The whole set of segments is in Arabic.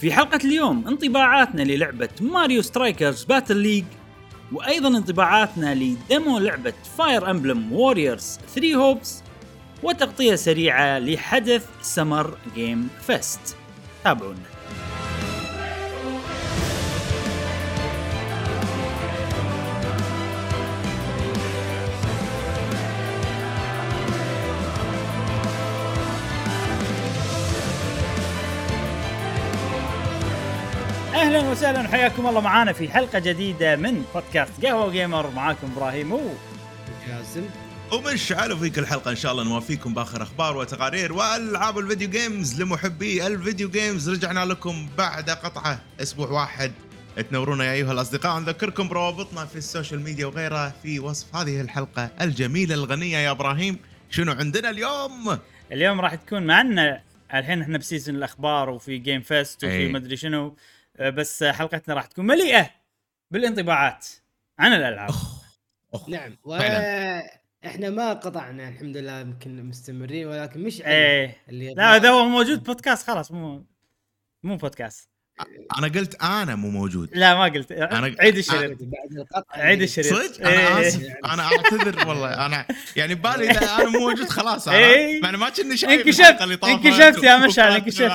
في حلقة اليوم انطباعاتنا للعبة Mario Strikers Battle League وأيضا انطباعاتنا ل demo لعبة Fire Emblem Warriors 3 Hopes وتغطية سريعة لحدث Summer Game Fest تابعونا. أهلا وسهلا وحياكم الله معانا في حلقة جديدة من بودكاست قهوة gamer. معاكم إبراهيم و جاسم. ومشعل وفيك الحلقة إن شاء الله نوافيكم بآخر أخبار وتقارير وألعاب ال video games لمحبي ال video games. رجعنا لكم بعد قطعة أسبوع واحد. تنورونا يا أيها الأصدقاء نذكركم بروابطنا في ال social media وغيرها في وصف هذه الحلقة الجميلة الغنية. يا إبراهيم شنو عندنا اليوم؟ اليوم راح تكون معنا الحين إحنا ب season الأخبار وفي Game Fest وفي أي. مدري شنو. بس حلقتنا راح تكون مليئة بالانطباعات عن الألعاب أخ. نعم فعلاً. وإحنا ما قطعنا الحمد لله يمكن مستمرين ولكن مش إيه اللي لا إذا هو موجود بودكاست خلاص مو مو بودكاست أنا قلت أنا مو موجود. لا ما قلت. أنا- عيد الشريط. بعد القطع عيد الشريط. صدق؟ أنا إيه. آسف. أنا أعتذر والله. أنا يعني ببالي إذا أنا مو موجود خلاص إيه. أنا يعني ما كني شايف انكشفت- انكشفت يا مشعل، انكشفت.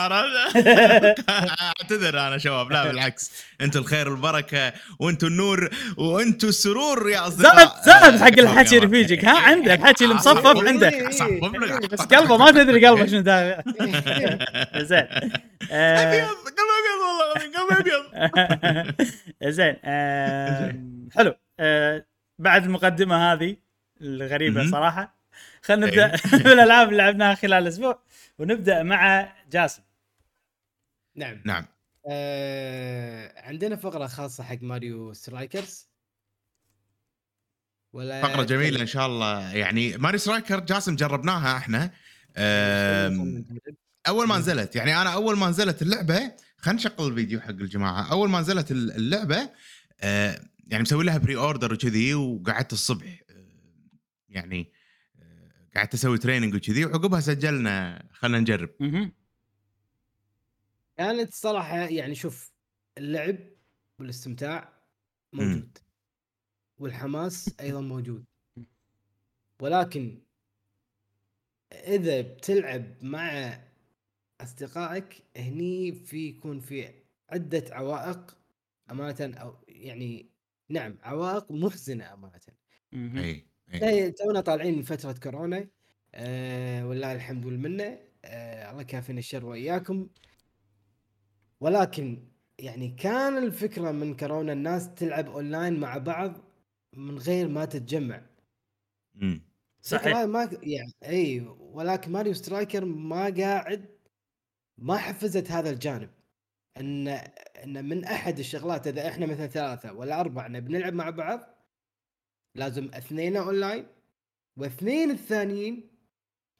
أعتذر أنا شباب. لا بالعكس. أنتم الخير والبركه وأنتم النور وأنتم السرور يا أصدقاء. زاد زاد حق الحكي رفيجك. ها عندك حكي اللي مصفف أصفف. عنده. بس قلبه ما تدري قلبه شنو داخل زين. آه، ابيض قلب ابيض والله العظيم، قلب أبيض. زين حلو. آه، بعد المقدمة هذه الغريبة. صراحة خلينا نبدأ بالألعاب اللي لعبناها خلال الأسبوع ونبدأ مع جاسم. نعم. نعم. آه عندنا فقرة خاصة حق Mario Strikers. ولا فقرة جميلة إن شاء الله. يعني Mario Striker جاسم جربناها إحنا. أم، أول ما نزلت. يعني أنا أول ما نزلت اللعبة خلينا نشغل الفيديو حق الجماعة. أول ما نزلت اللعبة آه، يعني مسوي لها pre-order وكذي وقعدت الصبح آه، يعني آه، قعدت أسوي training وكذي وعقبها سجلنا خلينا نجرب. كانت صراحة يعني شوف اللعب والاستمتاع موجود. والحماس أيضا موجود. ولكن إذا بتلعب مع أصدقائك هني في يكون في عدة عوائق أمانة أو يعني نعم عوائق محزنة أمانة. أي أي. إيه، تونا طالعين من فترة كورونا. آه والله الحمد والمنه آه الله كافينا الشر وإياكم. ولكن يعني كان الفكرة من كورونا الناس تلعب أونلاين مع بعض من غير ما تتجمع. مم. صحيح صحيح. ما يعني أي ولكن Mario Strikers ما قاعد ما حفزت هذا الجانب. إن إن من أحد الشغلات إذا إحنا مثلا ثلاثة ولا أربعة نبي نلعب مع بعض لازم اثنين أونلاين واثنين الثانيين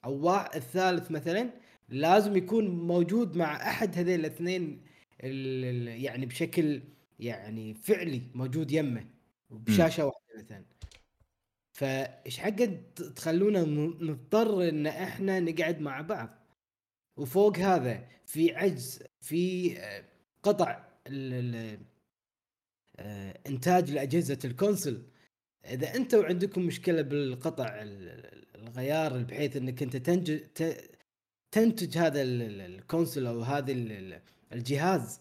أو واحد الثالث مثلا لازم يكون موجود مع أحد هذين الاثنين ال- ال- يعني بشكل يعني فعلي موجود يمه بشاشه واحدة مثلا. فإيش حق تخلونا نضطر إن إحنا نقعد مع بعض؟ وفوق هذا في عجز في آه، قطع آه، إنتاج لأجهزة ال console. إذا أنتم عندكم مشكلة بالقطع ال- ال- الغيار بحيث إنك أنت تنج ت- تنتج هذا ال- ال- الكونسل أو هذا ال- ال- الجهاز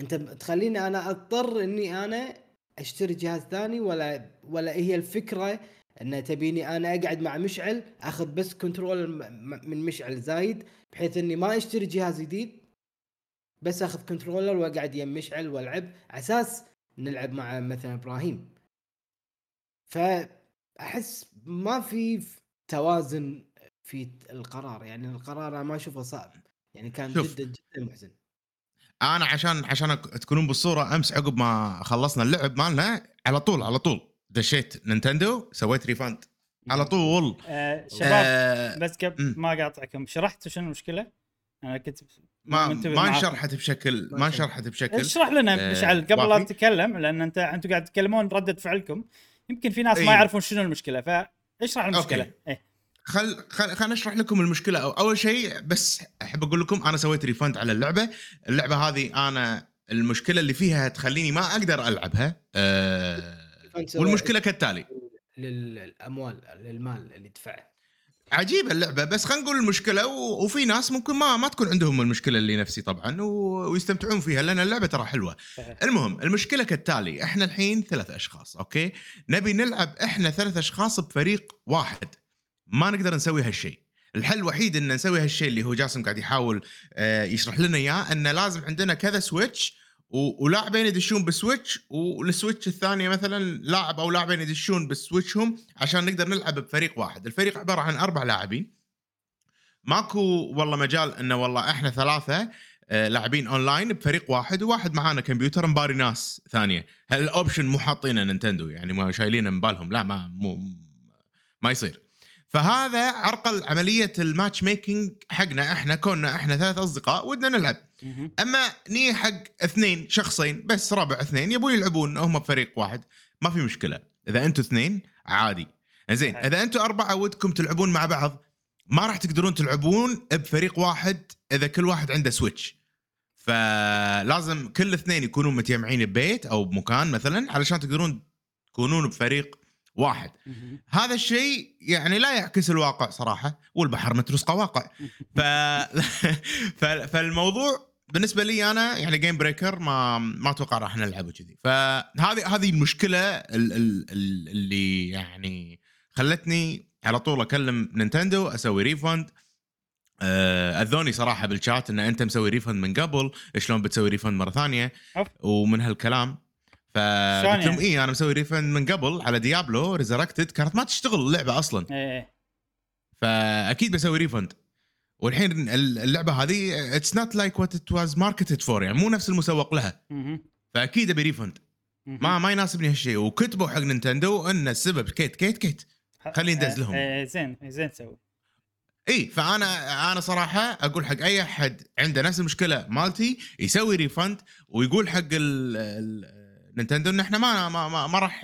أنت تخليني أنا أضطر إني أنا أشتري جهاز ثاني ولا ولا هي الفكرة إن تبيني أنا أقعد مع مشعل أخذ بس control من مشعل زايد بحيث إني ما أشتري جهاز جديد بس أخذ controller وأقعد يم مشعل وألعب على أساس نلعب مع مثلا إبراهيم. فأحس ما في توازن في القرار يعني القرار أنا ما أشوفه صعب يعني كان شوف. جدا جدا محزن. أنا عشان عشان تكونون بالصورة أمس عقب ما خلصنا اللعب مالنا على طول على طول. دشيت نينتندو سويت refund على طول آه، شباب آه، بس قبل مم. ما أقاطعكم شرحت شنو المشكلة؟ أنا كنت ما ما. انشرحت بشكل ما ما انشرحت. بشكل اشرح لنا آه، مشعل قبل لا؟ تتكلم لأن انت أنتم قاعد تتكلمون ردة فعلكم يمكن في ناس ما إيه. يعرفون شنو المشكلة فاشرح المشكلة okay. إيه. خل خل خل اشرح لكم المشكلة أو أول شيء بس أحب أقول لكم أنا سويت refund على اللعبة اللعبة هذه أنا المشكلة اللي فيها تخليني ما أقدر ألعبها أه والمشكلة كالتالي. للأموال للمال اللي دفعه. عجيبة اللعبة بس خلينا نقول المشكلة و... وفي ناس ممكن ما ما تكون عندهم المشكلة اللي نفسي طبعا و... ويستمتعون فيها لأن اللعبة ترى حلوة. المهم المشكلة كالتالي إحنا الحين ثلاث أشخاص okay؟ نبي نلعب إحنا ثلاث أشخاص بفريق واحد. ما نقدر نسوي هالشيء. الحل الوحيد إن نسوي هالشيء اللي هو جاسم قاعد يحاول آه، يشرح لنا إياه انه لازم عندنا كذا Switch ولاعبين يدشون ب Switch وال Switch الثانية مثلا لاعب أو لاعبين يدشون ب Switch هم عشان نقدر نلعب بفريق واحد، الفريق عبارة عن أربع لاعبين. ماكو والله مجال إنه والله إحنا ثلاثة آه، لاعبين أونلاين بفريق واحد وواحد معانا كمبيوتر مباري ناس ثانية، هال option مو حاطينه نينتندو؟ يعني ما شايلينه من بالهم. لا ما مو ما يصير. فهذا عرقل عملية ال matchmaking حقنا إحنا كنا إحنا ثلاث أصدقاء ودنا نلعب. أما ني حق اثنين شخصين بس ربع اثنين يبون يلعبون هم بفريق واحد. ما في مشكلة. إذا أنتم اثنين عادي. زين إذا أنتم أربعة ودكم تلعبون مع بعض ما راح تقدرون تلعبون بفريق واحد إذا كل واحد عنده Switch فلازم كل اثنين يكونون متجمعين ببيت أو بمكان مثلا علشان تقدرون تكونون بفريق واحد. هذا الشيء يعني لا يعكس الواقع صراحة والبحر متروس قواقع ف... فالموضوع بالنسبة لي أنا يعني game breaker ما ما أتوقع راح نلعبه كذي. فهذه هذه المشكلة اللي يعني خلتني على طول أكلم نينتندو أسوي refund آه، أذوني صراحة بالشات إن أنت مسوي refund من قبل شلون بتسوي refund مرة ثانية؟ ومن هالكلام فقلت لهم؟ اي أنا مسوي refund من قبل على Diablo Resurrected كانت ما تشتغل اللعبة أصلا. إيه, إيه. فأكيد بسوي refund والحين اللعبة هذه it's not like what it was marketed for يعني مو نفس المسوق لها. فأكيد أبي refund ما ما يناسبني هالشيء. وكتبوا حق نينتندو إن السبب كيت كيت كيت. خليه يندز لهم. إيه، زين زين تسوي. اي فأنا أنا صراحة أقول حق أي أحد عنده نفس المشكلة مالتي يسوي refund ويقول حق ال نينتندو إن إحنا ما ما ما, ما راح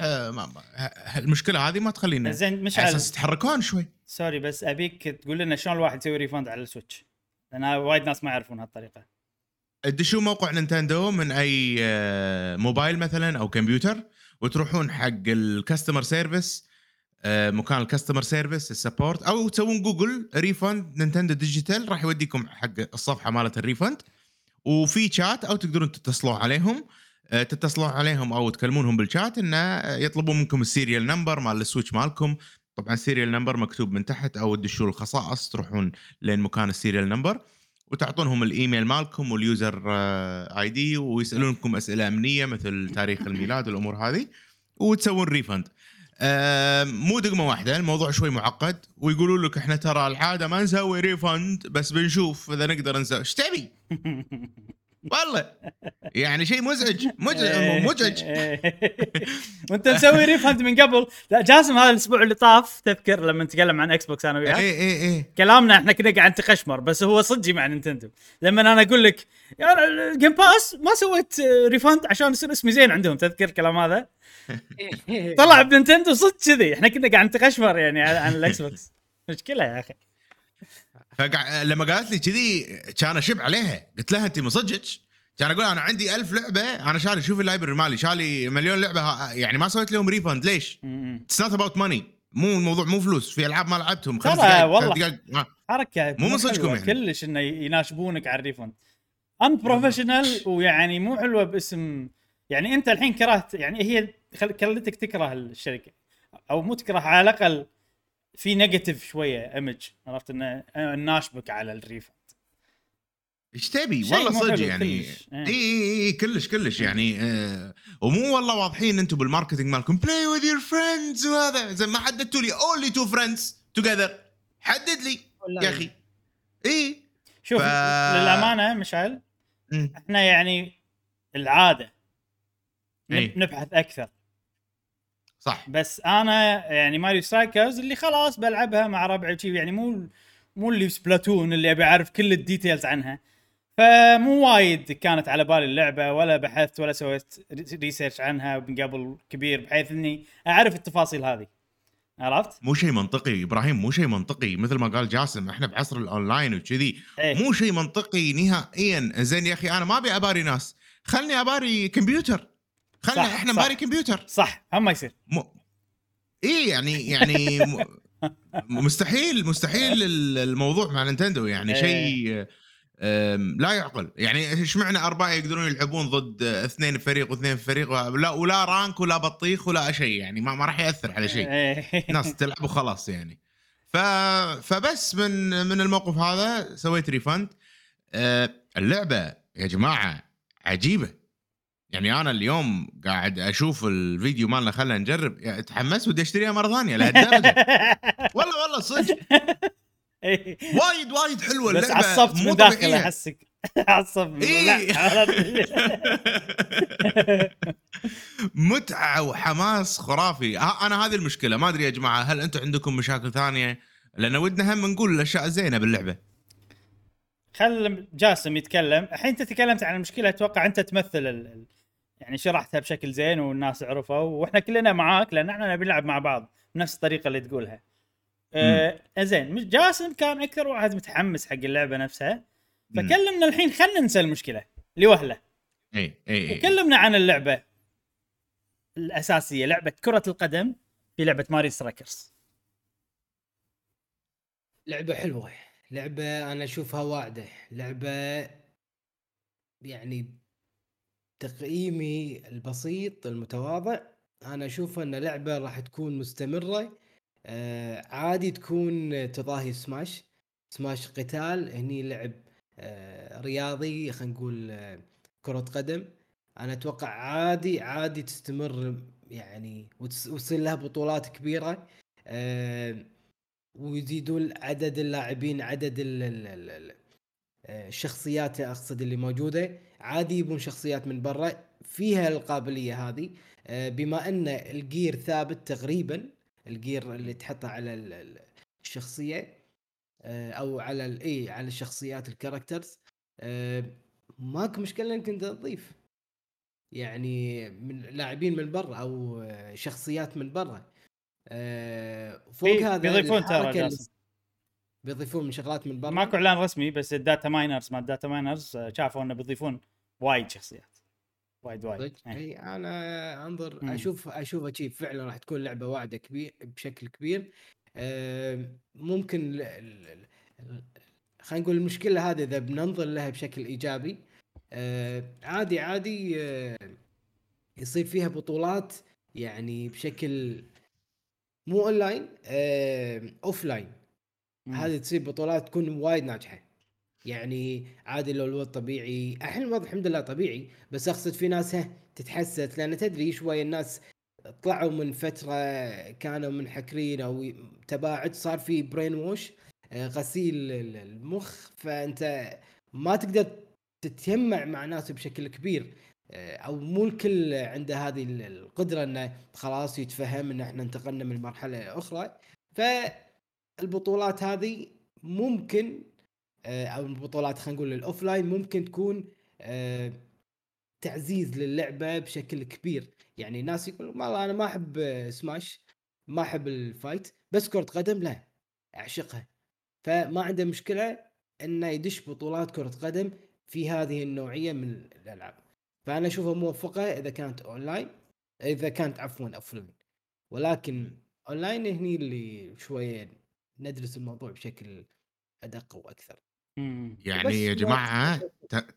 المشكلة هذه ما تخلينا زين مش على أساس يتحركون شوي. sorry بس أبيك تقول لنا شلون الواحد يسوي refund على ال Switch؟ لأن وايد ناس ما يعرفون هالطريقة. تدشون موقع نينتندو من أي آه، موبايل مثلا أو كمبيوتر وتروحون حق ال customer service آه، مكان ال customer service ال support أو تسوون Google refund Nintendo digital راح يوديكم حق الصفحة مالت ال refund وفي شات أو تقدرون تتصلون عليهم. تتصلون عليهم أو تكلمونهم بالشات إنه يطلبون منكم ال serial number مال ال Switch مالكم. طبعا ال serial number مكتوب من تحت أو تدشون الخصائص تروحون لين مكان ال serial number وتعطونهم الإيميل مالكم واليوزر آي آه، دي ويسألونكم أسئلة أمنية مثل تاريخ الميلاد والأمور هذه وتسوون refund آه مو دقمة واحدة الموضوع شوي معقد ويقولوا لك إحنا ترى العادة ما نسوي refund بس بنشوف إذا نقدر نسوي. إيش تبي؟ والله. يعني شيء مزعج مزعج إيه. مزعج. وانت مسوي refund من قبل. لا جاسم هذا الأسبوع اللي طاف تذكر لما نتكلم عن Xbox أنا وياك؟ اي اي اي كلامنا إحنا كنا قاعد نتقشمر بس هو صدقي مع نينتندو. لما أنا أقول لك يا ال game pass ما سويت refund عشان يصير اسمي زين عندهم. تذكر الكلام هذا؟ طلع بنينتندو صدق كذي. إحنا كنا قاعد نتقشمر يعني عن الاكس بوكس مشكلة يا أخي. فقع... لما قالت لي كذي كان أشب عليها. قلت لها أنت مصدقك كان أقول أنا عندي ألف لعبة أنا شاري شوف ال library مالي شاري مليون لعبة يعني ما سويت لهم refund ليش؟ it's not about money مو الموضوع مو فلوس. في ألعاب ما لعبتهم. خمس دقائق والله حركة مو من صدقكم يعني. كلش إنه يناشبونك على ال refund. unprofessional ويعني مو حلوة باسم يعني أنت الحين كرهت يعني هي خلتك تكره الشركة. أو مو تكره على الأقل في negative شوية image عرفت إنه ناشبك على ال refund. إيش تبي؟ والله صدق يعني. إي إي إي إيه، كلش كلش يعني آه ومو والله واضحين أنتم بال marketing مالكم. play with your friends وهذا. زين ما حددتوا لي only two friends together حدد لي يا أخي. إي. شوف ف... للأمانة مشعل إحنا يعني العادة إيه؟ نبحث أكثر. صح. بس أنا يعني ماريو سترايكرز اللي خلاص بلعبها مع ربعي يعني مو مو اللي سبلاتون اللي أبي أعرف كل ال details عنها. فمو وايد كانت على بالي اللعبة ولا بحثت ولا سويت research عنها من قبل كبير بحيث إني أعرف التفاصيل هذه. عرفت؟ مو شيء منطقي إبراهيم مو شيء منطقي. مثل ما قال جاسم إحنا بعصر الأونلاين وكذي. إيه. مو شيء منطقي نهائيا. زين يا أخي أنا ما أبي أباري ناس. خلني أباري كمبيوتر. خلنا صح، إحنا صح. نباري كمبيوتر. صح هم ما يصير. مو. اي يعني يعني م... مستحيل مستحيل ال- الموضوع مع نينتندو يعني إيه. شيء أم، لا يعقل. يعني إيش معنى أربعة يقدرون يلعبون ضد اثنين فريق واثنين فريق؟ ولا ولا rank ولا بطيخ ولا شيء يعني ما, ما راح يأثر على شيء. إيه. ناس تلعب وخلاص يعني. ف... فبس من من الموقف هذا سويت ريفند. أه اللعبة يا جماعة عجيبة. يعني أنا اليوم قاعد أشوف الفيديو مالنا خلينا نجرب. يعني تحمست ودي أشتريها مرة ثانية لهالدرجة. والله والله صدق. إيه. وايد وايد حلوة بس اللعبة. عصبت مو من داخل. احسك عصب إيه. متعة وحماس خرافي. أنا هذه المشكلة. ما أدري يا جماعة هل أنتم عندكم مشاكل ثانية؟ لأن ودنا هم نقول الأشياء الزينة باللعبة. خل جاسم يتكلم. الحين أنت تكلمت عن المشكلة أتوقع أنت تمثل ال... يعني شرحتها بشكل زين والناس عرفوا وإحنا كلنا معاك لأن إحنا نبي نلعب مع بعض بنفس الطريقة اللي تقولها. آه زين مش- جاسم كان أكثر واحد متحمس حق اللعبة نفسها. فكلمنا الحين خلينا ننسى المشكلة لوهلة إي إي إي وكلمنا عن اللعبة الأساسية لعبة كرة القدم في لعبة ماري سترايكرز لعبة حلوة لعبة أنا أشوفها واعدة لعبة يعني تقييمي البسيط المتواضع. أنا أشوف أن لعبة راح تكون مستمرة. آه عادي تكون تضاهي سماش. سماش قتال. هني لعب آه رياضي خلينا نقول آه كرة قدم. أنا أتوقع عادي عادي تستمر يعني وتصير لها بطولات كبيرة. آه ويزيدون عدد اللاعبين عدد ال- ال- ال- ال- آه، الشخصيات أقصد اللي موجودة. عادي يبون شخصيات من برا فيها القابلية هذه. آه، بما أن ال gear ثابت تقريبا ال gear اللي تحطه على ال- ال- الشخصية آه، أو على إي على الشخصيات ال characters آه، ماكو مشكلة إنك أنت تضيف. يعني من لاعبين من برا أو شخصيات من برا. فوق بي- هذا بيضيفون ترى بيضيفون من شغلات من برا. ماكو إعلان رسمي بس ال data miners ما ال data miners شافوا إنه بيضيفون وايد شخصيات وايد وايد إيه. إي أنا أنظر مم. أشوف اشوفها شيء فعلا راح تكون لعبة واعدة كبير بشكل كبير ممكن خلينا نقول المشكلة هذه إذا بننظر لها بشكل إيجابي عادي عادي يصير فيها بطولات يعني بشكل مو online offline. هذه تصير بطولات تكون وايد ناجحة يعني عادي لو الوضع طبيعي. الحين الوضع الحمد لله طبيعي بس أقصد في ناس تتحسس لأن تدري شوي الناس طلعوا من فترة كانوا منحكرين أو تباعد صار في برين ووش آه، غسيل ال- المخ فأنت ما تقدر تتجمع مع ناس بشكل كبير. آه، أو مو الكل عنده هذه ال- القدرة إنه خلاص يتفهم إن إحنا انتقلنا من مرحلة أخرى. فالبطولات هذه ممكن أو البطولات خلينا نقول ال offline ممكن تكون آه، تعزيز للعبة بشكل كبير. يعني الناس يقول والله أنا ما أحب آه، سماش ما أحب ال fight بس كرة قدم لا أعشقها. فما عنده مشكلة إنه يدش بطولات كرة قدم في هذه النوعية من الألعاب. فأنا أشوفها موفقة إذا كانت أونلاين إذا كانت عفوا offline. ولكن أونلاين هني اللي شوية ندرس الموضوع بشكل أدق وأكثر. مم. يعني يا بس ت-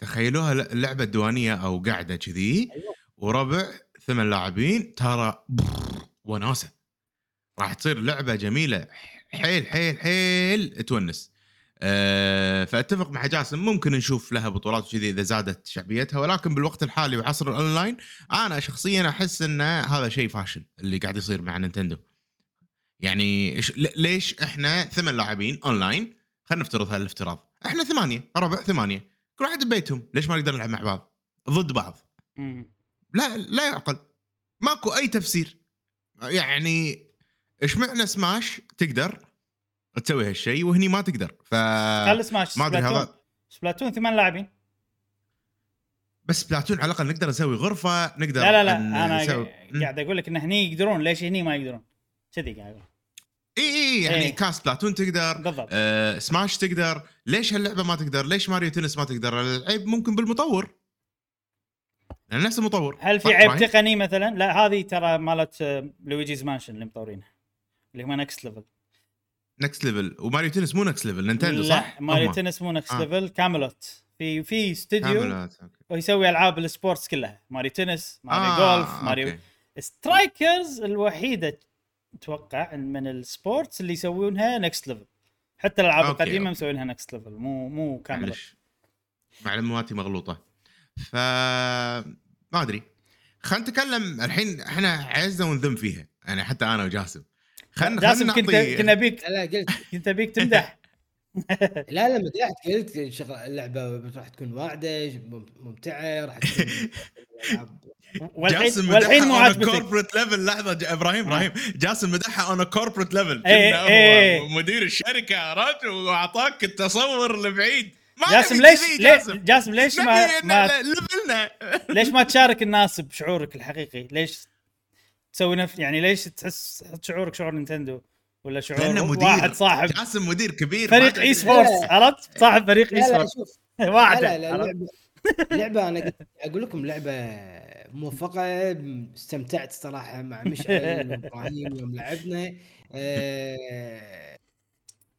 تخيلوها ل- اللعبه الديوانيه أو قاعدة كذي أيوة. وربع ثمان لاعبين ترى ببرر وناسة راح تصير لعبة جميلة حيل حيل حيل تونس أه فأتفق مع جاسم ممكن نشوف لها بطولات وكذي إذا زادت شعبيتها ولكن بالوقت الحالي وعصر الأونلاين أنا شخصيا أحس إن هذا شيء فاشل اللي قاعد يصير مع نينتندو يعني إيش- ل- ليش إحنا ثمان لاعبين أونلاين خلينا نفترض هالافتراض. إحنا ثمانية ربع ثمانية. كل واحد ببيتهم. ليش ما نقدر نلعب مع بعض؟ ضد بعض. مم. لا لا يعقل. ماكو أي تفسير. يعني إيش معنى سماش تقدر تسوي هالشيء وهني ما تقدر؟ ف خل سماش ما أدري سبلاتون هذا سبلاتون. ثمان لاعبين. بسبلاتون على الأقل نقدر نسوي غرفة نقدر لا لا لا أنا نسوي... قاعد أقول لك إن هني يقدرون. ليش هني ما يقدرون؟ كذي قاعد أقول. إي إي يعني إيه. كا سبلاتون تقدر بالضبط آه سماش تقدر ليش هاللعبة ما تقدر ليش ماريو تنس ما تقدر العيب ممكن بالمطور يعني نفس المطور هل في صح عيب؟ تقني مثلا؟ لا هذه ترى مالت آه، لويجيز مانشن اللي مطورينها اللي هم Next Level نكست ليفل وماريو تنس مو نكست ليفل نينتندو صح؟ لا ماريو. تنس مو Next آه. Level كاميلوت في في استوديو. ويسوي ألعاب ال sports كلها Mario Tennis Mario آه، Golf Mario okay. Strikers الوحيدة أتوقع من ال sports اللي يسوونها Next Level حتى الألعاب القديمة. مسوينها Next Level مو مو Camelot معلش. معلوماتي مغلوطة. ف ما أدري. خلينا نتكلم الحين إحنا عزنا ونذم فيها. يعني حتى أنا وجاسم. خلينا جاسم خلينا كنت نعطي كنا بيك. لا قلت. كنت أبيك تمدح. لا لا مدحت. قلت شغل اللعبة راح تكون واعدة مم- ممتعة راح تكون والحين جاسم والحين مو مدحها on a عاجبتك corporate level. لحظة ج- إبراهيم إبراهيم. جاسم مدحها on corporate level. هو مدير الشركة عرفت؟ وأعطاك التصور البعيد. ما جاسم ليش جاسم. جاسم ليش ما, level نا ليش ما تشارك الناس بشعورك الحقيقي؟ ليش تسوي نفس يعني ليش تحس تحط شعورك شعور Nintendo؟ ولا شعور لأنه مدير. واحد صاحب جاسم مدير كبير فريق. esports. عرفت؟ صاحب فريق esports واحد لا لا لعبه أنا أقول لكم لعبة موفقة استمتعت صراحة مع مشعل وإبراهيم يوم لعبنا. آه،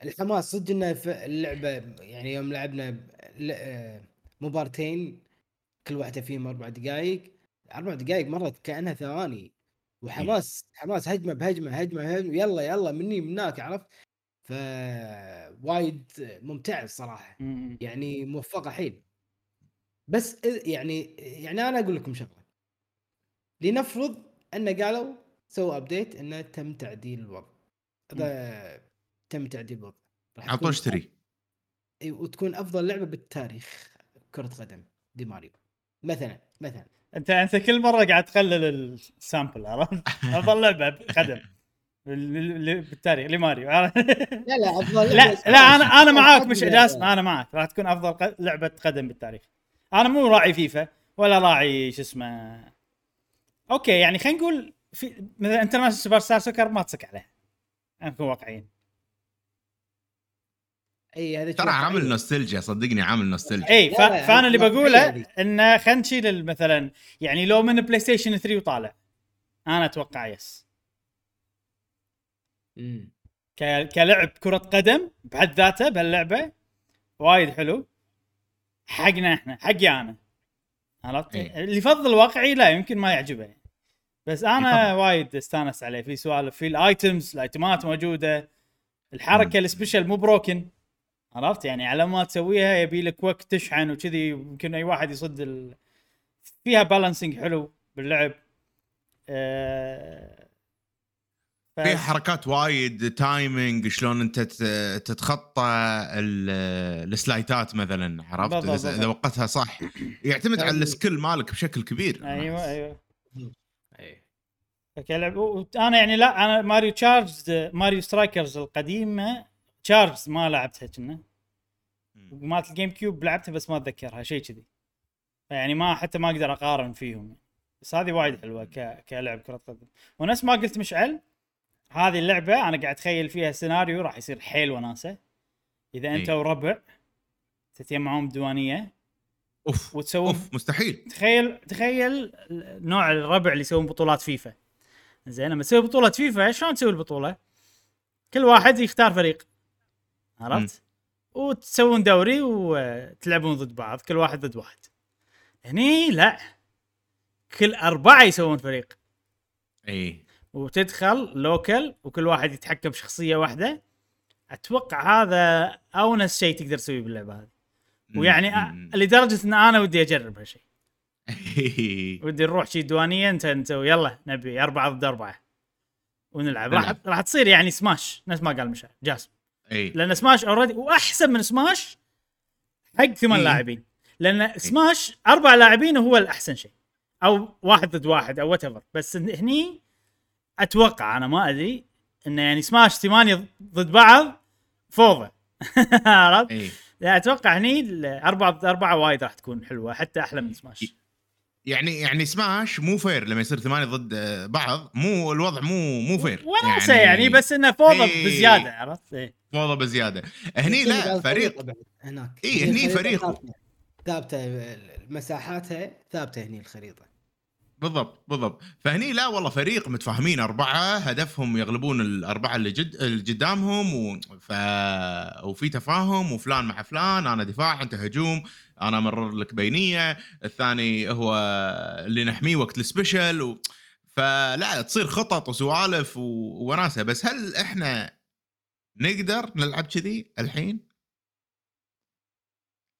الحماس صدق إنه في اللعبة يعني يوم لعبنا آه، مبارتين كل واحدة فيهم أربع دقائق أربع دقائق مرت كأنها ثواني. وحماس حماس هجمة بهجمة هجمة بهجمة. يلا يلا مني مناك عرفت؟ ف وايد ممتع الصراحه. يعني موفقة حيل. بس يعني يعني أنا أقول لكم شغلة. لنفرض أن قالوا سووا ابديت انه تم تعديل الوضع. هذا تم تعديل الوضع. راح عطوه تكون- اشتري. وتكون أفضل لعبة بالتاريخ كرة قدم. دي ماريو. مثلا مثلا. أنت أنت كل مرة قاعد تقلل ال sample عرفت؟ أفضل لعبة قدم. بال- بال- بالتاريخ لماريو؟ لا لا أفضل لا لا أنا أنا معاك مش. جاسم أنا معاك. راح تكون أفضل ق- لعبة قدم بالتاريخ. أنا مو راعي فيفا ولا راعي شو اسمه okay يعني خلينا نقول في مثلا International Superstar Soccer ما تصك عليه نكون واقعيين إي هذا ترى عامل واقعي. نوستالجيا صدقني عامل نوستالجيا إي فأنا اللي بقوله. انه خلينا نشيل مثلا يعني لو من PlayStation 3 وطالع أنا أتوقع yes مم. ك... كلعب كرة قدم بحد ذاته بهاللعبة وايد حلو حقنا إحنا حقي أنا عرفت؟ إيه. اللي يفضل واقعي لا يمكن ما يعجبه يعني. بس أنا يفضل. وايد أستانس عليه. في سوالف في ال items ال item ات موجودة الحركة. ال special مو broken عرفت؟ يعني على ما تسويها يبي لك وقت تشحن وكذي يمكن أي واحد يصد ال... فيها balancing حلو باللعب. آه... ف- في حركات وايد timing شلون أنت تتخطى ال- ال slide ات مثلا عرفت؟ اذا. وقتها صح. يعتمد على يعني- ال skill مالك بشكل كبير. أيوه. أيوه. اي و- أنا يعني لا أنا Mario Charged Mario Strikers القديمة تشارج ما لعبتها كنا. مالت ال GameCube لعبتها بس ما اتذكرها شيء كذي. يعني ما حتى ما أقدر اقارن فيهم. بس هذه وايد حلوة ك... كلعب كرة قدم. ونفس ما قلت مشعل هذه اللعبة أنا قاعد أتخيل فيها سيناريو راح يصير حيل وناسة. إذا أنت. وربع تتجمعون بديوانية. أوف وتسوون أوف مستحيل. تخيل تخيل نوع الربع اللي يسوون بطولات فيفا. زين لما تسوي بطولة فيفا شلون تسوي البطولة؟ كل واحد يختار فريق عرفت؟ وتسوون دوري وتلعبون ضد بعض كل واحد ضد واحد. هني لا كل أربعة يسوون فريق. إي. وتدخل local وكل واحد يتحكم بشخصية واحدة. أتوقع هذا أونس شيء تقدر تسويه باللعبة هذه. ويعني أ- لدرجة أن أنا ودي أجرب هالشيء ودي نروح شي ديوانيه انت نسوي يلا نبي أربعة ضد أربعة. ونلعب. راح. راح تصير يعني سماش. نفس ما قال مشعل جاسم. إي. لأن Smash already وأحسن من سماش حق ثمان. لاعبين. لأن سماش أربع لاعبين هو الأحسن شيء. أو واحد ضد واحد أو what بس هني أتوقع أنا ما أدري انه يعني سماش ثمانية ضد بعض فوضى. عرفت؟ أتوقع هني الاربعه ضد أربعة وايد راح تكون حلوة حتى أحلى من سماش. يعني يعني Smash مو fair لما يصير ثمانية ضد آه، بعض مو الوضع مو مو fair وناسه يعني, يعني بس إنه فوضى إيه. بزيادة عرفت؟ إيه. فوضى بزيادة هني لا فريق هناك إيه، هني فريق. ثابتة. ثابتة مساحاتها ثابتة هني الخريطة بالضبط بالضبط فهني لا والله فريق متفاهمين أربعة هدفهم يغلبون الأربعة اللي جد اللي قدامهم و... ف... وفي تفاهم وفلان مع فلان أنا دفاع أنت هجوم أنا أمرر لك بينية الثاني هو اللي نحميه وقت ال special و... فلا تصير خطط وسوالف و... وناسة بس هل إحنا نقدر نلعب كذي الحين؟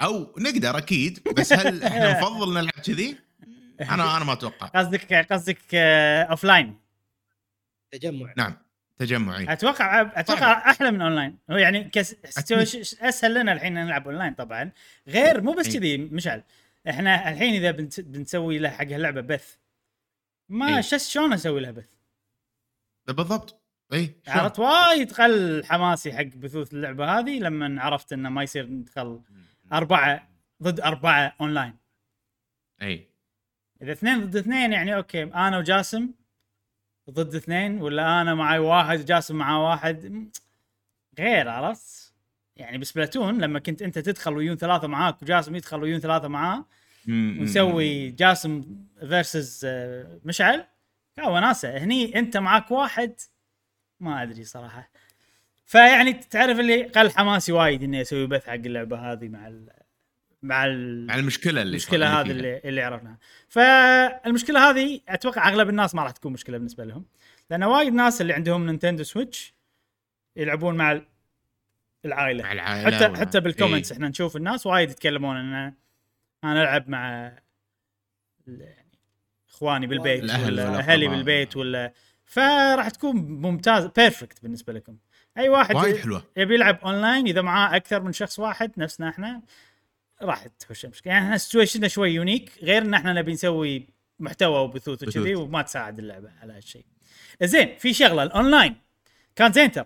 أو نقدر أكيد بس هل إحنا نفضل نلعب كذي؟ أنا أنا ما أتوقع. قصدك قصدك offline تجمع. نعم تجمعي أتوقع أتوقع أحلى من اونلاين هو يعني كس... أسهل لنا الحين نلعب اونلاين طبعا. غير مو بس. كذي مشعل. إحنا الحين إذا بنت... بنسوي له حق اللعبة بث. ما. شس شلون أسوي له بث؟ بالضبط. إي؟ عرفت وايد قل حماسي حق بثوث اللعبة هذه لما عرفت إنه ما يصير ندخل اربعه ضد أربعة اونلاين إي. إذا اثنين ضد اثنين يعني okay أنا وجاسم ضد اثنين ولا أنا معي واحد وجاسم معاه واحد غير عرفت؟ يعني ب Splatoon لما كنت أنت تدخل ويون ثلاثة معاك وجاسم يدخل ويون ثلاثة معاه. ونسوي جاسم versus مشعل كان وناسة هني أنت معاك واحد ما أدري صراحة فيعني تعرف اللي قل حماسي وايد إني أسوي بث حق اللعبة هذه مع مع ال مع المشكلة اللي المشكلة هذه. اللي اللي عرفناها فالمشكلة هذه أتوقع أغلب الناس ما راح تكون مشكلة بالنسبة لهم لأن وايد ناس اللي عندهم Nintendo Switch يلعبون مع ال- العائلة مع العائلة حتى ومع- حتى بال comments إيه. إحنا نشوف الناس وايد يتكلمون إن أنا ألعب مع إخواني بالبيت الأهل ولا. أهلي بالبيت ولا فراح تكون ممتاز perfect بالنسبة لكم أي واحد وايد حلوة يبي يلعب اونلاين إذا معاه أكثر من شخص واحد نفسنا إحنا راح تحوش مشكلة. يعني إحنا situation نا شوي unique غير إن إحنا نبي نسوي محتوى وبثوث وكذي. وما تساعد اللعبة على هالشيء. زين في شغلة الأونلاين. كان زين ترى.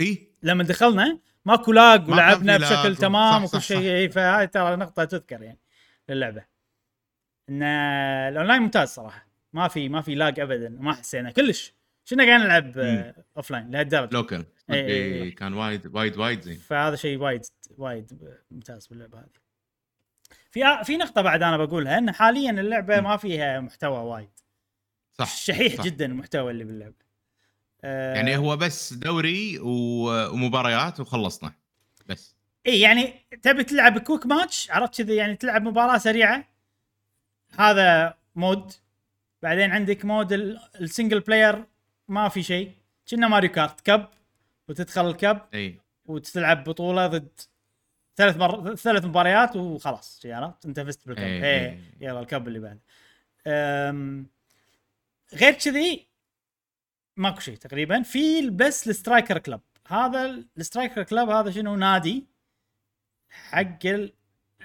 إي. لما دخلنا ماكو lag ولعبنا بشكل و- تمام وكل شيء. فهاي ترى نقطة تذكر يعني للعبة. إن الأونلاين ممتاز صراحة. ما في ما في lag ابدا. ما حسينا. كلش. كنا قاعدين نلعب. offline لهالدرجه local إي، إي، إي. كان وايد وايد وايد زين فهذا شيء وايد وايد ممتاز باللعبة هذه. في في نقطة بعد أنا بقولها إن حاليا اللعبة م. ما فيها محتوى وايد صح شحيح صح. جدا المحتوى اللي باللعبة. آه يعني هو بس دوري ومباريات وخلصنا بس اي يعني تبي تلعب quick match عرفت كذا يعني تلعب مباراة سريعة هذا mode بعدين عندك mode ال- ال single player ما في شيء. كنا Mario Kart cup وتدخل ال cup إي. وتلعب بطولة ضد ثلاث مر... ثلاث مباريات وخلاص عرفت؟ انت فزت بال cup إيه. يلا ال cup اللي بعده. أم... غير كذي ماكو شيء تقريبا. في بس ال Striker Club هذا ال Striker Club هذا شنو؟ نادي حق ال...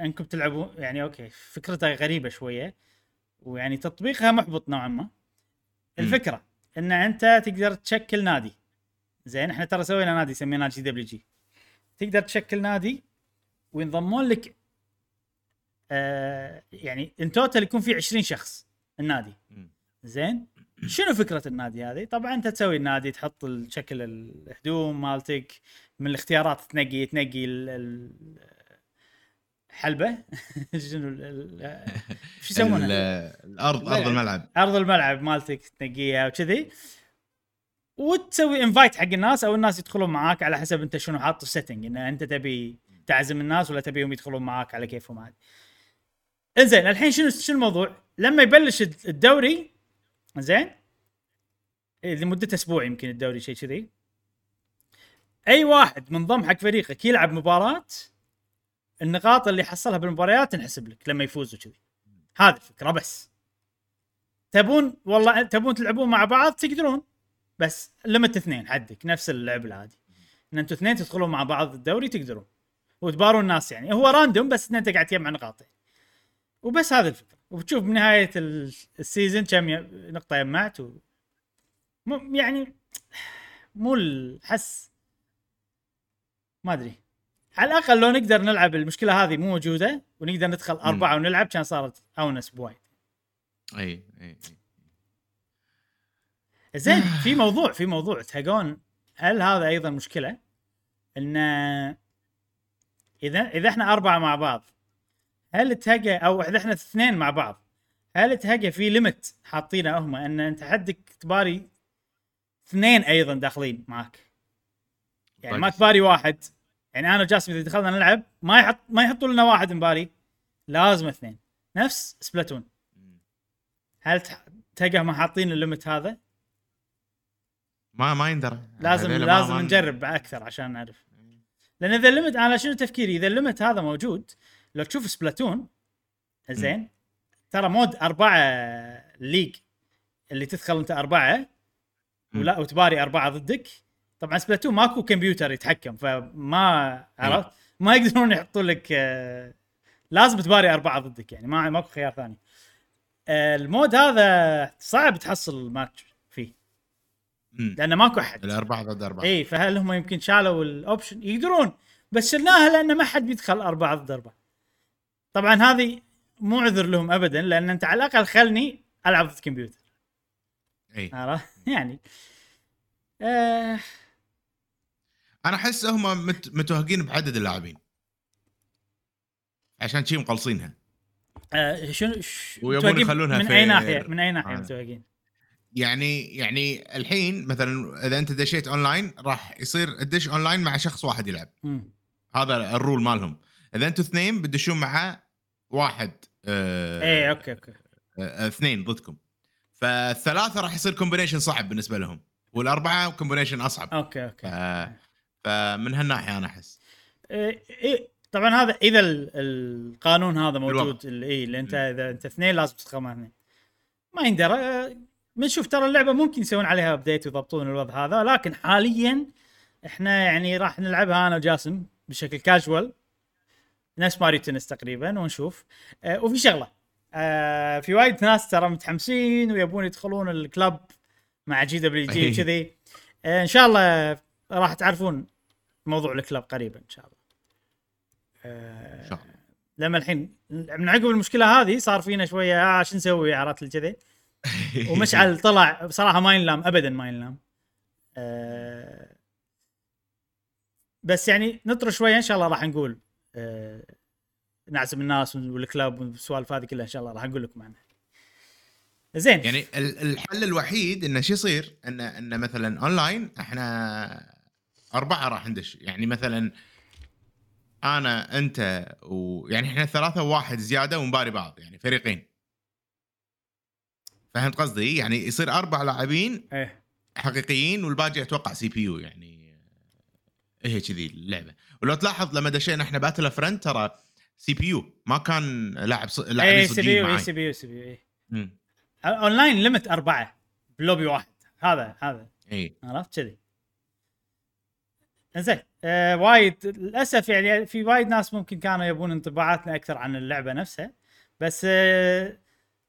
انكم تلعبون يعني okay فكرتها غريبة شوية ويعني تطبيقها محبط نوعا ما. الفكرة إن أنت تقدر تشكل نادي زين إحنا ترى سوينا نادي سميناه GWG تقدر تشكل نادي وينضمون لك آه يعني in total يكون في 20 شخص النادي. زين شنو فكرة النادي هذه؟ طبعا أنت تسوي النادي تحط شكل الهدوم مالتك من الاختيارات تنقي تنقي الحلبه شنو شو يسمونها؟ الأرض أرض الملعب أرض الملعب مالتك تنقيها وكذي وتسوي invite حق الناس أو الناس يدخلون معاك على حسب أنت شنو حاط ال setting ان أنت تبي تعزم الناس ولا تبيهم يدخلون معاك على كيفهم عادي. إنزين الحين شنو شنو الموضوع؟ لما يبلش الد- الدوري زين اللي مدته أسبوع يمكن الدوري شيء كذي أي واحد منضم حق فريقك يلعب مباراة النقاط اللي حصلها بالمباريات تنحسب لك لما يفوز وكذي هذه الفكرة بس. تبون والله تبون تلعبون مع بعض تقدرون بس limit اثنين حدك نفس اللعب العادي. إن أنتوا اثنين تدخلون مع بعض الدوري تقدرون. وتبارون الناس يعني. هو random بس إن انت قاعد تجمع نقاط. وبس هذه الفكرة. وبتشوف بنهاية ال- season كم نقطة جمعت و... يعني مو الحس. ما أدري. على الأقل لو نقدر نلعب المشكلة هذه مو موجودة ونقدر ندخل أربعة ونلعب كان صارت أونس بوايد. أي أي زين في موضوع في موضوع. تهجون هل هذا أيضا مشكلة؟ إن إذا إذا إحنا أربعة مع بعض هل تهجى أو إذا إحنا اثنين مع بعض هل تهجى في ليمت حاطينه هم؟ إن أنت حدك تباري اثنين أيضا داخلين معك. يعني ما كويس. تباري واحد. يعني أنا وجاسم إذا دخلنا نلعب ما يحط ما يحطوا لنا واحد مباري لازم اثنين. نفس سبلاتون. هل ما حاطين الليمت هذا؟ ما ما يندرى. لازم لازم ما- نجرب أكثر عشان نعرف. لأن إذا الليمت أنا شنو تفكيري؟ إذا الليمت هذا موجود لو تشوف Splatoon زين ترى mode أربعة league اللي تدخل أنت أربعة ولا وتباري أربعة ضدك طبعا Splatoon ماكو كمبيوتر يتحكم فما عرفت؟ ما يقدرون يحطوا لك آه، لازم تباري أربعة ضدك يعني ما ماكو خيار ثاني. آه، ال mode هذا صعب تحصل ماتش فيه. لأنه ماكو أحد. الأربعة ضد أربعة. اي فهل هم يمكن شالوا ال option يقدرون بس شلناها لأن ما حد بيدخل أربعة ضد أربعة. طبعا هذه مو عذر لهم ابدا لأن أنت على الأقل خلني ألعب ضد كمبيوتر. اي يعني. آه أنا أحس هم مت... متوهقين بعدد اللاعبين. عشان شي مقلصينها. آه شنو ش- ويبون يخلونها من في- أي ناحية؟ من أي ناحية آه. متوقعين يعني يعني الحين مثلا إذا أنت دشيت أونلاين راح يصير تدش أونلاين مع شخص واحد يلعب. مم. هذا ال rule مالهم. إذا أنتم اثنين بتدشون مع واحد آه إيه okay okay. آه اثنين ضدكم. فالثلاثة راح يصير combination صعب بالنسبة لهم والأربعة combination أصعب. okay. okay. فمن هالناحية أنا أحس. إيه إيه طبعا هذا إذا ال- القانون هذا موجود الوقت. اللي إيه اللي أنت إذا أنت اثنين لازم مع اثنين ما يندرى بنشوف ترى اللعبة ممكن يسوون عليها update ويضبطون الوضع هذا لكن حاليا إحنا يعني راح نلعبها أنا وجاسم بشكل كاجوال نفس Mario Tennis تقريبا ونشوف. آه وفي شغلة. آه في وايد ناس ترى متحمسين ويبون يدخلون ال club مع GWGA. وكذي. آه إن شاء الله راح تعرفون موضوع ال club قريبا إن شاء الله. إن شاء الله. لما الحين من عقب المشكلة هذه صار فينا شوية آه شو نسوي؟ عرفت كذي؟ ومشعل طلع بصراحة ما ينلام ابدا ما ينلام. آه بس يعني نطر شوية إن شاء الله راح نقول آه نعزم الناس والكلاب والسوالف هذه كلها إن شاء الله راح نقول لكم عنها. زين. يعني ال- الحل الوحيد إنه شو يصير؟ انه انه مثلا اونلاين إحنا أربعة راح ندش. يعني مثلا أنا أنت ويعني إحنا ثلاثة وواحد زيادة ونباري بعض يعني فريقين. فهمت قصدي؟ يعني يصير أربع لاعبين إيه. حقيقيين والباقي أتوقع CPU يعني هي كذي اللعبة. ولو تلاحظ لما دشينا إحنا battle friend ترى CPU ما كان لاعب ص... إيه لاعبين CPU C PU CPU إيه. مم. online limit أربعة بلوبي واحد. هذا هذا. اي عرفت كذي؟ زين. آه وايد للأسف يعني في وايد ناس ممكن كانوا يبون انطباعاتنا أكثر عن اللعبة نفسها. بس آه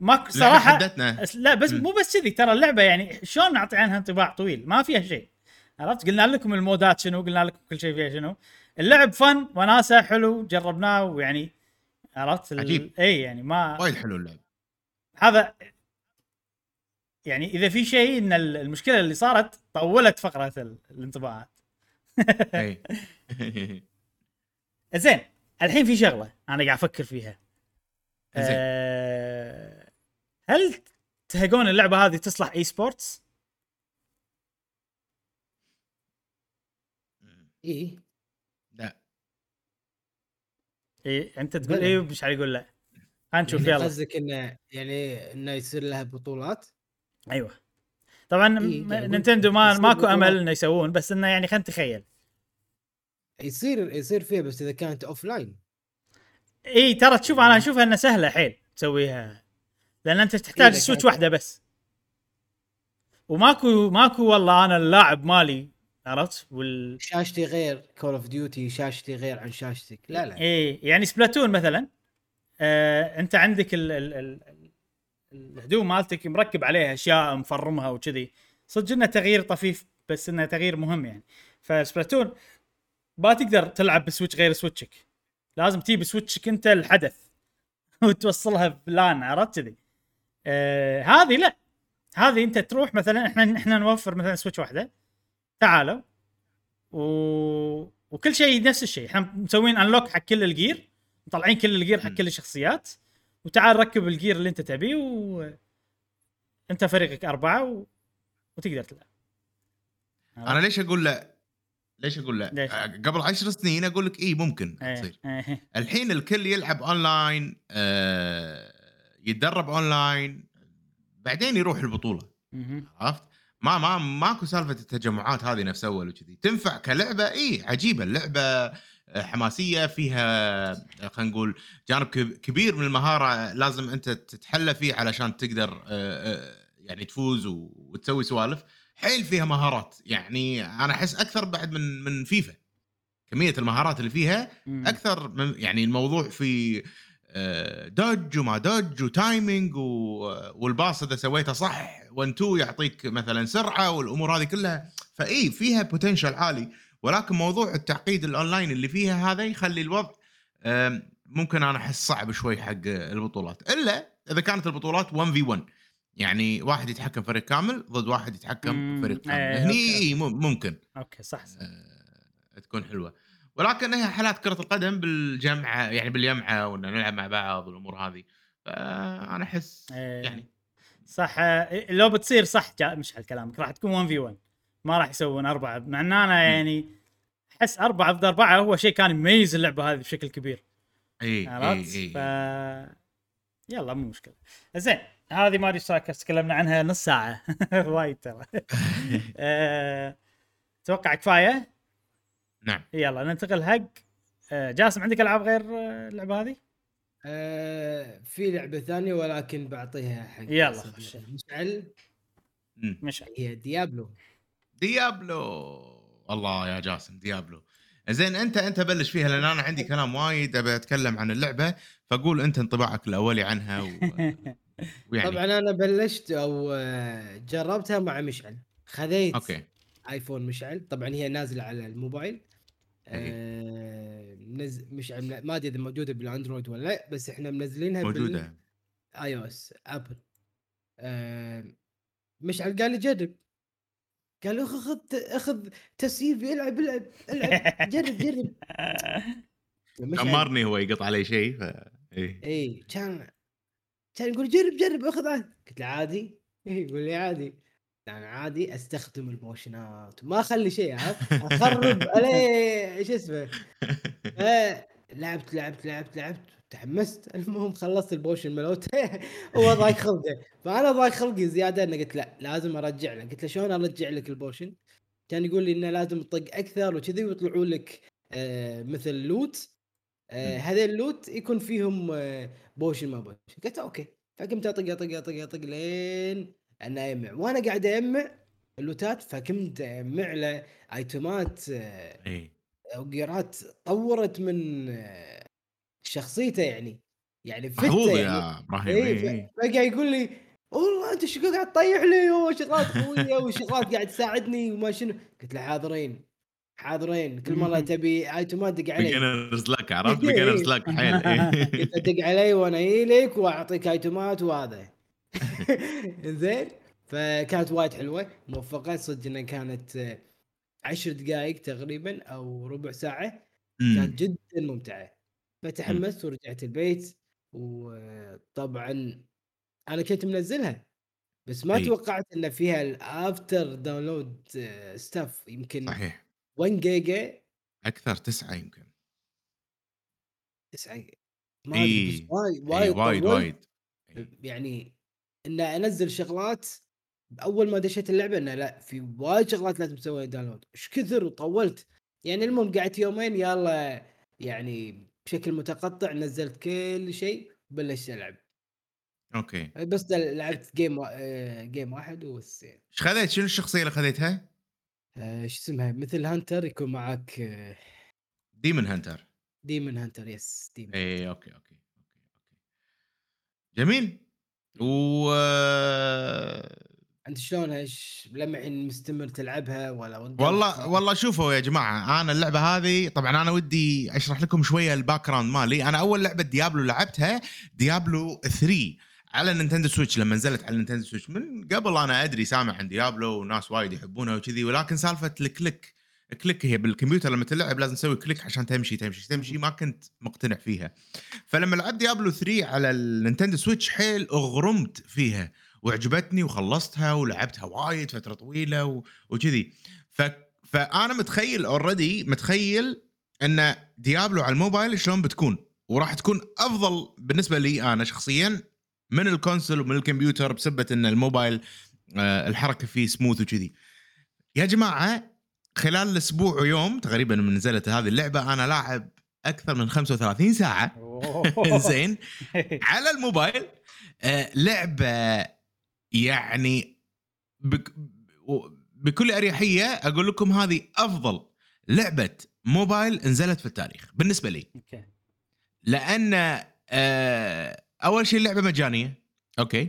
ماكو صراحة لا بس. مو بس كذي ترى اللعبة يعني شلون نعطي عنها انطباع طويل؟ ما فيها شيء. عرفت؟ قلنا لكم المودات شنو قلنا لكم كل شيء فيها شنو. اللعب فن وناسة حلو جربناه ويعني عرفت؟ ال- عجيب. إي يعني ما وايد حلو اللعب. هذا يعني إذا في شيء إن ال- المشكلة اللي صارت طولت فقرة ال- الانطباعات زين الحين في شغلة أنا قاعد أفكر فيها. زين. أه هل تهقون اللعبة هذه تصلح esports؟ إي. لا. إي أنت تقول. إي ومش يقول لا. خلينا نشوف يعني يلا. قصدك إنه يعني إنه يصير لها بطولات؟ أيوه. طبعا إيه، يعني Nintendo ما ماكو. أمل إنه يسوون بس إنه يعني خلينا نتخيل. يصير يصير فيها بس إذا كانت offline إي ترى تشوف أنا اشوفها إنها سهلة حيل تسويها. لأن أنت تحتاج إذا Switch واحدة بس. وماكو ماكو والله أنا اللاعب مالي عرفت؟ وال شاشتي غير Call of Duty شاشتي غير عن شاشتك. لا لا. إيه يعني Splatoon مثلا. آه أنت عندك ال ال ال الهدوم مالتك مركب عليها أشياء مفرمها وكذي. صدق إنه تغيير طفيف بس إنه تغيير مهم يعني. ف Splatoon ما تقدر تلعب ب Switch غير Switch ك. لازم تجيب Switch ك أنت الحدث وتوصلها ب LAN عرفت كذي؟ آه هذه لا. هذه أنت تروح مثلا إحنا إحنا نوفر مثلا Switch واحدة. تعالوا. و... وكل شيء نفس الشيء. إحنا مسوين unlock حق كل ال gear مطلعين كل ال gear حق. كل الشخصيات. وتعال ركب ال gear اللي انت تبيه و انت فريقك أربعة و... وتقدر تلعب أنا ليش أقول لا؟ ليش أقول لا؟ ليش؟ قبل عشر سنين أقول لك اي ممكن إيه، تصير إيه. الحين الكل يلعب أونلاين آه يتدرب أونلاين بعدين يروح البطولة. عرفت؟ ما ما ماكو سالفة التجمعات هذه نفس أول وكذي تنفع كلعبة اي عجيبة اللعبة حماسية فيها آه، خلينا نقول جانب كب- كبير من المهارة لازم أنت تتحلى فيه علشان تقدر آه، آه، يعني تفوز وتسوي سوالف. حيل فيها مهارات. يعني أنا أحس أكثر بعد من من فيفا. كمية المهارات اللي فيها. أكثر من يعني الموضوع في dodge وما dodge و timing وال pass إذا سويته صح 1 2 يعطيك مثلا سرعة والأمور هذه كلها. فاي فيها potential عالي. ولكن موضوع التعقيد الأونلاين اللي فيها هذا يخلي الوضع ممكن أنا أحس صعب شوي حق البطولات. إلا إذا كانت البطولات 1 في 1 يعني واحد يتحكم فريق كامل ضد واحد يتحكم فريق كامل. إيه، هني okay. ممكن. okay صح, صح. آه، تكون حلوة. ولكن هي حلاة كرة القدم بالجمعه يعني بالجمعه وان نلعب مع بعض والأمور هذه. فأنا أحس إيه. يعني صح آه، لو بتصير صح مشعل كلامك راح تكون 1 في 1 ما راح يسوون أربعة مع إن أنا يعني أحس أربعة ضد أربعة هو شيء كان يميز اللعبة هذه بشكل كبير. إي عرفت؟ إي ف اي يلا مو مشكلة. زين هذه Mario Strikers تكلمنا عنها نص ساعة. وايد ترى. آه، أتوقع كفاية؟ نعم. يلا ننتقل حق آه، جاسم عندك ألعاب غير آه، اللعبة هذه؟ آه في لعبة ثانية ولكن بعطيها حق يلا. مشعل. مم. مش هي Diablo. Diablo. الله يا جاسم Diablo. زين أنت أنت بلش فيها لأن أنا عندي كلام وايد أبي أتكلم عن اللعبة. فقول أنت انطباعك الأولي عنها و... ويعني. طبعا أنا بلشت أو آه، جربتها مع مشعل. خذيت okay. iPhone مشعل. طبعا هي نازلة على الموبايل. آه منز... مشعل ما أدري إذا موجودة بال Android ولا لا بس إحنا منزلينها موجودة. iOS Apple. آه مشعل قال لي جرب. قال له خذ اخذ تسييف العب العب العب. جرب جرب. أمرني هو يقط علي شيء ف إيه. اي كان كان يقول جرب جرب اخذ عاد. قلت له عادي. يقول لي عادي. أنا عادي أستخدم الموشنات. ما أخلي شيء أخرب عليه إيش اسمه. آه، لعبت لعبت لعبت لعبت. تحمست المهم خلصت ال potion مالته وهو ضايق خلقه. فأنا ضايق خلقي زيادة إنه قلت لا لازم أرجع له. قلت له شلون أرجع لك ال potion؟ كان يقول لي إنه لازم تطق أكثر وكذي ويطلعوا لك آه مثل loot. آه. هذا ال loot يكون فيهم آه potion ما potion. قلت okay. فقمت أطق أطق أطق أطق لين أنا اجمع وأنا قاعد اجمع ال loot ات فكنت اجمع له item ات آه إيه. و gear ات طورت من آه، شخصيته يعني يعني محظوظ يعني يا إبراهيم إيه إيه. فقاعد يقول لي والله أنت شو قاعد تطيح لي؟ وشغلات قوية وشغلات قاعد تساعدني وما شنو. قلت له حاضرين حاضرين كل مرة تبي item ات دق علي beginner's luck عرفت؟ إيه. beginner's luck حيل إيه. قلت له دق علي وأنا لك وأعطيك item ات وهذا. زين فكانت وايد حلوة. موفقة صدق إنها كانت عشر دقائق تقريبا أو ربع ساعة. كانت جدا ممتعة. فتحمست ورجعت البيت وطبعا أنا كنت منزلها بس ما أي. توقعت إن فيها ال after download stuff يمكن صحيح. 1 جيجا أكثر تسعة يمكن. 9 ما أدري بس إي. وايد إيه، وايد وايد طولت. وايد. يعني إن أنزل شغلات أول ما دشيت اللعبة إنه لا في وايد شغلات لازم تسويها download إيش كثر وطولت يعني المهم قعدت يومين يلا يعني بشكل متقطع نزلت كل شيء بلشت ألعب. okay. بس لعبت game. آه، game واحد وبس. إيش خذيت؟ شنو الشخصية اللي خذيتها؟ آه، شو اسمها؟ مثل hunter يكون معك آه، demon hunter demon hunter yes demon إي okay okay okay okay. جميل. و انت شلون إيش لما الحين مستمر تلعبها ولا والله؟ والله شوفوا يا جماعة أنا اللعبة هذه طبعا أنا ودي أشرح لكم شوية ال background مالي. أنا أول لعبة Diablo لعبتها Diablo 3 على Nintendo Switch لما نزلت على Nintendo Switch. من قبل أنا أدري سامع عن Diablo وناس وايد يحبونها وكذي ولكن سالفة ال click click هي بالكمبيوتر لما تلعب لازم تسوي click عشان تمشي تمشي تمشي. ما كنت مقتنع فيها. فلما لعبت Diablo 3 على ال Nintendo Switch حيل اغرمت فيها. وعجبتني وخلصتها ولعبتها وايد فترة طويلة و- وكذي. ف... فأنا متخيل already متخيل أن Diablo على الموبايل شلون بتكون. وراح تكون أفضل بالنسبة لي أنا شخصيا من ال console ومن الكمبيوتر بسبة أن الموبايل آه، الحركة فيه سموث وكذي. يا جماعة خلال الأسبوع ويوم تقريبا من نزلت هذه اللعبة أنا لاعب أكثر من 35 ساعة. زين. على الموبايل آه، لعبة يعني بك بكل أريحية أقول لكم هذه أفضل لعبة موبايل نزلت في التاريخ بالنسبة لي. okay. لأن آه، أول شيء اللعبه مجانية okay.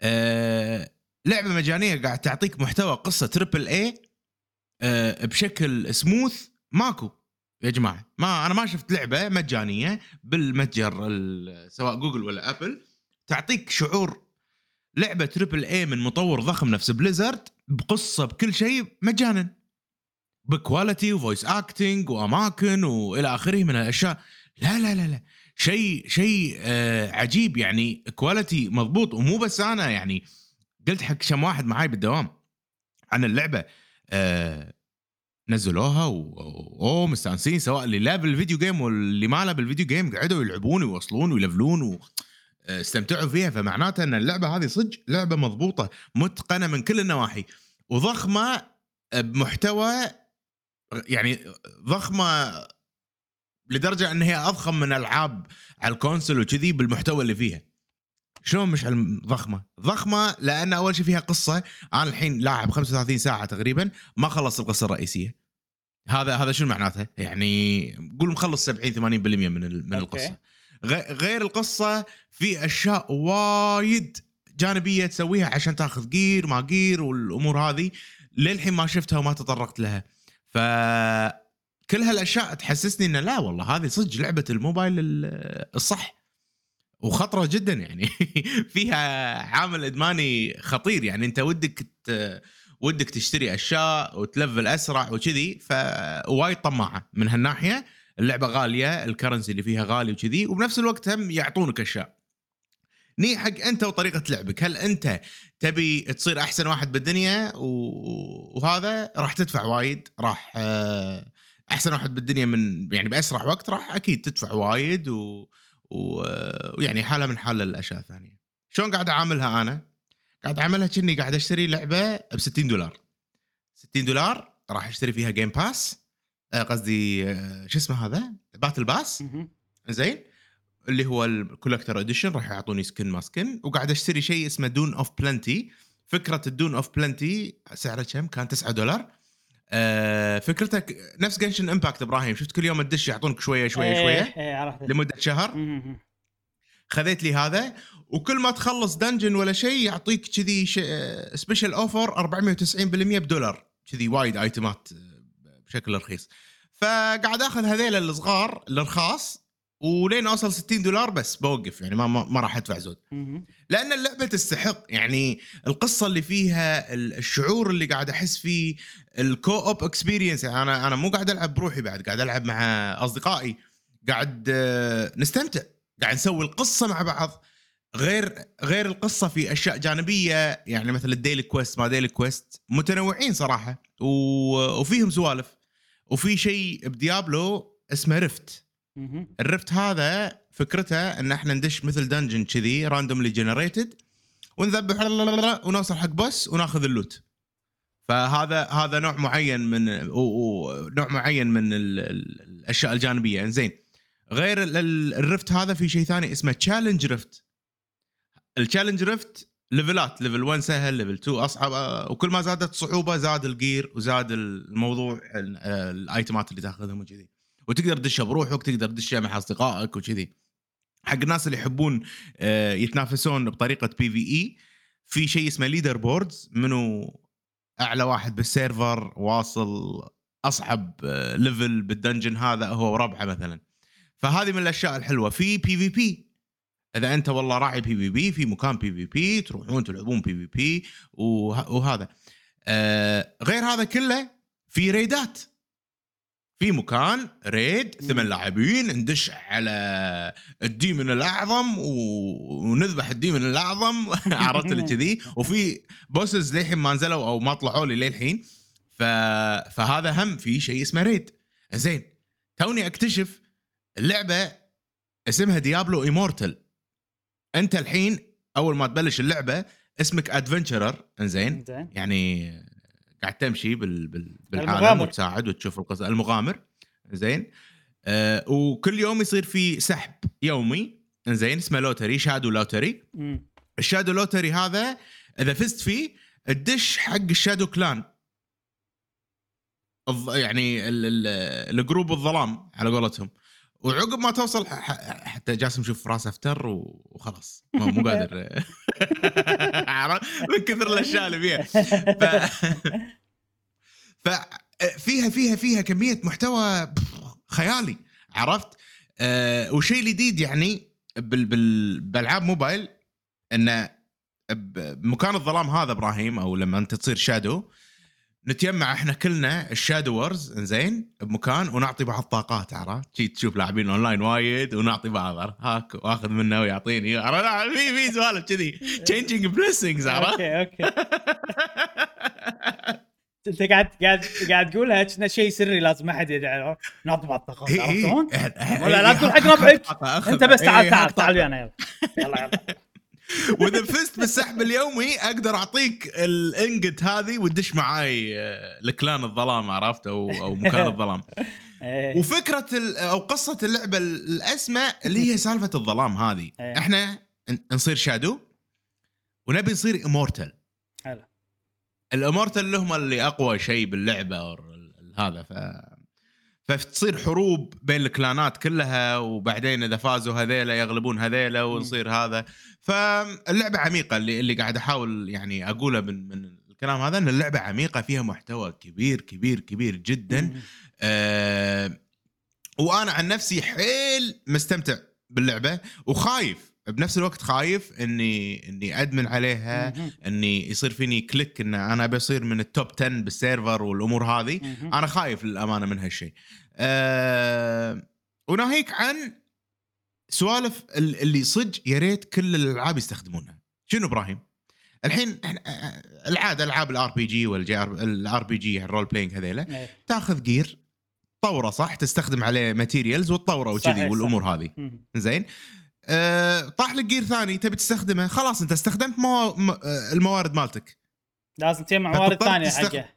آه، لعبة مجانية قاعد تعطيك محتوى قصة triple A بشكل سموث ماكو. يا جماعة ما أنا ما شفت لعبة مجانية بالمتجر ال- سواء جوجل ولا Apple تعطيك شعور لعبة triple A من مطور ضخم نفس Blizzard بقصة بكل شيء مجانا. ب quality و voice acting وأماكن وإلى آخره من الاشياء لا لا لا لا. شيء شيء آه عجيب يعني. quality مضبوط ومو بس أنا يعني. قلت حق كم واحد معاي بالدوام عن اللعبة آه نزلوها wow مستانسين سواء اللي لعب ال video game واللي ما لعب ال video game قعدوا يلعبون ويوصلون ويلفلون و... استمتعوا فيها فمعناته إن اللعبة هذه صدق لعبة مضبوطة متقنة من كل النواحي وضخمة بمحتوى يعني ضخمة لدرجة إن هي أضخم من ألعاب على ال console وكذي بالمحتوى اللي فيها شلون مش ضخمة؟ ضخمة لأن أول شيء فيها قصة أنا الحين لاعب 35 ساعة تقريبا ما خلص القصة الرئيسية هذا هذا شنو معناته؟ يعني قول مخلص 70 80% من من. القصة غير القصة في أشياء وايد جانبية تسويها عشان تاخذ جير ما جير والأمور هذه. للحين ما شفتها وما تطرقت لها. ف كل هالأشياء تحسسني إنه لا والله هذه صدق لعبة الموبايل ال- الصح. وخطرة جدا يعني. فيها عامل إدماني خطير يعني. أنت ودك. ودك تشتري أشياء وتلفل أسرع وكذي فوايد طماعة من هالناحية. اللعبة غالية ال currency اللي فيها غالي وكذي وبنفس الوقت هم يعطونك أشياء. ني حق أنت وطريقة لعبك هل أنت تبي تصير أحسن واحد بالدنيا؟ وهذا راح تدفع وايد راح آه، أحسن واحد بالدنيا من يعني بأسرع وقت راح أكيد تدفع وايد و... و... ويعني حاله من حال الأشياء الثانية. شلون قاعد أعاملها أنا؟ قاعد أعاملها كني قاعد أشتري لعبة ب 60 دولار. 60 دولار راح أشتري فيها game pass قصدي آه، شو اسمه هذا؟ battle pass. زين. اللي هو ال collector edition راح يعطوني skin ما skin وقاعد اشتري شيء اسمه boon of plenty فكرة ال boon of plenty سعره كم؟ كان 9 دولار. آه فكرتها ك- نفس Genshin Impact إبراهيم. شفت كل يوم الدش يعطونك شوية شوية إيه، شوية؟ إيه لمدة شهر. خذيت لي هذا. وكل ما تخلص dungeon ولا شيء يعطيك كذي special offer 490% بدولار. كذي وايد item ات آه، بشكل رخيص. فقاعد آخذ هذيل الصغار الرخاص ولين أوصل 60 دولار بس بوقف يعني ما ما, راح أدفع زود. لأن اللعبة تستحق يعني القصة اللي فيها ال- الشعور اللي قاعد أحس فيه ال co-op experience يعني أنا أنا مو قاعد ألعب بروحي بعد قاعد ألعب مع أصدقائي. قاعد آه، نستمتع قاعد نسوي القصة مع بعض. غير غير القصة في أشياء جانبية يعني مثل ال daily quest ما daily quest متنوعين صراحة وفيهم سوالف. وفي شيء ب Diablo اسمه rift. ال rift هذا فكرته ان إحنا ندش مثل dungeon كذي randomly generated ونذبح ونوصل حق boss وناخذ ال loot. فهذا هذا نوع معين من نوع معين من ال- ال- الأشياء الجانبية. إنزين. غير ال- ال- ال rift هذا في شيء ثاني اسمه challenge rift. ال challenge rift ليفلات level 1 سهل level 2 أصعب آه، وكل ما زادت صعوبة زاد ال gear وزاد الموضوع ال- آه، الايتمات اللي تاخذهم وكذي. وتقدر تدشها بروحك تقدر تدشها مع أصدقائك وكذي. حق الناس اللي يحبون آه، يتنافسون بطريقة PvE في شيء اسمه leaderboards منو أعلى واحد بال server واصل أصعب level بال dungeon هذا هو وربعه مثلا. فهذه من الأشياء الحلوة. في بي في بي إذا أنت والله راعي بي في بي في مكان بي في بي تروحون تلعبون بي في بي وهذا. آه غير هذا كله في ريدات. في مكان raid ثمان لاعبين ندش على ال demon الأعظم و- ونذبح ال demon الأعظم عرفت اللي كذي؟ وفي bosses للحين ما نزلوا أو ما طلعوا لي للحين. ف... فهذا هم في شيء اسمه raid. زين توني أكتشف اللعبه اسمها Diablo Immortal انت الحين اول ما تبلش اللعبة اسمك adventurer انزين. زين يعني قاعد تمشي بال بال بالعالم المغامر. وتساعد وتشوف القصة. المغامر. زين آه وكل يوم يصير في سحب يومي. زين اسمه lottery shadow lottery. ال shadow lottery هذا إذا فزت فيه تدش حق ال shadow clan. يعني ال- ال- ال group الظلام على قولتهم. وعقب ما توصل حتى جاسم شوف راسه افتر وخلاص مو قادر؟ من كثر الأشياء اللي فيها ف... ف فيها فيها كمية محتوى خيالي عرفت؟ أه وشيء جديد يعني بال بال بالعاب موبايل انه بمكان الظلام هذا إبراهيم أو لما أنت تصير shadow نتجمع إحنا كلنا ال shadow wars إنزين بمكان ونعطي بعض طاقات عرفت؟ شي تشوف لاعبين أونلاين وايد ونعطي بعض عرفت؟ هاك وآخذ منه ويعطيني عرفت؟ لا، في في سوالف كذي changing blessings عرفت؟ okay okay أنت قاعد قاعد قاعد تقولها كأنه شيء سري لازم ما حد يدري نعطي بعض طاقات إيه، عرفت إيه. شلون؟ إيه، ولا لا تقول حق ربعك. أنت بس تعال تعال تعال. ويانا يلا يلا يلا وإذا فزت بالسحب اليومي أقدر أعطيك ال invite هذه وتدش معاي آه، ل clan الظلام عرفت أو أو مكان الظلام إيه. وفكرة ال- أو قصة اللعبة الأسمى اللي هي سالفة الظلام هذه إيه. إحنا نصير شادو ونبي نصير امورتال حلو. الامورتال اللي هم اللي أقوى شيء باللعبة هذا ف فتصير حروب بين الكلانات كلها وبعدين إذا فازوا هذيلا يغلبون هذيلا ونصير هذا. فاللعبة عميقة اللي اللي قاعد أحاول يعني أقوله من من الكلام هذا إن اللعبة عميقة فيها محتوى كبير كبير كبير جدا. آه وأنا عن نفسي حيل مستمتع باللعبة وخايف بنفس الوقت خايف إني إني أدمن عليها. إني يصير فيني click إن أنا ابي اصير من ال top 10 بال server والأمور هذه. أنا خايف للأمانة من هالشيء أه وناهيك عن سوالف ال- اللي صدق يا ريت كل الألعاب يستخدمونها شنو إبراهيم الحين إحنا آه، العادة ألعاب ال RPG وال JRPG ال role playing هذيلا. تاخذ gear طوره صح تستخدم عليه materials وتطوره وكذي والأمور. هذه. زين أه طاح لك gear ثاني تبي تستخدمه؟ خلاص انت استخدمت مو... م... آه، الموارد مالتك. لازم تجمع موارد ثانية تستخ- حقه.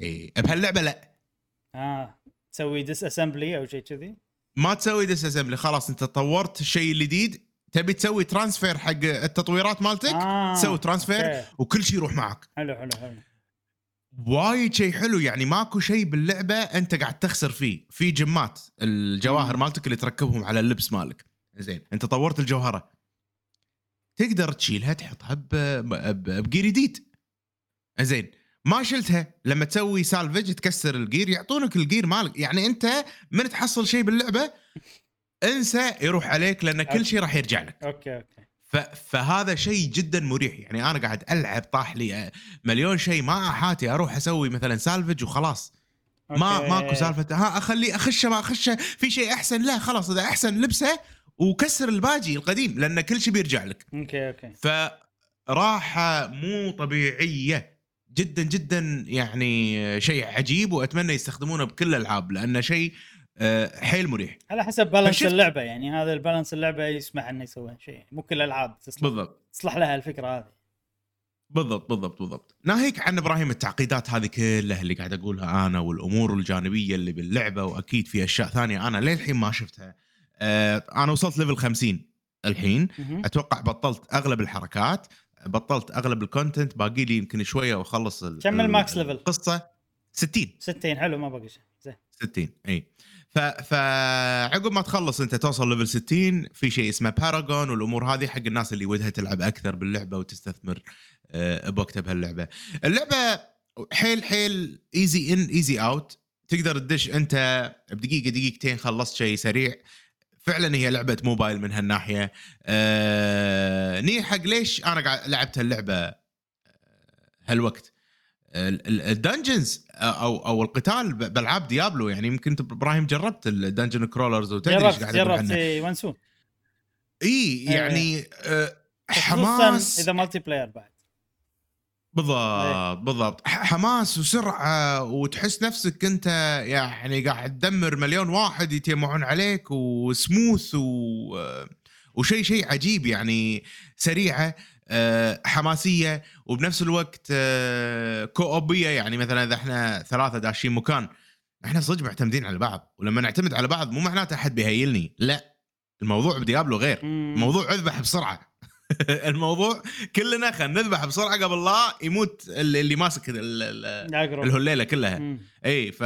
اي بهاللعبة لا. آه تسوي disassembly أو شيء كذي. ما تسوي disassembly خلاص انت طورت الشيء الجديد تبي تسوي transfer حق التطويرات مالتك؟ آه. تسوي transfer okay. وكل شيء يروح معك. حلو حلو حلو. وايد شيء حلو يعني ماكو شيء باللعبة انت قاعد تخسر فيه. في جمات الجواهر. مالتك اللي تركبهم على اللبس مالك. زين. انت طورت الجوهرة. تقدر تشيلها تحطها ب gear جديد زين. ما شلتها. لما تسوي سالفج تكسر الجير يعطونك ال gear مالك. يعني انت من تحصل شيء باللعبة انسى يروح عليك لأن كل شيء راح يرجع لك. okay okay. فهذا شيء جدا مريح. يعني أنا قاعد ألعب طاح لي مليون شيء ما احاتي أروح أسوي مثلا salvage وخلاص. ما okay. ماكو سالفه ها اخلي أخشه ما أخشه. في شيء أحسن؟ لا خلاص. إذا أحسن لبسه. وكسر الباجي القديم لأن كل شيء بيرجع لك. okay okay. فراحة مو طبيعية جدا جدا يعني شيء عجيب وأتمنى يستخدمونه بكل الألعاب لأنه شيء آه، حيل مريح. على حسب balance اللعبة يعني هذا ال balance اللعبة يسمح إنه يسوي شيء. مو كل الألعاب تصلح بالضبط. تصلح لها الفكرة هذه. بالضبط بالضبط بالضبط. ناهيك عن إبراهيم التعقيدات هذه كلها اللي قاعد أقولها أنا والأمور الجانبية اللي باللعبة وأكيد في أشياء ثانية أنا للحين ما شفتها. أنا وصلت level 50 الحين. أتوقع بطلت أغلب الحركات بطلت أغلب ال content باقي لي يمكن شوية وأخلص كم ال- ال max level؟ القصة؟ 60 60 حلو ما باقي شيء. زين. 60 إي. ف فعقب ما تخلص أنت توصل level 60 في شيء اسمه paragon والأمور هذه حق الناس اللي ودها تلعب أكثر باللعبة وتستثمر آه، بوقتها بهاللعبه اللعبة. حيل حيل easy in easy out تقدر تدش أنت بدقيقة دقيقتين خلصت شيء سريع. فعلا هي لعبة موبايل من هالناحية. آه ني حق ليش أنا قاعد لعبت هاللعبة آه، هالوقت؟ ال- ال- ال dungeons أو أو القتال بألعاب Diablo. يعني يمكن انت إبراهيم جربت ال dungeon crawlers وتدري إيش جربت قاعد أقول جربت عنه. إيه، إي يعني آه، خصوصا حماس. إذا multiplayer بعد. بالضبط بالضبط. ح- حماس وسرعة وتحس نفسك أنت يعني قاعد تدمر مليون واحد يتجمعون عليك وسموث و وشيء شيء عجيب يعني سريعة آه، حماسية وبنفس الوقت آه، co-op ية يعني مثلا إذا إحنا ثلاثة داشين مكان إحنا صدق معتمدين على بعض. ولما نعتمد على بعض مو معناته أحد بيهيلني لا. الموضوع بديابلو غير. مم. موضوع أذبح بسرعة. الموضوع كلنا خلينا نذبح بسرعة قبل لا يموت اللي اللي ماسك ال- ال- أقرب. الهليلة كلها مم. إي ف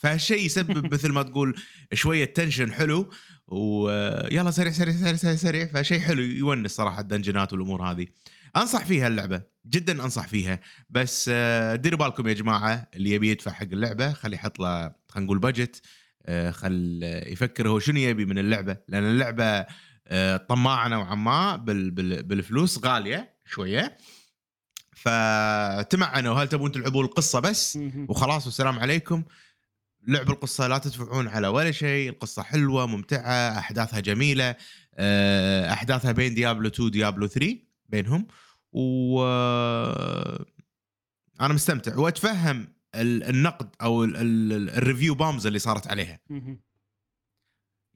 فهالشيء يسبب مثل ما تقول شوية tension حلو ويلا سريع سريع سريع سريع, سريع فشيء حلو يونس صراحة ال dungeon ات والأمور هذه أنصح فيها اللعبة جدا أنصح فيها بس آه، ديروا بالكم يا جماعة اللي يبي يدفع حق اللعبة خلي يحط له خلينا نقول budget آه، خل يفكر هو شنو يبي من اللعبة لأن اللعبة طماعه نوعا ما بال بال بالفلوس غالية شوية. فتمعنوا هل تبون تلعبون القصة بس. وخلاص والسلام عليكم. لعبوا القصة لا تدفعون على ولا شيء. القصة حلوة ممتعة أحداثها جميلة آه، أحداثها بين ديابلو 2 ديابلو 3 بينهم. و أنا مستمتع وأتفهم ال- النقد أو ال- ال- ال review bombs اللي صارت عليها.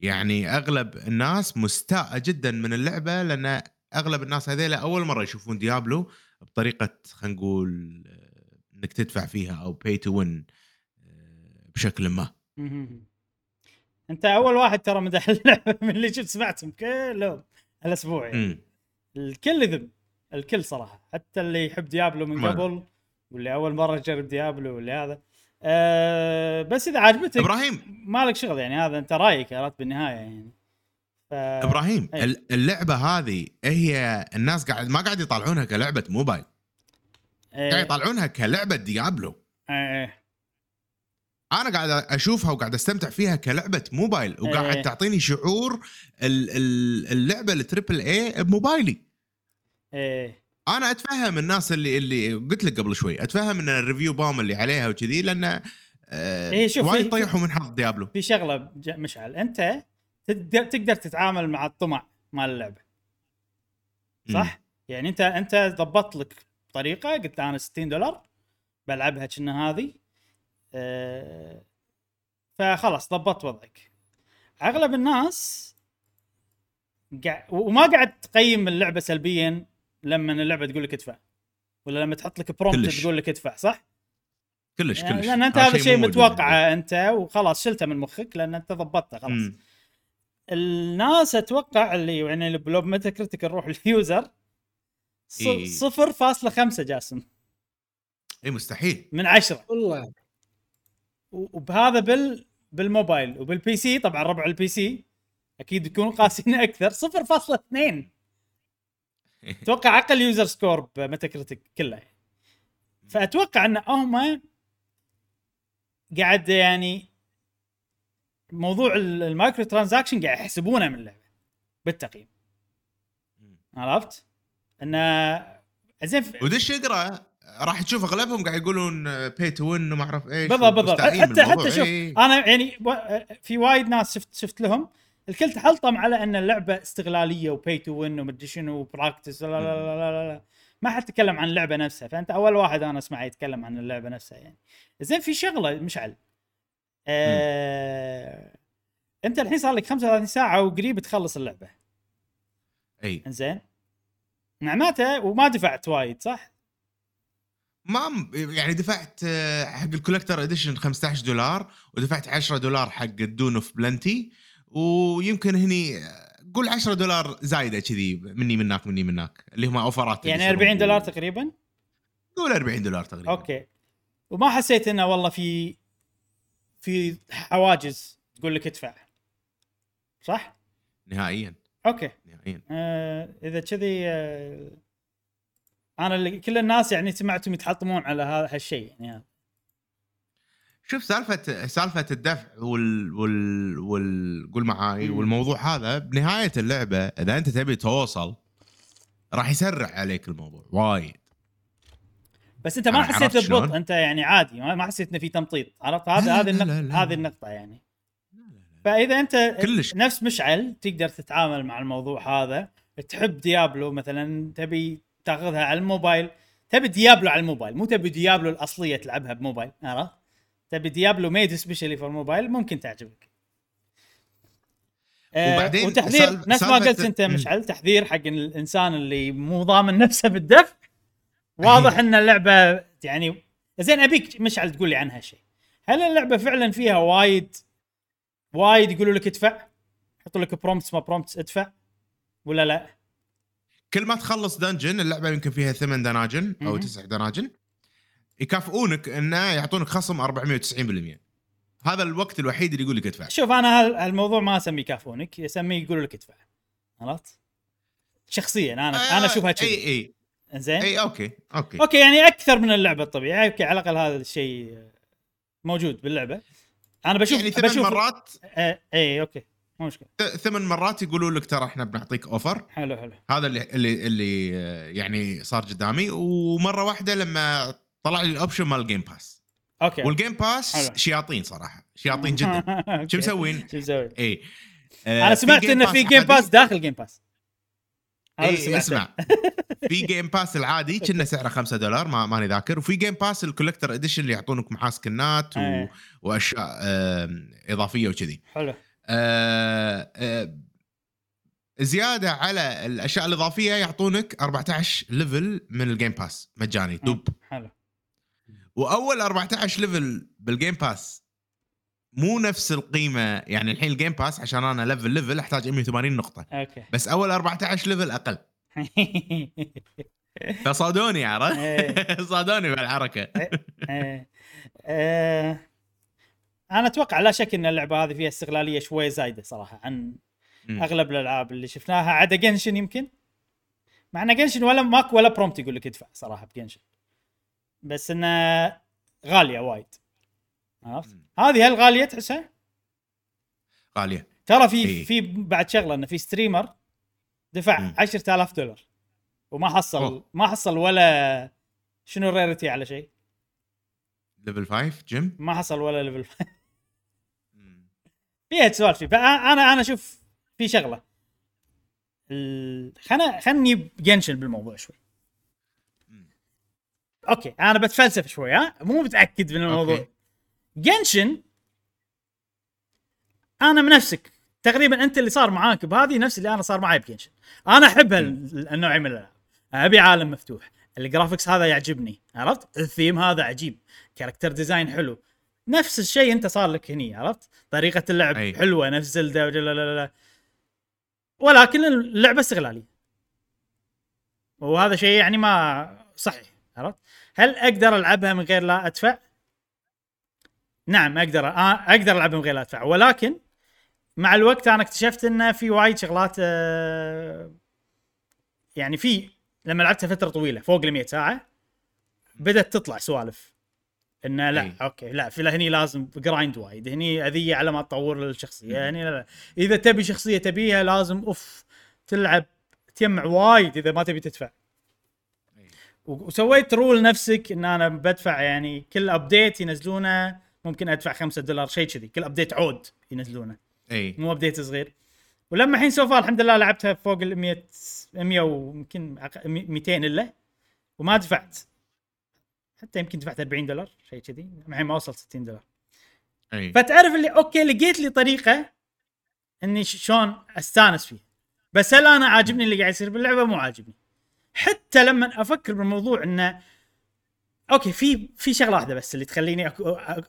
يعني أغلب الناس مستاءة جدا من اللعبة لأن أغلب الناس هذيلا أول مرة يشوفون ديابلو بطريقة خلينا نقول آه، إنك تدفع فيها أو pay to win بشكل ما. أنت أول واحد ترى مدح اللعبة من اللي شفت سمعتهم كلهم الأسبوع يعني. الكل يذم الكل صراحة. حتى اللي يحب ديابلو من قبل واللي أول مرة يجرب ديابلو واللي هذا. أه بس إذا عجبتك إبراهيم. ما لك شغل يعني هذا أنت رأيك عرفت بالنهاية يعني. ف... إبراهيم أي. ال- اللعبة هذه هي الناس قاعد ما قاعد يطالعونها كلعبة موبايل. قاعد إيه، يطالعونها كلعبة ديابلو. إيه، أنا قاعد أشوفها وقاعد أستمتع فيها كلعبة موبايل وقاعد إيه. تعطيني شعور ال- ال- اللعبة ال triple A بموبايلي. إيه. أنا أتفهم الناس اللي اللي قلت لك قبل شوي أتفهم إن ال review bomb اللي عليها وكذي لأن آه إيه، شوف، وايد طيحوا من حظ ديابلو. في شغلة مشعل أنت تقدر تقدر تتعامل مع الطمع مال اللعبة. صح؟ يعني انت أنت ضبطت لك طريقة قلت أنا 60 دولار بلعبها كنا هذه أه فخلاص ضبطت وضعك. أغلب الناس قاعد وما قاعد تقيم اللعبة سلبيا لما اللعبة تقول لك ادفع. ولا لما تحط لك prompt. تقول لك ادفع صح؟ كلش يعني كلش. لأن أنت هذا الشيء موجود متوقعه أنت وخلاص شلته من مخك لأن أنت ضبطته خلاص. مم. الناس أتوقع اللي يعني اللي بلو Metacritic نروح ال user ص- إيه. صفر فاصلة خمسة جاسم. اي مستحيل. من عشرة. والله. وبهذا بال بالموبايل. وبال PC طبعا ربع ال PC أكيد يكونوا قاسين أكثر. صفر فاصلة اثنين. أتوقع أقل user score ب Metacritic كله فأتوقع أن هم قاعد يعني موضوع ال- ال microtransaction قاعد يحسبونه من اللعبة بالتقييم عرفت؟ انه زين ودش اقرا راح تشوف أغلبهم قاعد يقولون pay to win وما أعرف إيش بالضبط بالضبط حتى. حتى شوف إيه. أنا يعني في وايد ناس شفت شفت لهم الكل تحلطم على أن اللعبة استغلالية و pay to win ومدري شنو و practice لا لا لا لا لا. ما حد تكلم عن اللعبة نفسها فأنت أول واحد أنا اسمعه يتكلم عن اللعبة نفسها يعني. زين في شغلة مشعل. آه... أنت الحين صار لك 35 ساعة وقريب تخلص اللعبة. أي. إنزين. معناته وما دفعت وايد صح؟ ما يعني دفعت آه، حق ال collector edition 15 دولار ودفعت 10 دولار حق ال Boon of Plenty ويمكن هني قول 10 دولار زايدة كذي مني منك مني منك اللي هم offer ات يعني يصيرون 40 دولار تقريبا؟ قول 40 دولار تقريبا. أوكي. وما حسيت إنه والله في في حواجز تقول لك ادفع. صح؟ نهائيا. أوكي. نهائيا. آه إذا كذي آه أنا اللي كل الناس يعني سمعتهم يتحطمون على هذا هالشيء يعني. شوف سالفة سالفة الدفع وال وال وال قول معاي. والموضوع هذا بنهاية اللعبة إذا أنت تبي توصل راح يسرع عليك الموضوع وايد بس أنت ما حسيت ببطء؟ أنت يعني عادي ما حسيت إنه في تمطيط عرفت هذا هذه النقطه. هذه النقطة يعني فإذا أنت كلش. نفس مشعل تقدر تتعامل مع الموضوع هذا تحب ديابلو مثلا تبي تاخذها على الموبايل تبي ديابلو على الموبايل مو تبي ديابلو الأصلية تلعبها بموبايل عرفت تبي ديابلو made specially for mobile ممكن تعجبك. آه، وبعدين وتحذير سالفة- نفس ما قلت أنت. مشعل تحذير حق الإنسان اللي مو ضامن نفسه بالدفع. واضح إن اللعبة يعني زين أبيك مشعل تقول لي عنها شيء. هل اللعبة فعلا فيها وايد وايد يقولوا لك ادفع؟ يحطوا لك prompts ما prompts ادفع؟ ولا لا؟ كل ما تخلص dungeon اللعبة يمكن فيها ثمان دناجن أو. تسع دناجن يكافئونك إنه يعطونك خصم 490% هذا الوقت الوحيد اللي يقول لك ادفع. شوف أنا هالموضوع ما أسميه يكافونك اسميه يقولوا لك ادفع. عرفت؟ شخصيا أنا أنا أشوفها اي كذي. إي زين إي أوكي أوكي. أوكي يعني أكثر من اللعبة الطبيعيه أوكي على الأقل هذا الشيء موجود باللعبة. أنا بشوف يعني ثمان بشوف مرات آه إي أوكي مو مشكلة. ثمان مرات يقولوا لك ترى إحنا بنعطيك offer حلو حلو. هذا اللي اللي اللي آه، يعني صار قدامي. ومرة واحدة لما طلع لي ال option مال ال game pass أوكي. وال game pass. شياطين صراحة. شياطين جدا. شو مسوين؟ شو مسوي؟ اي آه، أنا سمعت انه في game. pass داخل game pass اي. اسمع. في game pass العادي كنا سعره 5 دولار ما ماني ذاكر. وفي game pass ال collector edition اللي يعطونك معاه skin ات و... إيه. وأشياء إضافية وكذي. حلو. آه، آه، زيادة على الأشياء الإضافية يعطونك 14 level من ال game pass مجاني. دب حلو. وأول 14 level بال game pass مو نفس القيمة يعني الحين ال game pass عشان أنا level level أحتاج 180 نقطة. أوكي. بس أول 14 level أقل. فصادوني عرفت؟ إيه. صادوني بالحركه إيه. آه، أنا أتوقع لا شك إن اللعبة هذه فيها استغلالية شوي زايدة صراحة عن. أغلب الألعاب اللي شفناها. عدا Genshin يمكن. مع إن Genshin ولا ماكو ولا prompt يقول لك ادفع صراحة ب Genshin بس انها غالية وايد عرفت. هذه هل غالية تحسها غالية ترى في إيه. في بعد شغلة إنه في streamer دفع مم. 10000 دولار وما حصل أوه. ما حصل ولا شنو ال rarity أعلى شيء level 5 gem ما حصل ولا level فيها سوالف فيه فانا أنا أشوف في شغلة ال- خلنا خلنا نجيب Genshin بالموضوع شوي. أوكي أنا بتفلسف شوي ها؟ مو متأكد من الموضوع. أوكي. Genshin أنا من نفسك. تقريبا أنت اللي صار معاك بهذه نفس اللي أنا صار معي ب Genshin. أنا احب النوع من الألعاب. أبي عالم مفتوح. ال graphics هذا يعجبني عرفت؟ الثيم هذا عجيب. character design حلو. نفس الشيء أنت صار لك هني عرفت؟ طريقة اللعب أي. حلوة نفس زلدا ولا لا لا لا. ولكن اللعبة استغلالية. وهذا شيء يعني ما صحيح. عرفت؟ هل أقدر ألعبها من غير لا أدفع؟ نعم أقدر آه، أقدر ألعبها من غير لا أدفع. ولكن مع الوقت أنا اكتشفت انه في وايد شغلات آه، يعني في لما لعبتها فترة طويلة فوق ال 100 ساعة بدأت تطلع سوالف. انه لا أي. أوكي لا في هني لازم grind وايد هني أذية على ما تطور الشخصية هني لا, لا. إذا تبي شخصية تبيها لازم أوف تلعب تجمع وايد إذا ما تبي تدفع. وسويت rule نفسك إن أنا بدفع يعني كل update ينزلونه ممكن أدفع 5 دولار شيء كذي. كل update عود ينزلونه. إي. مو update صغير. ولما الحين سوف الحمد لله لعبتها فوق ال 100 100 ويمكن أق- 200 إلا. وما دفعت. حتى يمكن دفعت 40 دولار شيء كذي. الحين ما وصل 60 دولار. إي. فتعرف اللي أوكي لقيت لي طريقة إني شلون أستانس فيه بس هل أنا عاجبني اللي قاعد يصير باللعبة؟ مو عاجبني. حتى لما أفكر بالموضوع إنه أوكي في في شغلة واحدة بس اللي تخليني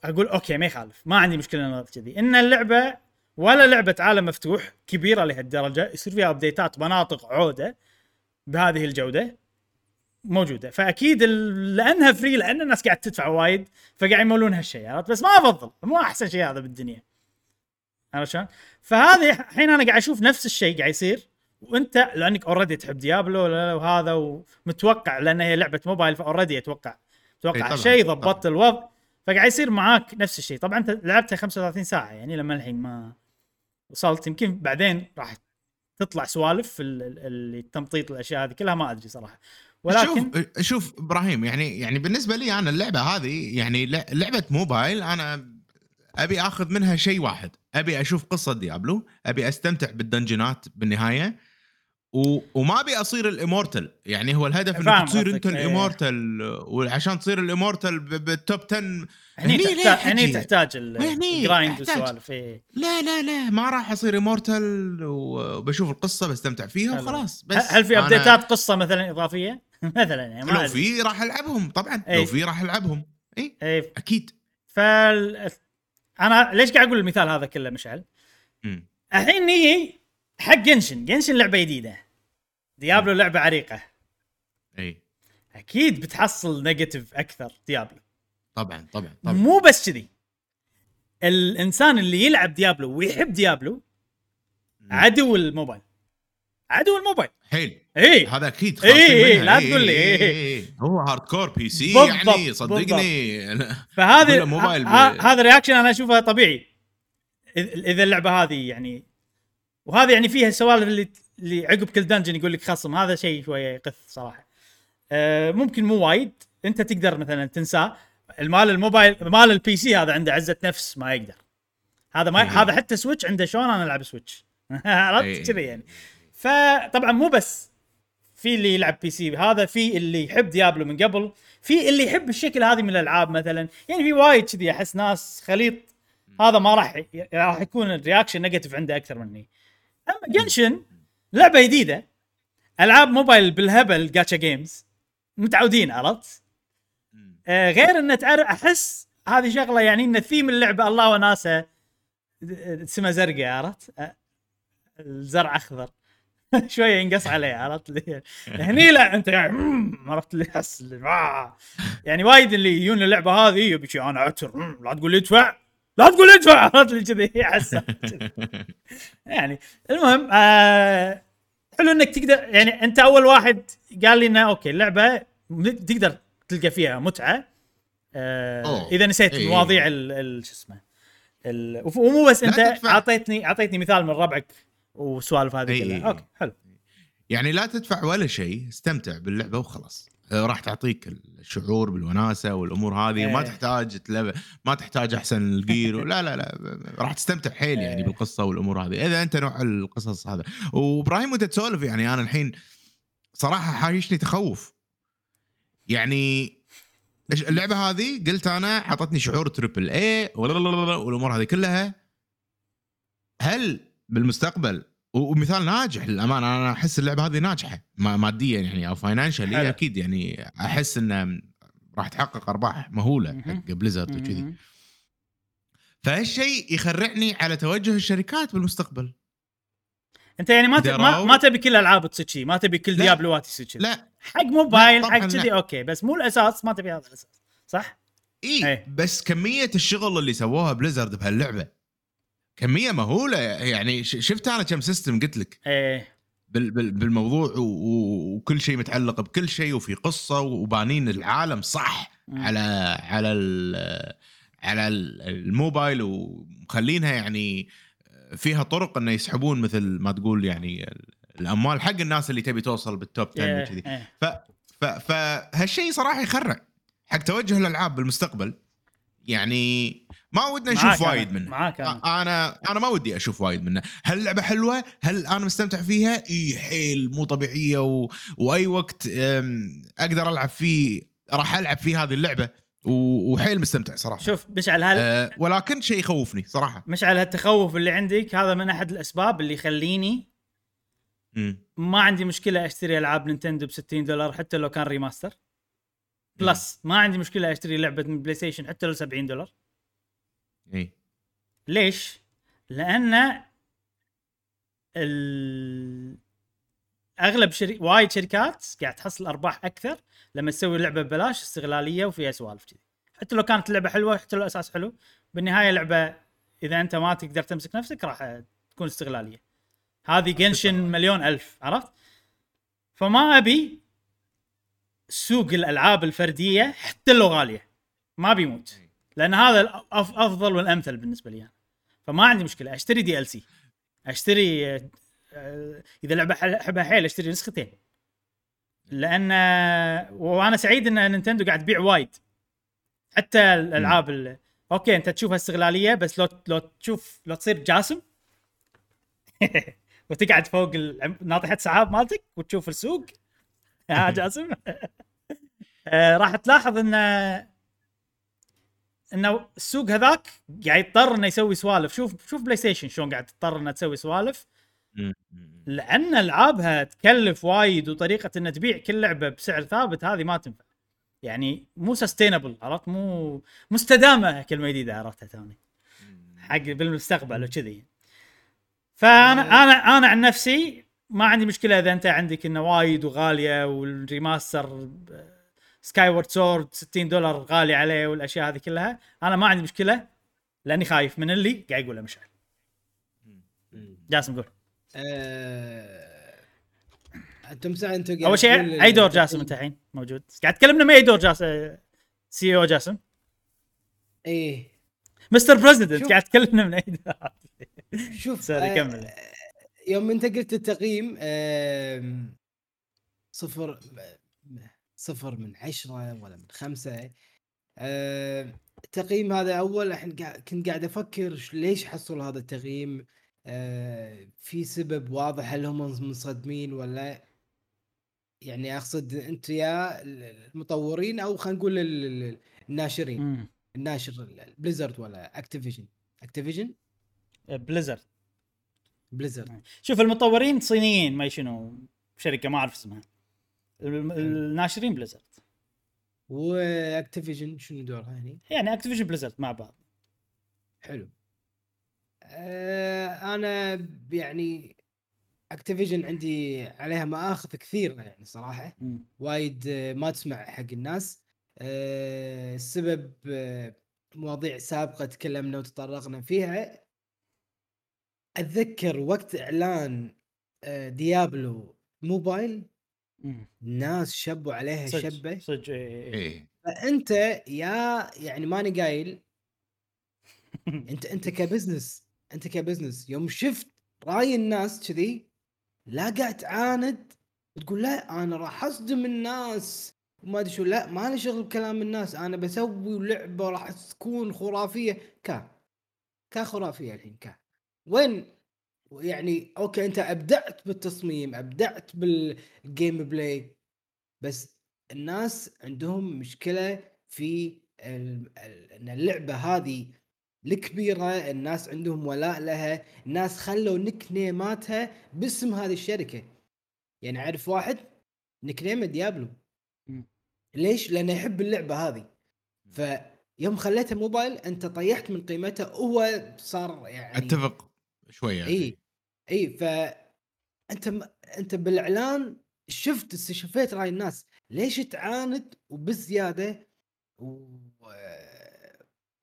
أقول أوكي ما يخالف ما عندي مشكلة أنا كذي. إن اللعبة ولا لعبة عالم مفتوح كبيرة لهالدرجة يصير فيها update ات مناطق عودة بهذه الجودة موجودة. فأكيد لأنها free لأن الناس قاعد تدفع وايد فقاعد يمولون هالشيء عرفت؟ بس ما أفضل مو أحسن شيء هذا بالدنيا. عرفت شلون؟ فهذه الحين أنا قاعد أشوف نفس الشيء قاعد يصير. وانت لانك already تحب Diablo وهذا ومتوقع لأن هي لعبة موبايل ف already أتوقع. أتوقع شيء ضبطت الوضع فقاعد يصير معاك نفس الشيء. طبعا أنت لعبتها 35 ساعة يعني لما الحين ما وصلت يمكن بعدين راح تطلع سوالف ال- ال- اللي تمطيط الأشياء هذه كلها ما أدري صراحة. ولكن شوف شوف إبراهيم يعني يعني بالنسبة لي أنا اللعبة هذه يعني لعبة موبايل أنا أبي آخذ منها شيء واحد. أبي أشوف قصة ديابلو أبي أستمتع بالدنجنات بالنهاية و... وما ابي أصير الامورتل يعني هو الهدف انك تصير أنت إيه. الامورتل وعشان تصير ال immortal بال top 10 هني تحتاج هني؟ تحتاج ال grind. والسوالف إيه. لا لا لا ما راح أصير immortal وبشوف القصة بستمتع فيها. وخلاص بس هل في أنا- update ات قصة مثلا إضافية؟ مثلا يعني ما لو. في راح ألعبهم طبعا إيه. لو في راح ألعبهم اي إيه أكيد فال أنا ليش قاعد أقول المثال هذا كله مشعل؟ الحين نيجي حق Genshin، Genshin لعبة جديدة. Diablo لعبة عريقة. إي أكيد بتحصل negative أكثر Diablo. طبعا طبعا طبعا مو بس كذي. الإنسان اللي يلعب Diablo ويحب Diablo عدو الموبايل. عدو الموبايل. حيل إي هذا أكيد إيه، منها. لا تقول لي، إيه،. هو hardcore PC بالضبط، يعني صدقني ب- هذا reaction أنا اشوفه طبيعي إذا اللعبة هذه يعني وهذه يعني فيها السوالف اللي اللي عقب كل dungeon يقول لك خصم. هذا شيء شوية يقث صراحة. آه، ممكن مو وايد. انت تقدر مثلا تنساه. المال الموبايل مال ال PC هذا عنده عزة نفس ما يقدر. هذا ما إيه. هذا حتى Switch عنده شلون أنا ألعب Switch عرفت إيه. كذي يعني. فطبعا مو بس في اللي يلعب PC هذا في اللي يحب Diablo من قبل. في اللي يحب الشكل هذه من الألعاب مثلا. يعني في وايد كذي أحس ناس خليط. هذا ما راح راح يكون ال reaction negative عنده أكثر مني. أما Genshin لعبة جديدة. ألعاب موبايل بالهبل gacha games متعودين عرفت؟ آه غير إن تعرف أحس هذه شغلة يعني إن ثيم اللعبة الله وناسة سما زرقاء عرفت؟ آه، الزرع أخضر. شوية ينقص عليه عرفت؟ لي. هني لا أنت يعني عرفت اللي أحس. يعني وايد اللي يجون اللعبه هذه يبي أنا عتر لا تقول لي ادفع. لا تقول لي ادفع عرفت اللي كذي يعني المهم آه حلو إنك تقدر يعني أنت أول واحد قال لي إنه أوكي اللعبة تقدر تلقى فيها متعة آه. إذا نسيت إيه. مواضيع ال- ال- شو اسمه ومو بس أنت. أعطيتني أعطيتني مثال من ربعك وسوالف هذه إيه. كلها أوكي حلو يعني لا تدفع ولا شيء استمتع باللعبة وخلاص راح تعطيك الشعور بالوناسة والأمور هذه وما إيه. تحتاج تلب... ما تحتاج أحسن ال gear لا لا لا راح تستمتع حيل يعني إيه. بالقصة والأمور هذه إذا أنت نوع القصص هذا وإبراهيم وأنت تسولف يعني أنا الحين صراحة حايشني تخوف يعني اللعبة هذه قلت أنا حطتني شعور terrible اي والأمور هذه كلها هل بالمستقبل ومثال ناجح للأمانة أنا أحس اللعبة هذه ناجحة ما- ماديا يعني أو financially. أكيد يعني أحس انه راح تحقق أرباح مهولة. حق Blizzard وكذي. فهالشيء يخرعني على توجه الشركات بالمستقبل أنت يعني ما ما. ما تبي كل ألعاب تصير شي ما تبي كل. Diablo ات يصير شي لا حق موبايل حق كذي. أوكي بس مو الأساس ما تبي هذا الأساس صح؟ إي إيه. بس كمية الشغل اللي سووها Blizzard بهاللعبة كمية مهولة. يعني شفت أنا كم system قلت لك؟ إيه. بال- بال- بالموضوع وكل شيء متعلق بكل شيء وفي قصة وبانين العالم صح. على على على ال- الموبايل. ومخلينها يعني فيها طرق إنه يسحبون مثل ما تقول يعني الأموال حق الناس اللي تبي توصل بال top 10 إيه، وكذي. إيه. ف فهالشيء صراحة يخرع حق توجه الألعاب بالمستقبل. يعني ما ودنا نشوف أنا، وايد منه. معاك أنا. أنا أنا ما ودي أشوف وايد منه. هل اللعبه حلوة؟ هل أنا مستمتع فيها؟ إي حيل مو طبيعية و... وأي وقت أقدر ألعب فيه راح ألعب فيه هذه اللعبة. و... وحيل مستمتع صراحة. شوف مشعل هل أه ولكن شيء يخوفني صراحة. مشعل هالتخوف اللي عندك. هذا من أحد الأسباب اللي يخليني. ما عندي مشكلة أشتري ألعاب Nintendo ب 60 دولار حتى لو كان remaster. plus ما عندي مشكلة أشتري لعبة من PlayStation حتى لو 70 دولار. اي ليش؟ لأن ال... أغلب شري... وايد شركات قاعد تحصل أرباح أكثر لما تسوي لعبة ببلاش استغلالية وفيها سوالف كذي. حتى لو كانت اللعبه حلوة حتى لو الأساس حلو بالنهاية لعبة إذا أنت ما تقدر تمسك نفسك راح تكون استغلالية. هذه Genshin مليون ألف عرفت؟ فما أبي سوق الألعاب الفردية حتى لو غالية. ما أبيه يموت. لأن هذا أفضل والأمثل بالنسبة لي. فما عندي مشكلة. أشتري DLC أشتري آه، آه، إذا لعبة أحبها حيل أشتري نسختين. لأن وأنا سعيد إن Nintendo قاعد تبيع وايد. حتى الألعاب ال- أوكي أنت تشوفها استغلاليه بس لو لو تشوف لو تصير جاسم وتقعد فوق ناطحة سحاب مالتك وتشوف السوق. يا جاسم. آه، راح تلاحظ إن إنه السوق هذاك قاعد يضطر إنه يسوي سوالف. شوف شوف PlayStation شلون قاعد تضطر إنها تسوي سوالف. لأن ألعابها تكلف وايد وطريقة ان تبيع كل لعبة بسعر ثابت هذه ما تنفع. يعني مو sustainable عرفت؟ مو مستدامة كلمة جديدة عرفتها توني. حق بالمستقبل وكذي. فأنا أنا أنا عن نفسي ما عندي مشكلة إذا أنت عندك إنه وايد وغالية وال remaster Skyward Sword 60 دولار غالي عليه والأشياء هذه كلها. أنا ما عندي مشكلة لأني خايف من اللي قاعد يقوله مشعل. جاسم قول. آه، أنتم ساعه أنتم أول شيء اي دور جاسم أنت الحين موجود. قاعد تكلمنا من اي دور جاسم CEO جاسم. إيه. Mister President. قاعد تكلمنا من اي دور شوف sorry آه، كمل. يوم أنت قلت التقييم صفر صفر من عشرة ولا من خمسة. آه، التقييم هذا أول الحين كنت قاعد أفكر ش- ليش حصل هذا التقييم؟ آه، في سبب واضح هل هم منصدمين ولا يعني أقصد أنت يا المطورين أو خلينا نقول ال- ال- الناشرين. الناشر Blizzard ولا Activision؟ Activision؟ Blizzard. Blizzard. شوف المطورين صينيين ما شنو شركة ما أعرف اسمها. الناشرين Blizzard. و Activision شنو دورها هني؟ يعني Activision Blizzard مع بعض. حلو. آه أنا يعني Activision عندي عليها مآخذ كثير يعني صراحة. وايد آه، ما تسمع حق الناس. آه السبب آه مواضيع سابقة تكلمنا وتطرقنا فيها. أتذكر وقت إعلان آه Diablo Mobile. ناس شبوا عليها صدق شبة. صدق إيه، إيه. إيه. فأنت يا يعني ماني قايل أنت أنت ك business أنت ك business. يوم شفت رأي الناس كذي لا قاعد تعاند تقول لا أنا راح أصدم الناس. وما أدري شو لا ما لي شغل بكلام الناس. أنا بسوي لعبة راح تكون خرافية. كا كا خرافية الحين كا. وين يعني أوكي أنت أبدعت بالتصميم أبدعت بال gameplay بس الناس عندهم مشكلة في إن اللعبة هذه الكبيرة الناس عندهم ولاء لها الناس خلوا nickname اتها باسم هذه الشركة. يعني أعرف واحد nickname ه Diablo. ليش؟ لأنه يحب اللعبة هذه. فيوم خليتها موبايل أنت طيحت من قيمتها هو صار يعني أتفق شوية. اي إي ف أنت م... أنت بالإعلان شفت استشفيت رأي الناس. ليش تعاند وبزيادة؟ و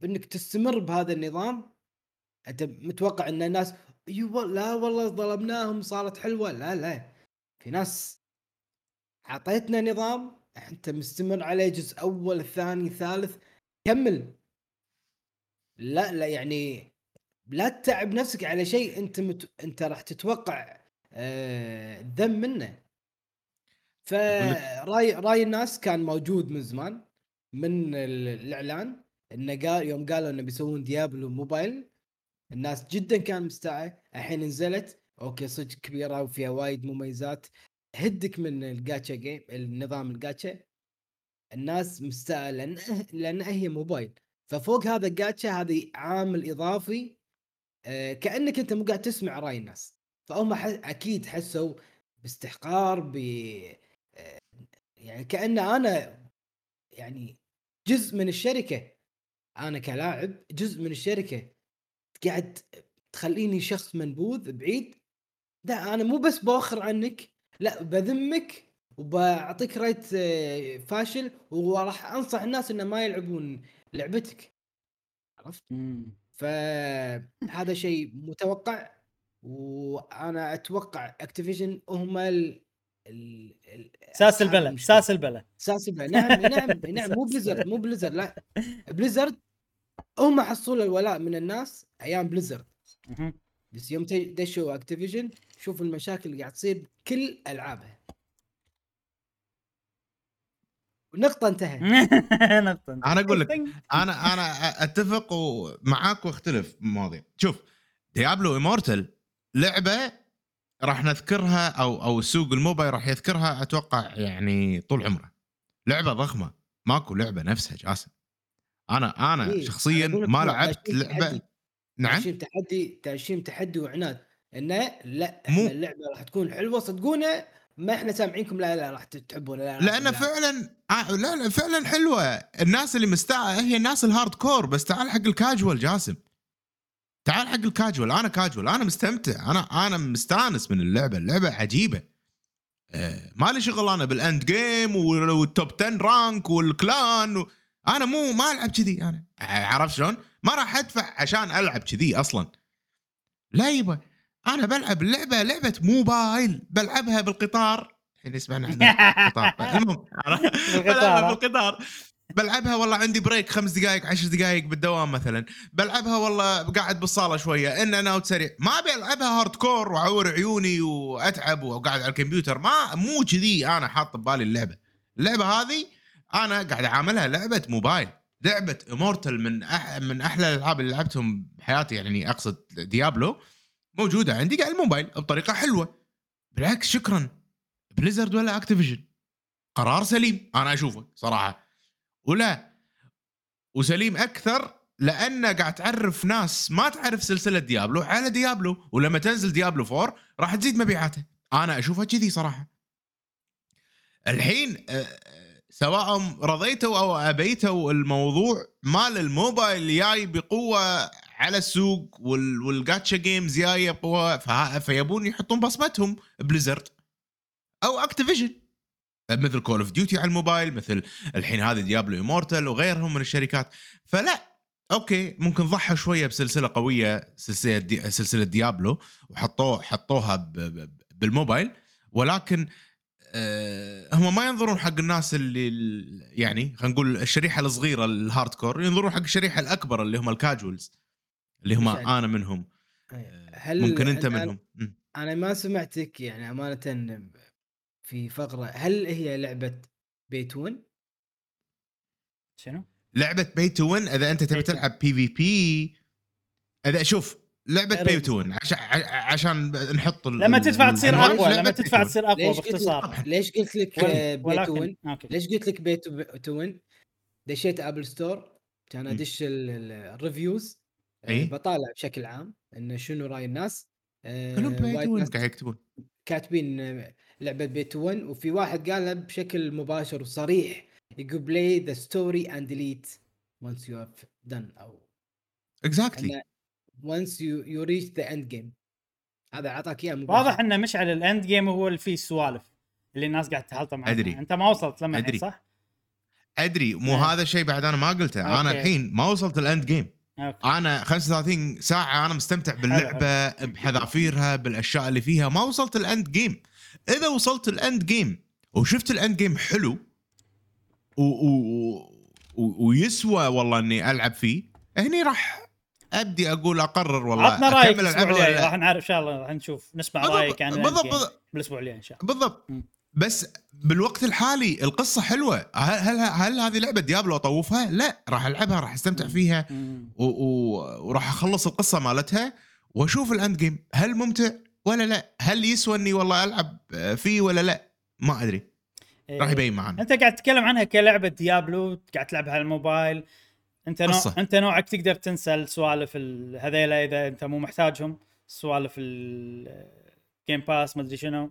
بإنك تستمر بهذا النظام؟ أنت متوقع إن الناس أيوه لا والله ظلمناهم صارت حلوة. لا لا. في ناس أعطيتنا نظام أنت مستمر عليه جزء أول ثاني ثالث كمل. لا لا يعني لا تتعب نفسك على شيء انت مت... انت راح تتوقع آه... منه. فراي راي الناس كان موجود من زمان من ال- الإعلان انه قال يوم قالوا إنه بيسوون Diablo Mobile الناس جدا كان مستاء الحين نزلت أوكي صدق كبيرة وفيها وايد مميزات. هدك من الجاتشا جيم النظام الجاتشا. الناس مستاء لأن لأن هي موبايل. ففوق هذا الجاتشا هذه عامل إضافي كأنك أنت مو قاعد تسمع رأي الناس. فهم أكيد حسوا باستحقار ب آه، يعني كأن أنا يعني جزء من الشركة. أنا كلاعب جزء من الشركة. قاعد تخليني شخص منبوذ بعيد. لا أنا مو بس باخر عنك. لا بذمك وبعطيك رايت آه، فاشل وراح أنصح الناس إنه ما يلعبون لعبتك. عرفت؟ فهذا شيء متوقع وأنا أتوقع أكتيفيجن هم ال ساس المشكلة. ساس البلد. ساس البلد. نعم نعم نعم مو بليزرد مو بليزرد لا. بليزرد هم حصلوا الولاء من الناس أيام بليزرد. بس يوم دشوا أكتيفيجن شوف المشاكل اللي قاعد تصير بكل ألعابها. ونقطة انتهت. نقطة. أنا أقول لك، أنا أنا أتفق معاك واختلف بمواضيع شوف ديابلو امورتل لعبة راح نذكرها أو أو سوق الموبايل راح يذكرها أتوقع يعني طول عمره. لعبة ضخمة ماكو لعبة نفسها جاسم. أنا أنا إيه، شخصيا أنا ما لعبت تحدي. نعم؟ تأشير تحدي تأشير تحدي وعناد. إنه لا مو- اللعبة راح تكون حلوة صدقونا ما إحنا سامعينكم لا لا راح تحبونها لا لأن. فعلا آه، لا لا فعلا حلوة. الناس اللي مستاء هي الناس ال hardcore بس تعال حق الكاجوال جاسم. تعال حق الكاجوال أنا كاجوال أنا مستمتع أنا أنا مستانس من اللعبة اللعبة عجيبة. آه، مالي شغل أنا بال end game وال- وال top 10 rank وال clan و... أنا مو ما ألعب كذي أنا عرفت شلون؟ ما راح أدفع عشان ألعب كذي أصلا. لا يبا أنا بلعب اللعبه لعبة موبايل بلعبها بالقطار. الحين يسمعنا إحنا قطار المهم بلعبها بالقطار. بلعبها والله عندي break خمس دقائق عشر دقائق بالدوام مثلا. بلعبها والله قاعد بالصالة شوية إن أنا out سريع. ما أبي ألعبها hardcore وأعور عيوني وأتعب وقاعد على الكمبيوتر. ما مو كذي أنا حاط ببالي اللعبة. اللعبة هذه أنا قاعد اعاملها لعبة موبايل. لعبة Immortal من أح من أحلى الألعاب اللي لعبتهم بحياتي يعني أقصد ديابلو موجودة عندي على الموبايل بطريقة حلوة. بالعكس شكرا. بليزرد ولا أكتيفيجن؟ قرار سليم أنا اشوفه صراحة. ولا وسليم أكثر لأنه قاعد تعرف ناس ما تعرف سلسلة ديابلو على ديابلو ولما تنزل ديابلو 4 راح تزيد مبيعاته. أنا أشوفها كذي صراحة. الحين آه، سواء رضيتوا أو أبيتوا الموضوع مال الموبايل جاي بقوة على السوق وال- وال gacha games جاية بقوه فيبون يحطون بصمتهم بليزرد أو اكتيفيجن مثل Call of Duty على الموبايل مثل الحين هذه ديابلو Immortal وغيرهم من الشركات. فلا أوكي ممكن ضحوا شوية بسلسلة قوية سلسلة دي سلسلة ديابلو وحطوه حطوها بالموبايل. ولكن آه هم ما ينظرون حق الناس اللي ال- يعني خلينا نقول الشريحة الصغيرة ال hardcore ينظرون حق الشريحة الأكبر اللي هم ال casuals اللي هم. أنا منهم هل ممكن أنت أنا- منهم. أنا ما سمعتك يعني أمانة في فقرة هل هي لعبة pay to win؟ شنو؟ لعبة pay to win إذا أنت تبي تلعب PvP إذا شوف لعبة غير pay to win عشان ع- عشان نحط ال- لما تدفع تصير أقوى لما تدفع Win. تصير أقوى ليش قلت باختصار لك ليش قلت لك آه، pay to win؟ ليش قلت لك pay to win؟ دشيت App Store كان. أدش ال- ال- ال reviews آه، إي. بطالع بشكل عام إنه شنو رأي الناس آه، كلهم to win ناس قاعد يكتبون كاتبين آه، لعبه pay to win وفي واحد قالها بشكل مباشر وصريح يقول play the story and delete once you have done أو exactly once you you reach the end game هذا أعطاك إياه واضح إنه مشعل ال end game هو اللي فيه السوالف اللي الناس قاعد تهلطم عنها أدري. أنت ما وصلت لما. الحين صح؟ أدري مو آه. هذا الشيء بعد أنا ما قلته أنا. الحين ما وصلت ال end game أوكي. أنا 35 ساعة أنا مستمتع باللعبة بحذافيرها بالأشياء اللي فيها. ما وصلت ال end game إذا وصلت ال end game وشفت ال end game حلو و و و ويسوى والله إني ألعب فيه هني راح أبدي أقول أقرر والله عطنا رأيك الأسبوع الجاي. راح نعرف إن شاء الله راح نشوف. نسمع بالضبط- رأيك عن بالضبط بالضبط. بالاسبوع الجاي إن شاء الله. بالضبط. بس بالوقت الحالي القصة حلوة هل هل, هل هذه لعبة ديابلو أطوفها؟ لا راح ألعبها راح أستمتع فيها. و... و... وراح أخلص القصة مالتها وأشوف ال end game هل ممتع ولا لا؟ هل يسوى إني والله ألعب فيه ولا لا؟ ما أدري راح إيه. يبين معنا أنت قاعد تتكلم عنها كلعبة ديابلو قاعد تلعبها على الموبايل أنت نوع قصة. أنت نوعك تقدر تنسى السوالف ال- هذيلا إذا أنت مو محتاجهم سوالف ال game pass ما أدري شنو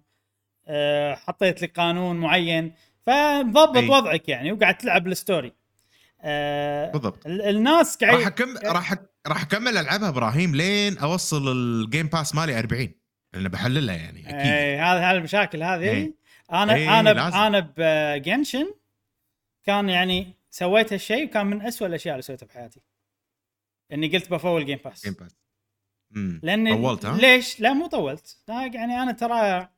حطيت لك قانون معين فمضبط أي. وضعك يعني وقاعد تلعب ال story أه، بالضبط ال- الناس راح قاعد أكمل راح راح أكمل ألعبها إبراهيم لين أوصل ال game pass مالي 40 لأن بحللها يعني أكيد إي هذا هذه المشاكل هذه إي. أنا إي، أنا لازم. أنا بـ Genshin كان يعني سويت هالشيء وكان من أسوأ الأشياء اللي سويتها بحياتي إني قلت بفول game pass game pass. لأن طولت ها؟ ليش؟ لا مو طولت يعني أنا ترى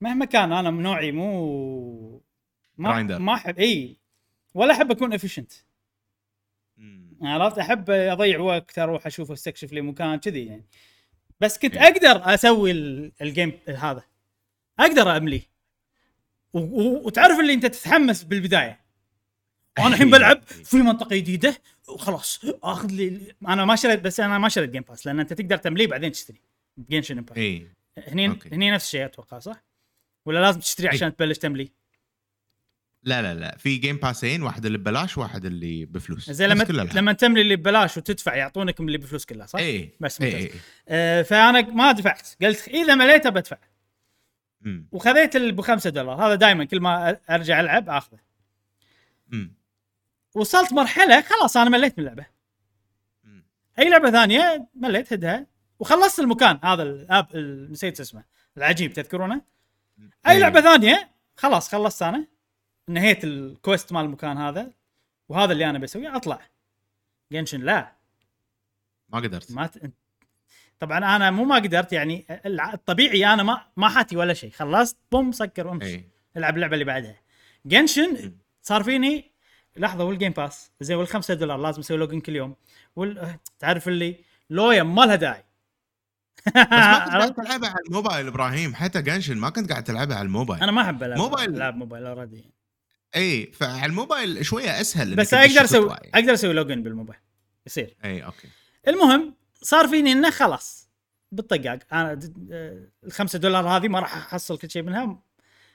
مهما كان أنا من نوعي مو ما Grinder. ما احب إي. ولا أحب أكون efficient مم. عرفت؟ أحب أضيع وقت أروح أشوف أستكشف لي مكان كذي يعني. بس كنت إيه. أقدر أسوي ال- ال game هذا. أقدر أملي. و- و- وتعرف اللي أنت تتحمس بالبداية. وأنا الحين بلعب في منطقة جديدة وخلاص آخذ لي أنا ما شريت بس أنا ما شريت game pass لأن أنت تقدر تمليه بعدين تشتري. Genshin Impact إي. هني أوكي. هني نفس الشيء أتوقع صح؟ ولا لازم تشتري إيه. عشان تبلش تملي؟ لا لا لا في game pass ين واحد اللي ببلاش واحد اللي بفلوس زين لما. لما تملي اللي ببلاش وتدفع يعطونك اللي بفلوس كلها صح؟ اي بس اي ممتاز. اي آه فأنا ما دفعت قلت إذا مليته بدفع مم. وخذيت اللي ب 5 دولار هذا دائما كل ما أرجع ألعب آخذه مم. وصلت مرحلة خلاص أنا مليت من اللعبة مم. أي لعبة ثانية مليت هدها وخلصت المكان هذا الآب ال- نسيت اسمه العجيب تذكرونه اي إيه. لعبة ثانية؟ خلاص خلصت أنا. نهيت الكويست مال المكان هذا. وهذا اللي أنا بسويه أطلع. Genshin لا. ما قدرت. ما ت... طبعا أنا مو ما قدرت يعني الطبيعي أنا ما ما حاتي ولا شيء. خلصت بوم سكر وأمشي. اي العب اللعبة اللي بعدها. Genshin صار فيني لحظة وال game pass زين والخمسة دولار لازم أسوي login كل يوم. وال... تعرف اللي لويا ما لها داعي. بس ما كنت قاعد؟ تلعبها على الموبايل إبراهيم حتى Genshin ما كنت قاعد تلعبها على الموبايل أنا ما أحب ألعب موبايل. العب موبايل already اي فعلى الموبايل شوية أسهل بس أقدر أسوي. أقدر أسوي login بالموبايل يصير اي أوكي المهم صار فيني إنه خلاص بالطقاق أنا آه، الخمسة دولار هذه ما راح أحصل كل شيء منها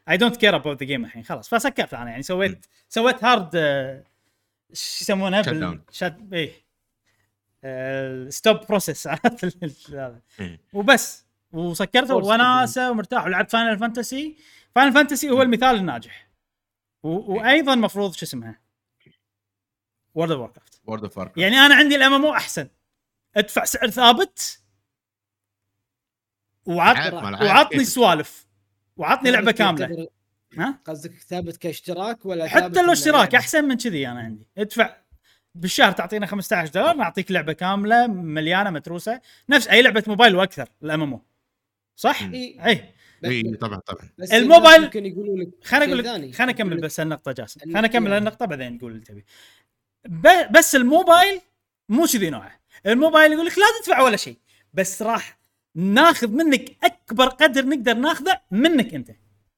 I don't care about the game الحين خلاص فسكرت أنا يعني م. سويت سويت hard آه، شو يسمونها shut down. shut إيه stop process عرفت ال- هذا. إيه. وبس. وسكرته وناسة ومرتاح. ولعبت Final Fantasy Final Fantasy هو المثال الناجح. و- وأيضا مفروض شو اسمها؟ World of craft World of Warcraft يعني أنا عندي ال MMO أحسن. ادفع سعر ثابت وعط... وعطني. سوالف. وعطني لعبة كاملة. ها؟ قصدك ثابت كاشتراك ولا حتى لو اشتراك لعبة؟ أحسن من كذي أنا عندي. ادفع بالشهر تعطينا 15 دولار نعطيك لعبة كاملة مليانة متروسة. نفس أي لعبة موبايل وأكثر ال MMO. صح؟ إي. إي. طبعا طبعا. بس الموبايل- يمكن يقولوا لك خليني أقول. لك خليني اكمل بس النقطة جاسم. خليني اكمل. النقطة بعدين تقول اللي تبي. بس الموبايل مو كذي نوعه. الموبايل يقول لك لا تدفع ولا شيء بس راح ناخذ منك أكبر قدر نقدر ناخذه منك أنت.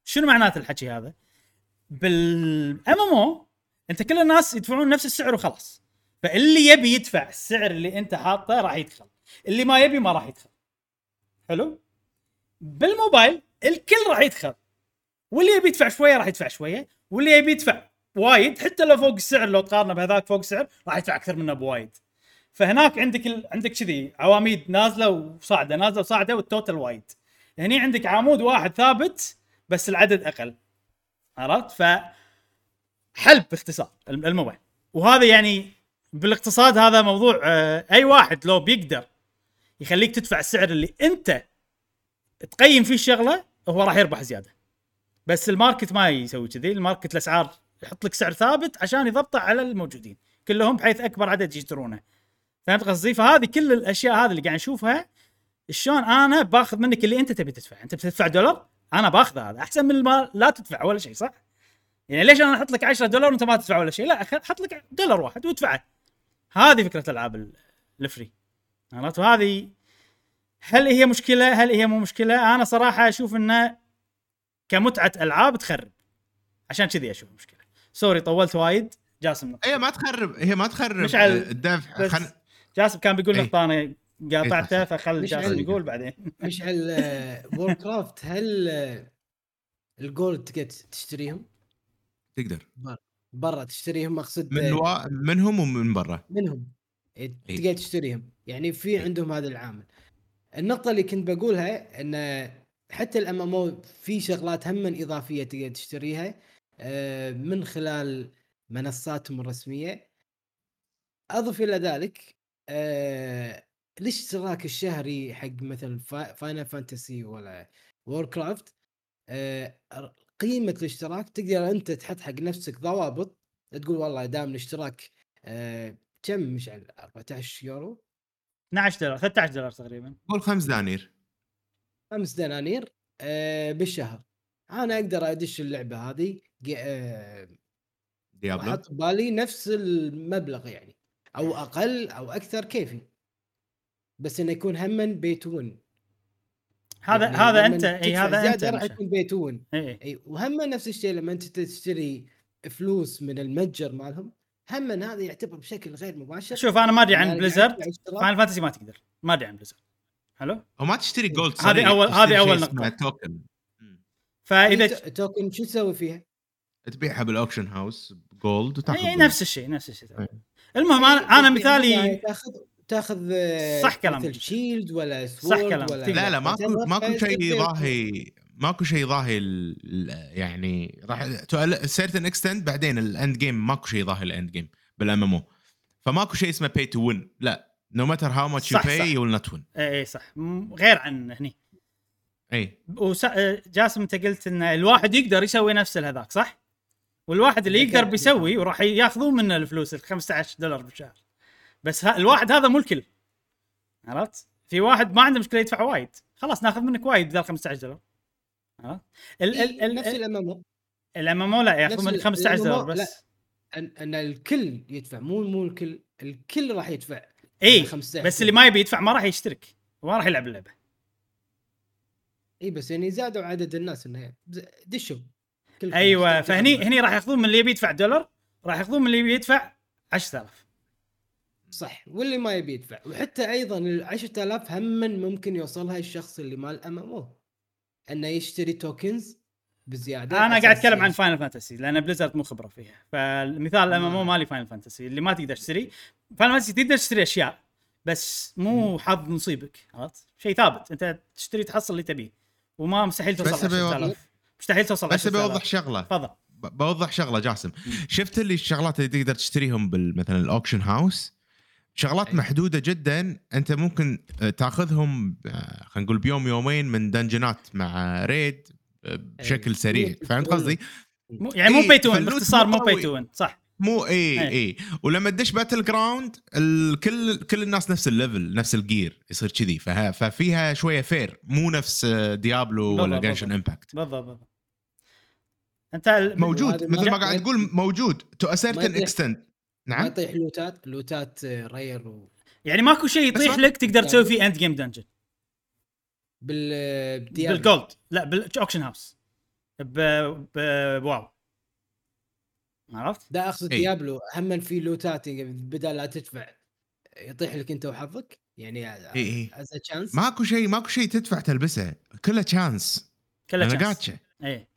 شنو معناته الحكي هذا؟ بالأم إم أو أنت كل الناس يدفعون نفس السعر وخلاص. فاللي يبي يدفع السعر اللي انت حاطه راح يدخل. اللي ما يبي ما راح يدخل. حلو؟ بالموبايل الكل راح يدخل. واللي يبي يدفع شوية راح يدفع شوية. واللي يبي يدفع وايد حتى لو فوق السعر لو تقارنه بهذاك فوق السعر راح يدفع أكثر منه بوايد. فهناك عندك ال... عندك كذي عواميد نازلة وصاعدة نازلة وصاعدة والتوتال وايد. هني عندك عمود واحد ثابت بس العدد أقل. عرفت؟ ف حلب باختصار الم- الموبايل. وهذا يعني بالاقتصاد هذا موضوع آه، أي واحد لو بيقدر يخليك تدفع السعر اللي أنت تقيم فيه الشغلة هو راح يربح زيادة. بس ال market ما يسوي كذي ال market الأسعار يحط لك سعر ثابت عشان يضبطه على الموجودين كلهم بحيث أكبر عدد يشترونه فهمت قصدي؟ فهذه كل الأشياء هذه اللي قاعد نشوفها شلون أنا باخذ منك اللي أنت تبي تدفع. أنت بتدفع دولار أنا باخذ هذا. أحسن من ما لا تدفع ولا شيء صح؟ يعني ليش أنا أحط لك 10 دولار وأنت ما تدفع ولا شيء؟ لا أحط لك دولار واحد وادفعه. هذه فكرة الألعاب ال- ال free. عرفت؟ وهذه هل هي مشكلة؟ هل هي مو مشكلة؟ أنا صراحة أشوف انه كمتعة ألعاب تخرب. عشان كذي أشوف مشكلة. sorry طولت وايد. جاسم هي ما تخرب. هي ما تخرب. مش على- الدفع. بس خل... جاسم كان بيقول إيه. نقطة أنا قاطعته إيه، فخل جاسم يقول بعدين. مشعل Warcraft هل ال gold تقدر تشتريهم؟ تقدر. برا تشتريهم أقصد من آه، و... منهم ومن برا. منهم. إيه، إيه. تقدر تشتريهم. يعني في إيه. عندهم هذا العامل. النقطة اللي كنت بقولها إن حتى ال MMO في شغلات هم إضافية تقدر تشتريها آه، من خلال منصاتهم الرسمية. أضف إلى ذلك آه، الاشتراك الشهري حق مثلا Final Fantasy ولا Warcraft قيمة الاشتراك تقدر أنت تحط حق نفسك ضوابط. تقول والله دام الاشتراك آه، كم؟ مشعل 14 يورو؟ 12 دولار 13 دولار تقريبا. قول خمس دنانير. خمس دنانير آه بالشهر. أنا أقدر أدش اللعبة هذه آه، ديابلو. واحط ببالي نفس المبلغ يعني أو أقل أو أكثر كيفي. بس إنه يكون هم بيت ون هذا يعني هذا أنت اي هذا أنت راح. يكون بيت ون اي اي وهم نفس الشيء لما أنت تشتري فلوس من المتجر مالهم هم هذا يعتبر بشكل غير مباشر شوف أنا ما أدري عن يعني بليزرد. فاينل فانتسي ما تقدر ما أدري عن بليزرد حلو وما تشتري جولد هذه تشتري هذه شيء أول اسمه نقطة. توكن فإذا تو- توكن شو تسوي فيها؟ تبيعها بالاوكشن هاوس جولد وتاخذ اي. نفس الشيء نفس الشيء إيه. المهم أنا أنا يعني مثالي تاخذ تاخذ آه، صح كلامك. مثل شيلد ولا صح سوورد كلامك. ولا. لا لا ماكو ماكو شيء بيت يضاهي ماكو شيء ال- يعني راح سيرتن اكستند بعدين الاند جيم ماكو شيء يضاهي الاند جيم بالام ام أو فماكو شيء اسمه باي تو وين لا نو ماتر هاو ماتش يو باي. يو ويل نوت وين اي صح م- غير عن هني اي وس... آه، جاسم أنت قلت إن الواحد يقدر يسوي نفس هذاك صح؟ والواحد اللي يقدر. بيسوي وراح ياخذون منه الفلوس ال 15 دولار بالشهر بس ها الواحد هذا مو الكل. عرفت؟ في واحد ما عنده مشكلة يدفع وايد. خلاص ناخذ منك وايد بدل 15 دولار عرفت؟ ال ال إيه، نفس ال ال MM ال MMO لا ياخذ منك ال- 15 دولار بس. ان أن الكل يدفع مو مو الكل الكل راح يدفع إي 15 بس اللي ما يبي يدفع ما راح يشترك وما راح يلعب اللعبة. إي بس يعني زادوا عدد الناس إنه دشوا أيوه فهني. هني راح ياخذون من اللي يبي يدفع دولار راح ياخذون من اللي يبي يدفع 10000 صح واللي ما يبي يدفع. وحتى أيضا ال 10000 هم ممكن يوصلها الشخص اللي مال MMO أنه يشتري tokens بزيادة. أنا قاعد أتكلم عن Final Fantasy لأن Blizzard مو خبرة فيها. فالمثال ال MMO مالي Final Fantasy اللي ما تقدر تشتري Final Fantasy تقدر تشتري أشياء بس مو حظ نصيبك عرفت؟ شيء ثابت. أنت تشتري تحصل اللي تبيه. وما مستحيل توصل بس أبي 10000 مستحيل توصل بس 10000 بوضح شغلة. تفضل. بوضح شغلة جاسم. شفت اللي الشغلات اللي تقدر تشتريهم مثلا ال auction house شغلات أي. محدودة جدا أنت ممكن آه، تاخذهم آه، خلينا نقول بيوم يومين من dungeonات مع raid آه، بشكل أي. سريع مو فهمت قصدي؟ يعني مو إيه، فال loot باختصار مو. تو صح مو اي. اي ولما تدش battleground الكل كل الناس نفس ال level نفس ال gear يصير كذي ففيها شوية fair مو نفس Diablo ولا Genshin. Impact بالضبط بالضبط أنت موجود مثل ما قاعد ما- تقول موجود to a certain. extent نعم؟ يطيح لوتات لوتات آه، rare و... يعني ماكو شيء يطيح ما- لك تقدر تسوي فيه end game dungeon بال آه،. بال gold لا بال auction house ب... ب... ب WoW عرفت؟ ده أقصد. Diablo هم في لوتات يعني بدل لا تدفع يطيح لك أنت وحظك؟ يعني إي. is chance ماكو شيء ماكو شيء تدفع تلبسه. كله chance كله. gacha إيه.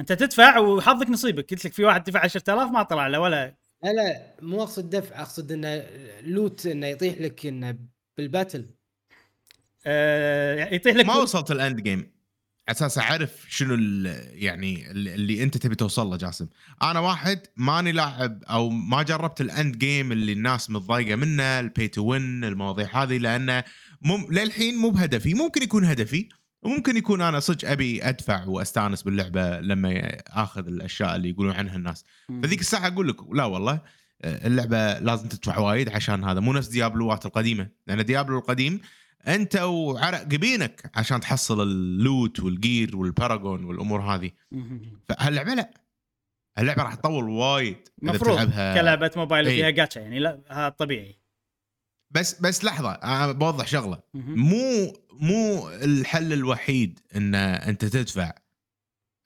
أنت تدفع وحظك نصيبك. قلت لك في واحد دفع 10000 ما طلع له ولا لا لا مو أقصد دفع أقصد إنه loot إنه يطيح لك إنه بال battle. آه يطيح لك ما وصلت ال end game أساس أعرف شنو ال- يعني اللي اللي أنت تبي توصل له جاسم. أنا واحد ماني لاعب أو ما جربت ال end game اللي الناس متضايقة منه ال pay to win المواضيع هذه لأنه مم للحين مو بهدفي. ممكن يكون هدفي وممكن يكون أنا صدق أبي أدفع وأستأنس باللعبة لما آخذ الأشياء اللي يقولون عنها الناس. فذيك الساعة أقول لك لا والله آه، اللعبة لازم تدفع وايد عشان هذا. مو نفس ديابلوات القديمة. لأن Diablo القديم أنت وعرق جبينك عشان تحصل ال loot وال gear وال paragon والأمور هذه. فهاللعبة لا. اللعبه راح تطول وايد مفروض كلعبة موبايل إيه. وفيها جاتشا يعني لا هذا طبيعي. بس بس لحظة أنا بوضح شغلة. مو مو الحل الوحيد إن أنت تدفع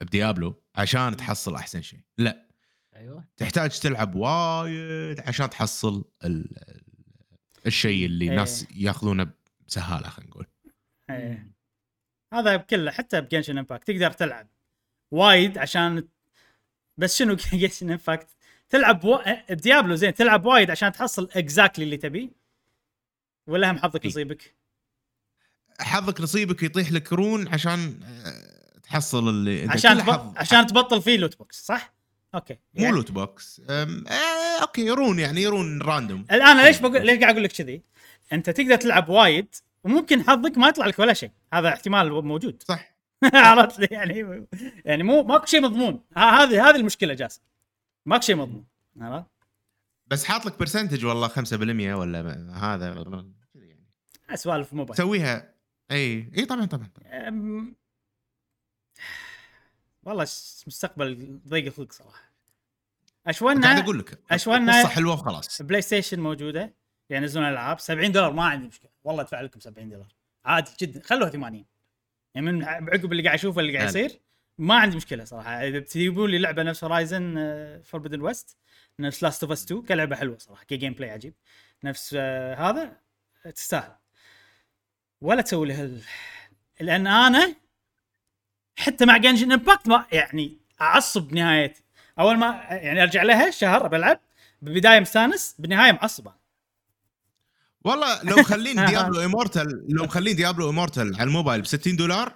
ب Diablo عشان تحصل أحسن شيء لا. أيوه. تحتاج تلعب وايد عشان تحصل ال- ال- الشيء اللي إيه. الناس ياخذونه بسهالة خلينا نقول. إيه. هذا بكله حتى ب Genshin Impact تقدر تلعب وايد عشان بس شنو Genshin Impact؟ تلعب و... ب Diablo زين تلعب وايد عشان تحصل exactly اللي تبيه. ولا هم حظك إيه. يصيبك حظك نصيبك يطيح لك rune عشان آه، تحصل اللي انت عشان تب... عشان تبطل فيه loot box صح؟ okay مو يعني loot box أم، آه okay rune يعني rune random الآن ليش بقول ليش قاعد أقول لك كذي؟ أنت تقدر تلعب وايد وممكن حظك ما يطلع لك ولا شيء هذا احتمال موجود صح عرفت لي؟ يعني يعني مو ماكو شيء مضمون هذه هذه المشكلة جاسم ماكو شيء مضمون عرفت؟ بس حاط لك percentage والله 5% ولا هذا كذا يعني. سوالف موبايل. تسويها. إي. إي طبعا طبعا. طبعاً. أم... والله مستقبل ضيق الخلق صراحة. قاعد اشوانها أقول لك أشوانها- قصه حلوة وخلاص. PlayStation موجودة يعني ينزلون ألعاب. 70 دولار ما عندي مشكلة. والله أدفع لكم 70 دولار. عادي جدا. خلوها 80 يعني من عقب اللي قاعد أشوفه اللي قاعد. يصير ما عندي مشكلة صراحة. إذا تجيبون لي لعبة نفس Horizon Forbidden West نفس Last of Us 2 كلعبة حلوة صراحة ك gameplay عجيب. نفس آه، هذا تستاهل. ولا تسوي لي هال لأن أنا حتى مع Genshin Impact ما يعني أعصب بنهايتي أول ما يعني أرجع لها شهر بلعب بالبدايه مستانس بالنهايه معصب. والله لو مخلين Diablo Immortal لو مخلين Diablo Immortal على الموبايل ب 60 دولار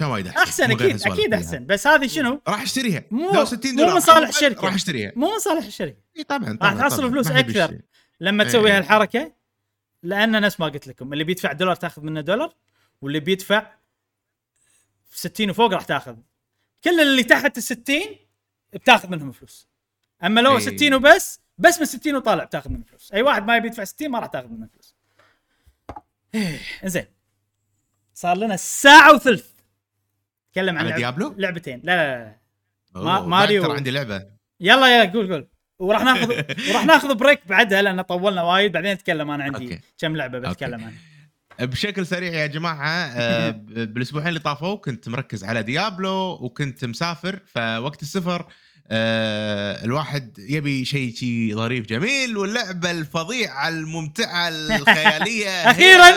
كان وايد أحسن أحسن مو أكيد أكيد. أحسن بس هذه شنو؟ راح أشتريها مو- لو 60 مو دولار من صالح الشركة. راح أشتريها مو من صالح الشركة إي طبعا راح طبعا تحصل طبعاً. فلوس أكثر. لما إيه. تسوي هالحركة لأن نفس ما قلت لكم اللي بيدفع دولار تأخذ منه دولار واللي بيدفع 60 وفوق راح تأخذ كل اللي تحت ال 60 بتأخذ منهم فلوس أما لو إيه. 60 وبس بس من 60 وطالع بتأخذ منه فلوس أي واحد ما يبي يدفع 60 ما راح تأخذ منه فلوس إيه، زين صار لنا ساعة وثلث نتكلم عن على Diablo؟ لعبتين لا لا لا ما- Mario- ترى عندي لعبة يلا يلا قول قول وراح ناخذ وراح ناخذ break بعدها لأن طولنا وايد بعدين اتكلم أنا عندي okay. كم لعبة. بتكلم عنها بشكل سريع يا جماعة آه، بالأسبوعين اللي طافوا كنت مركز على Diablo وكنت مسافر فوقت السفر آه، الواحد يبي شيء شي ظريف جميل واللعبة الفظيعة الممتعة الخيالية أخيرا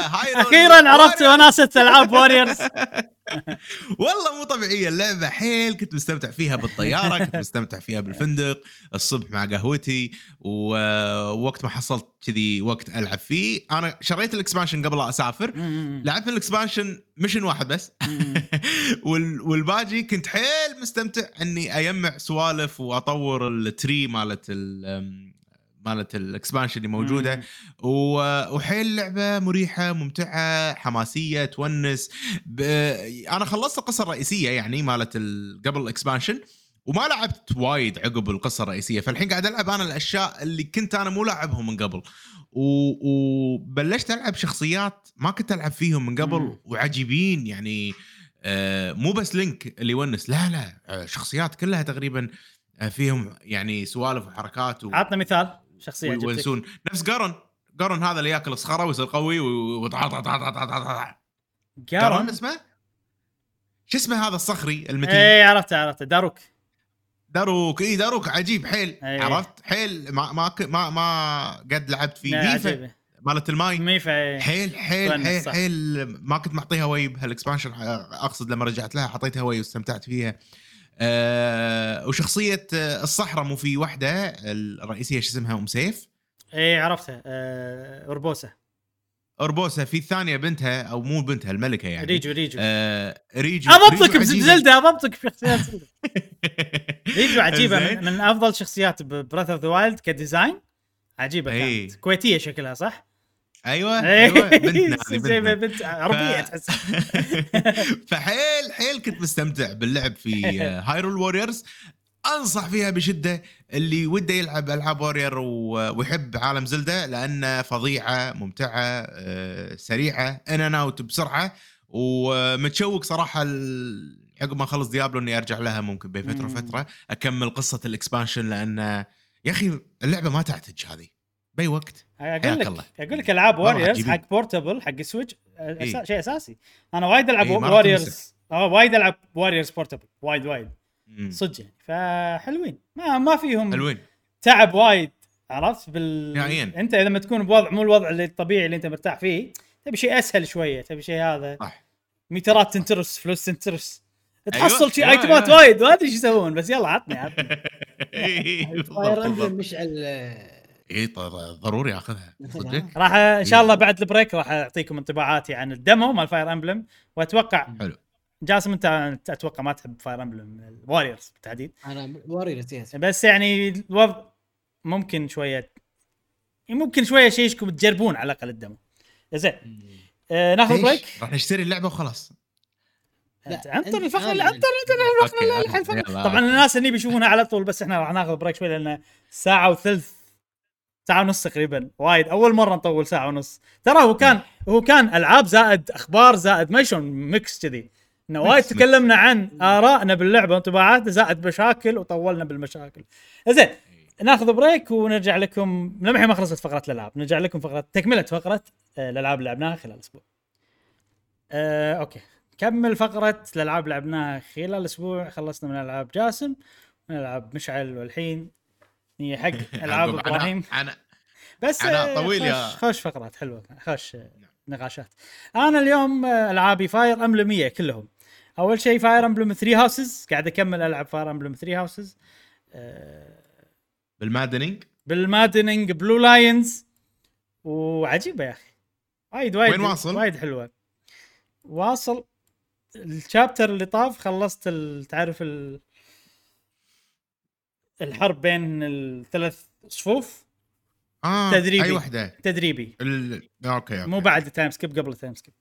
أخيرا عرفت. وناسه ألعاب Warriors والله مو طبيعية اللعبة. حيل كنت مستمتع فيها بالطيارة كنت مستمتع فيها بالفندق الصبح مع قهوتي ووقت ما حصلت كذي وقت ألعب فيه. أنا شريت ال expansion قبل لا أسافر. لعبت ال expansion mission واحد بس. وال- والباقي كنت حيل مستمتع إني أجمع سوالف وأطور ال tree مالت ال مالت ال expansion اللي موجودة. وحيل لعبة مريحة ممتعة حماسية تونس. ب... أنا خلصت القصة الرئيسية يعني مالت ال... قبل ال expansion وما لعبت وايد عقب القصة الرئيسية. فالحين قاعد ألعب أنا الأشياء اللي كنت أنا مو لاعبهم من قبل. و... وبلشت ألعب شخصيات ما كنت ألعب فيهم من قبل مم. وعجيبين يعني. آه مو بس Link اللي يونس لا لا. آه شخصيات كلها تقريبا آه فيهم يعني سوالف وحركات و... عطنا مثال. شخصية ويونسون نفس Goron Goron هذا اللي ياكل صخره ويصير قوي Goron اسمه؟ شو اسمه هذا الصخري المتين؟ اي عرفته عرفته. Daruk. Daruk. اي Daruk. عجيب. حيل. إيه. عرفت؟ حيل. ما ما ما, ما قد لعبت فيه Mipha. مالت الماي. Mipha حيل حيل حيل صح. حيل. ما كنت معطيها ويه بهال expansion أقصد لما رجعت لها حطيتها وايد واستمتعت فيها. أه وشخصية آه، الصحراء مو في وحدة الرئيسية شو اسمها أم سيف اي عرفته آه، أوربوسا أوربوسا في الثانية بنتها أو مو بنتها الملكة يعني ريجو ريجو آه ريجو اضبطك. بزلدة اضبطك بشخصيات زلدة ريجو عجيبة. من, من أفضل شخصيات Breath of the Wild ك design عجيبة إي. كانت كويتية شكلها صح؟ أيوه أيوه بنتنا زي ما بنت عربية ف- تحس. فحيل حيل كنت مستمتع باللعب في Hyrule Warriors أنصح فيها بشدة اللي وده يلعب ألعاب Warrior ويحب عالم زلدة لأنه فظيعة ممتعة آه، سريعة ان أنا اوت بسرعة ومتشوق صراحة عقب ما أخلص ديابلو إني أرجع لها ممكن بين فترة. وفترة أكمل قصة ال expansion لأن يا أخي اللعبة ما تعتج هذه. بأي وقت. أقول لك. أقول لك ألعاب واريورز. حق بورتبل حق سويتش أسا... إي. شيء أساسي أنا وايد ألعب إي، ما راح واريورز آه وايد ألعب واريورز بورتبل وايد وايد. صدق يعني فحلوين ما ما فيهم حلوين تعب وايد عرفت بال نهائياً. أنت لما تكون بوضع مو الوضع اللي الطبيعي اللي أنت مرتاح فيه تبي شيء أسهل شوية تبي شيء هذا صح ميترات تنترس فلوس تنترس أيوة، تحصل شيء أيوة، item ات أيوة. وايد ما أدري إيش يسوون بس يلا عطني عطني بالضبط، Fire. Emblem مشعل اي ط- ضروري أخذها. صدق راح إن شاء الله بعد ال break راح أعطيكم انطباعاتي عن ال demo مال Fire Emblem وأتوقع حلو. جاسم أنت أنت أتوقع ما تحب Fire Emblem Warriors بالتحديد. أنا Warriors yes بس يعني الوضع ممكن شوية ممكن شوية شيشكم تجربون على الأقل ال demo زين. آه ناخذ؟ break راح نشتري اللعبة وخلاص. انطر الفقره أنا- انطر الفقره. يلا. طبعا الناس اللي بيشوفونها على طول بس إحنا راح ناخذ break شوي لأن ساعة وثلث ساعة ونص تقريبا. وايد. أول مرة نطول ساعة ونص. ترى هو كان هو كان ألعاب زائد أخبار زائد ما شلون mix كذي. إنه وايد تكلمنا عن آرائنا باللعبة وانطباعاتنا زائد مشاكل وطولنا بالمشاكل. زين ناخذ break ونرجع لكم للحين ما خلصت فقرة الألعاب. نرجع لكم فقره تكملة فقرة آه، الألعاب اللي لعبناها خلال الأسبوع. آه، okay. كمل فقرة الألعاب اللي لعبناها خلال الأسبوع. خلصنا من ألعاب جاسم من ألعاب مشعل والحين. هي حق ألعاب إبراهيم. أنا بس أنا آه، طويل يا- خوش, فقرات حلوة خوش آه، نقاشات. أنا اليوم آه، ألعابي Fire 100 كلهم. أول شيء Fire Emblem 3 Houses قاعد أكمل ألعب Fire Emblem 3 Houses بال maddening؟ بال maddening Blue Lions وعجيبة يا أخي. وايد وايد وين واصل؟ وايد حلوة. واصل ال chapter اللي طاف خلصت تعرف ال... الحرب بين الثلاث صفوف آه تدريبي. اي وحدة. تدريبي. ال... okay okay. مو بعد time skip قبل ال time skip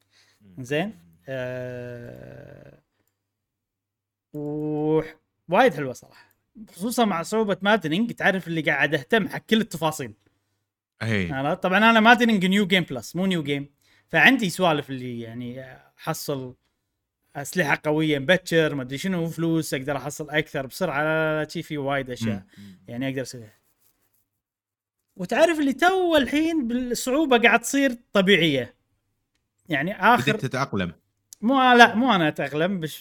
زين؟ آه... و... وايد حلوة صراحة. خصوصا مع صعوبة maddening تعرف اللي قاعد أهتم حق كل التفاصيل. أي؟ طبعا أنا maddening new game plus مو new game فعندي سوالف اللي يعني أحصل أسلحة قوية مبكر ما أدري شنو فلوس أقدر أحصل أكثر بسرعة لا لا شي في وايد أشياء. يعني أقدر أسويها. وتعرف اللي تو الحين بالصعوبة قاعد تصير طبيعية. يعني آخر بديت تتأقلم. مو لا مو أنا أتأقلم بس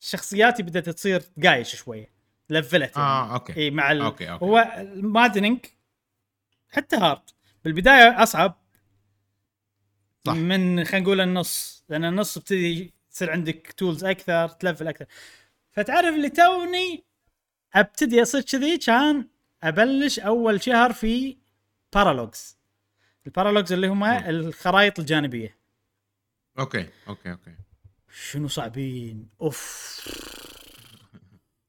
شخصياتي بدأت تصير قايش شوية لفلت يعني. آه okay. إي مع ال... okay، okay. هو ال maddening حتى hard بالبداية أصعب. صح. من خلينا نقول النص. لأن النص بتدي تصير عندك tools أكثر تلفل أكثر. فتعرف اللي توني أبتدي أصير كذي كان أبلش أول شهر في paralogues ال paralogues اللي هم نعم. الخرائط الجانبية. okay okay okay. شنو صعبين؟ أوف.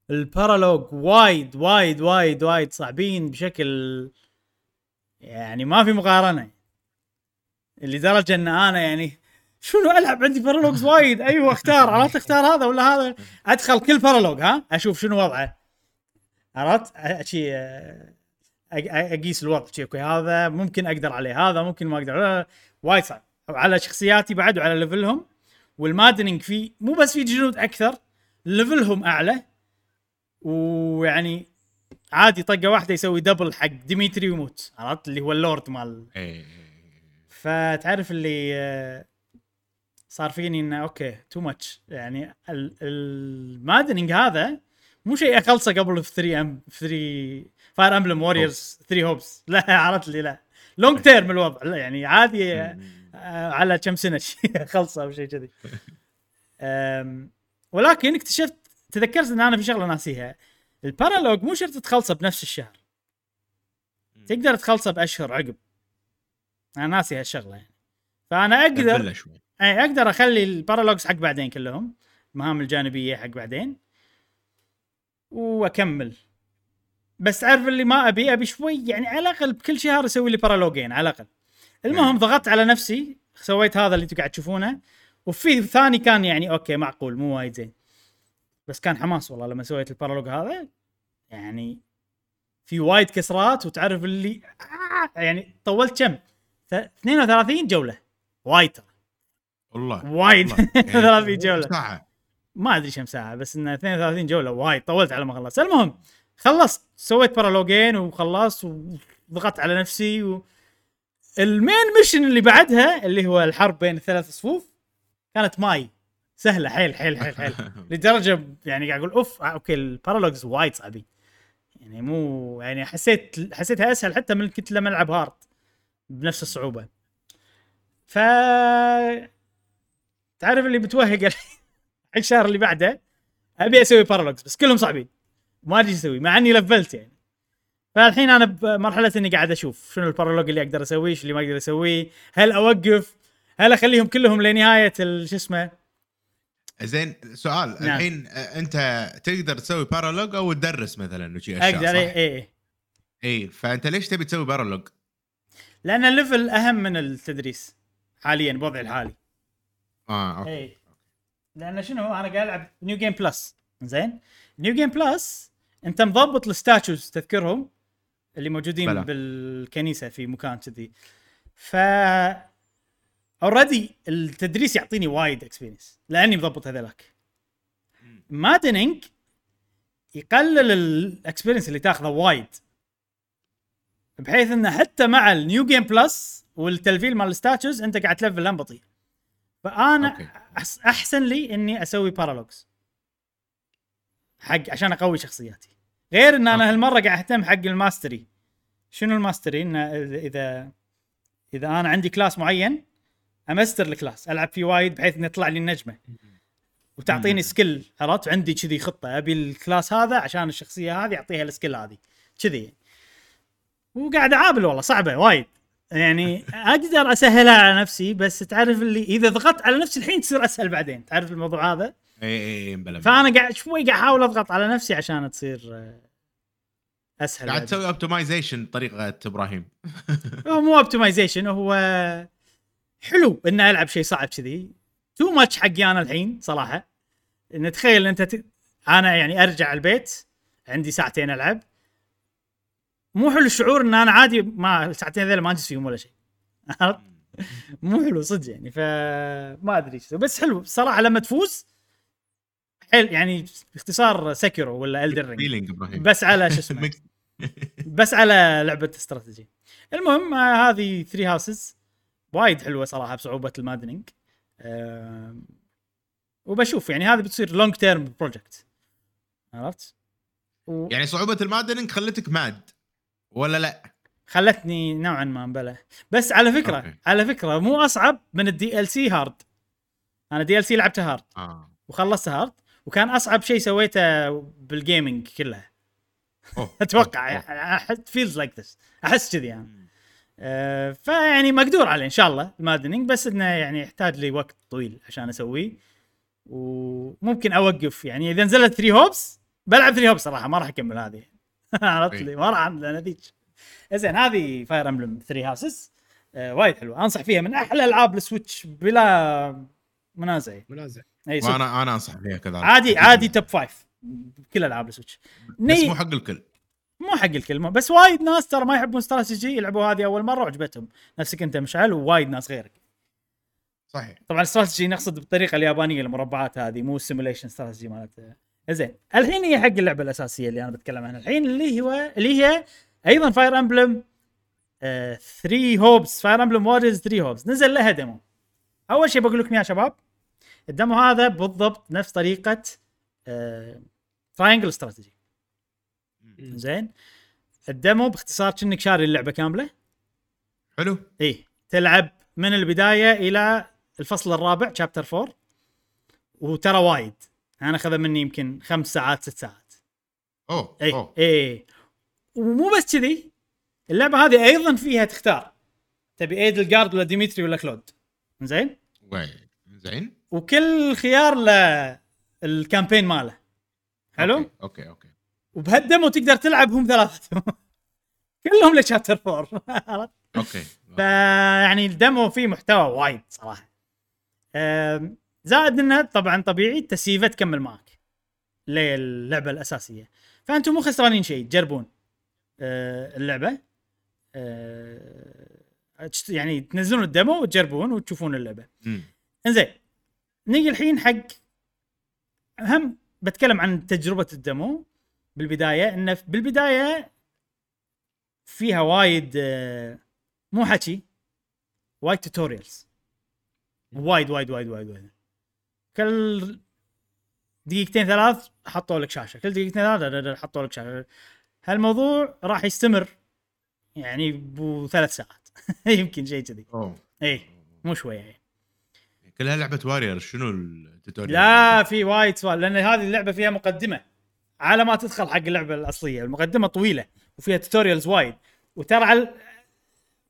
ال paralogue وايد وايد وايد وايد صعبين بشكل يعني ما في مقارنة. لدرجة إن أنا يعني شنو العب عندي paralogues وايد؟ أيوه أختار. عرفت أختار هذا ولا هذا؟ أدخل كل paralogue ها؟ أشوف شنو وضعه. عرفت؟ شي أقيس الوضع. شي okay هذا ممكن أقدر عليه هذا ممكن ما أقدر. وايد صعب. على شخصياتي بعد وعلى level هم وال maddening فيه مو بس في جنود أكثر level هم أعلى. ويعني عادي طقة واحدة يسوي double حق ديميتري ويموت. عرفت؟ اللي هو اللورد مال. اي فتعرف اللي صار فيني إنه okay too much يعني ال- ال maddening هذا مو شيء أخلصه قبل في 3 ام في 3 Fire Emblem Warriors 3 Hopes لا عرفت لي لا. long term الوضع. لا يعني عادي آه، على كم سنة شي خلصه أو شيء كذي. ولكن اكتشفت تذكرت إن أنا في شغلة ناسيها. ال paralogue مو شرط تخلصه بنفس الشهر. تقدر تخلصه بأشهر عقب. أنا ناسي هالشغلة يعني. فأنا أقدر شوي. اي أقدر أخلي ال paralogues حق بعدين كلهم المهام الجانبية حق بعدين وأكمل. بس تعرف اللي ما أبي أبي شوي يعني على الأقل بكل شهر أسوي لي paralogue ين على الأقل. المهم ضغطت على نفسي سويت هذا اللي أنتم قاعد تشوفونه وفي ثاني كان يعني أوكي معقول مو وايد زين. بس كان حماس والله لما سويت ال paralogue هذا يعني في وايد كسرات وتعرف اللي آه يعني طولت كم؟ ث- 32 جولة. وايد ترى. والله وايد. والله. يعني 30 جولة. ساعة. ما أدري كم ساعة بس انه 32 جولة وايد طولت على ما خلصت. المهم خلصت. سويت paralogue ين وخلصت وضغطت على نفسي و... ال main mission اللي بعدها اللي هو الحرب بين الثلاث صفوف كانت ماي. سهلة حيل حيل حيل حيل. لدرجة يعني قاعد أقول أوف آه، okay ال paralogues وايد صعبين. يعني مو يعني حسيت حسيتها أسهل حتى من كنت لما ألعب hard بنفس الصعوبة. ف تعرف اللي بتوهق الحين الشهر اللي بعده؟ أبي أسوي paralogues بس كلهم صعبين. ما أدري إيش أسوي مع إني لفلت يعني. فالحين أنا بمرحله إني قاعد أشوف شنو ال paralogue اللي أقدر أسويه شو اللي ما أقدر أسويه. هل أوقف؟ هل أخليهم كلهم لنهاية شو اسمه؟ زين سؤال. نعم. الحين أنت تقدر تسوي paralogue أو تدرس مثلا وشي أشياء؟ أقدر؟ اي اي اي إي فأنت ليش تبي تسوي paralogue؟ لأن ال level أهم من التدريس حاليا بوضعي الحالي. آه okay. اي لأن شنو أنا قاعد ألعب new game plus زين؟ new game plus أنت مضبط ال statues تذكرهم اللي موجودين بلى. بالكنيسة في مكان كذي. ف already التدريس يعطيني وايد experience لأني مضبط هذلاك maddening يقلل ال experience اللي تاخذه وايد. بحيث انه حتى مع ال new game plus والتلفيل مال ال statues أنت قاعد تلفل هم بطيء فأنا okay. أحسن لي إني أسوي paralogues حق عشان أقوي شخصياتي. غير إن أنا. هالمرة قاعد أهتم حق ال mastery. شنو ال mastery؟ انه اذا اذا أنا عندي class معين أمستر ال class ألعب فيه وايد بحيث إنه يطلع لي النجمة. وتعطيني. skill عرفت؟ عندي كذي خطة أبي ال class هذا عشان الشخصية هذه أعطيها ال skill هذه. كذي. وقاعد أعابل والله صعبة وايد. يعني أقدر أسهلها على نفسي بس تعرف اللي إذا ضغطت على نفسي الحين تصير أسهل بعدين تعرف الموضوع هذا؟ إي إي بلا فأنا قاعد شوي قاعد أحاول أضغط على نفسي عشان تصير آه، أسهل قاعد. تسوي optimization طريقة إبراهيم. هو مو optimization هو حلو ان العب شيء صعب كذي. too much حقي أنا الحين صراحة. إن تخيل أنت ت... أنا يعني أرجع البيت عندي ساعتين ألعب. مو حلو الشعور إن أنا عادي ما الساعتين ذيلا ما انجز فيهم ولا شيء. عرفت؟ مو حلو صدق يعني. فما أدري. بس حلو الصراحه لما تفوز حل يعني باختصار Sekiro ولا Elden بس على شو اسمه. بس على لعبة استراتيجي المهم آه، هذه Three Houses وايد حلوة صراحة بصعوبة ال maddening وبشوف يعني هذه بتصير long term project عرفت؟ و- يعني صعوبة ال maddening خلتك mad ولا لا؟ خلتني نوعا ما مبلى بس على فكرة okay. على فكرة مو أصعب من ال DLC hard. أنا DLC لعبته hard. آه. وخلصته hard وكان أصعب شيء سويته بال gaming كلها. أتوقع أحس feels like this أحس كذي يعني. آه، فيعني مقدور عليه إن شاء الله ال maddening بس إنه يعني يحتاج لي وقت طويل عشان أسويه. وممكن أوقف يعني. إذا نزلت 3 Hopes بلعب 3 Hopes صراحة ما راح أكمل هذه. عرفت. لي؟ ما راح أعمل أنا ذيك. زين هذه Fire Emblem 3 Houses وايد حلوة. أنصح فيها. من أحلى ألعاب ال Switch بلا منازع. منازع. إي. وأنا أنا أنصح فيها كذلك عادي عادي top five كل ألعاب السويتش. بس ني مو حق الكل. مو حق الكلمة بس وايد ناس ترى ما يحبون استراتيجي يلعبوا هذه أول مرة وعجبتهم. نفسك أنت مشعل ووايد ناس غيرك. صحيح. طبعا الاستراتيجي نقصد بالطريقة اليابانية المربعات هذه مو ال simulation strategy مالت زين الحين هي حق اللعبة الأساسية اللي أنا بتكلم عنها. الحين اللي هو اللي هي أيضا Fire Emblem 3 Hopes Fire Emblem Warriors 3 Hopes نزل لها demo أول شيء بقول لكم يا شباب ال demo هذا بالضبط نفس طريقة Triangle Strategy زين؟ ال demo باختصار كأنك شاري اللعبة كاملة. حلو. إيه تلعب من البداية إلى الفصل الرابع chapter 4 وترى وايد. أنا اخذ مني يمكن خمس ساعات ست ساعات. أوه اي أوه. اي ومو بس كذي اللعبة هذه أيضا فيها تختار. تبي Edelgard ولا Dimitri ولا Claude. زين وي. زين وكل خيار له ال campaign ماله. حلو؟ okay okay, okay. وبهال demo تقدر تلعب هم ثلاثتهم كلهم ل chapter 4 عرفت؟ okay فيعني ال demo فيه محتوى وايد صراحة. زائد انه طبعا طبيعي التسييفه تكمل معك للعبة الأساسية. فأنتم مو خسرانين شيء تجربون. أه، اللعبة. أه، تشت- يعني تنزلون ال demo وتجربون وتشوفون اللعبة. إنزين نيجي الحين حق هم بتكلم عن تجربة ال demo بالبداية. إنه بالبداية فيها وايد آه، مو حكي وايد tutorials وايد وايد وايد وايد وايد. كل دقيقتين ثلاث حطوا لك شاشة. كل دقيقتين ثلاث حطوا لك شاشة. هالموضوع راح يستمر يعني بثلاث ساعات. يمكن شيء كذي. اي مو شوية يعني. كلها لعبة warrior شنو ال tutorial؟ لا في وايد سؤال لأن هذه اللعبة فيها مقدمة. على ما تدخل حق اللعبة الأصلية المقدمة طويلة وفيها tutorials وايد. وترى على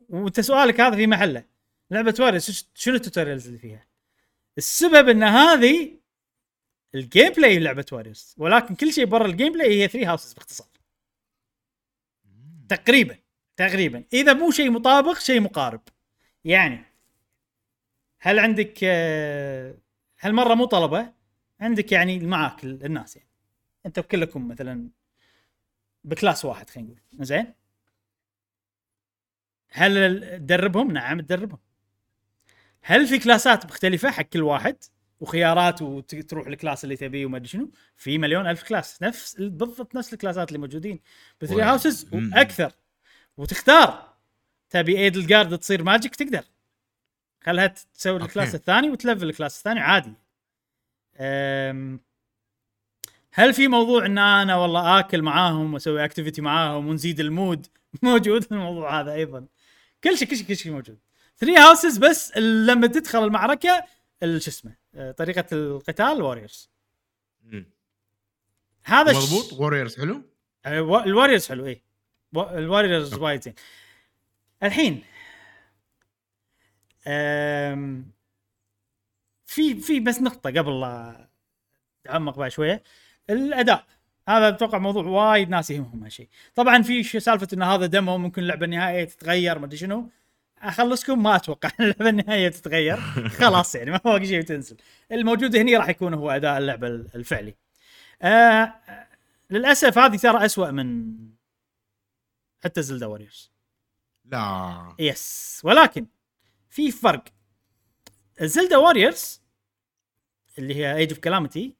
وانت سؤالك هذا في محله. لعبة Warriors شنو ال tutorials اللي فيها؟ السبب إن هذه ال gameplay لعبة Warriors ولكن كل شيء برا ال gameplay هي 3 Houses باختصار. تقريبا تقريبا. إذا مو شيء مطابق شيء مقارب. يعني هل عندك آه، هالمرة مو طلبة عندك يعني معاك ال- الناس يعني. انت كلكم مثلا بكلاس واحد خلينا نقول. زين؟ هل تدربهم؟ نعم تدربهم. هل في class ات مختلفة حق كل واحد؟ وخيارات وتروح ال class اللي تبيه وما أدري شنو؟ في مليون ألف class. نفس بالضبط نفس ال class ات اللي موجودين. ب Three. Houses. وأكثر وتختار. تبي Edelgard تصير magic تقدر. خلها تسوي okay. ال class الثاني وت level ال class الثاني عادي. أم، هل في موضوع إن أنا والله آكل معاهم وأسوي activity معاهم ونزيد ال mood؟ موجود الموضوع هذا أيضا. كل شيء كل شيء كل شيء موجود. Three Houses بس لما تدخل المعركة ال- شو اسمه أه، طريقة القتال Warriors مم. هذا الش- مضبوط. Warriors حلو. و- ال Warriors حلو اي ال Warriors وايد زين. الحين أم، في في بس نقطة قبل لا اتعمق بها شوية. الأداء. هذا أتوقع موضوع وايد ناس يهمهم هالشيء. طبعا في سالفة إن هذا demo ممكن اللعبة النهائية تتغير ما أدري شنو. أخلصكم؟ ما أتوقع ان اللعبة النهائية تتغير. خلاص يعني ما باقي شيء تنزل. الموجود هني راح يكون هو أداء اللعبة الفعلي. آه للأسف هذه ترى أسوأ من حتى Zelda Warriors لا. yes ولكن في فرق. Zelda Warriors اللي هي Age of Calamity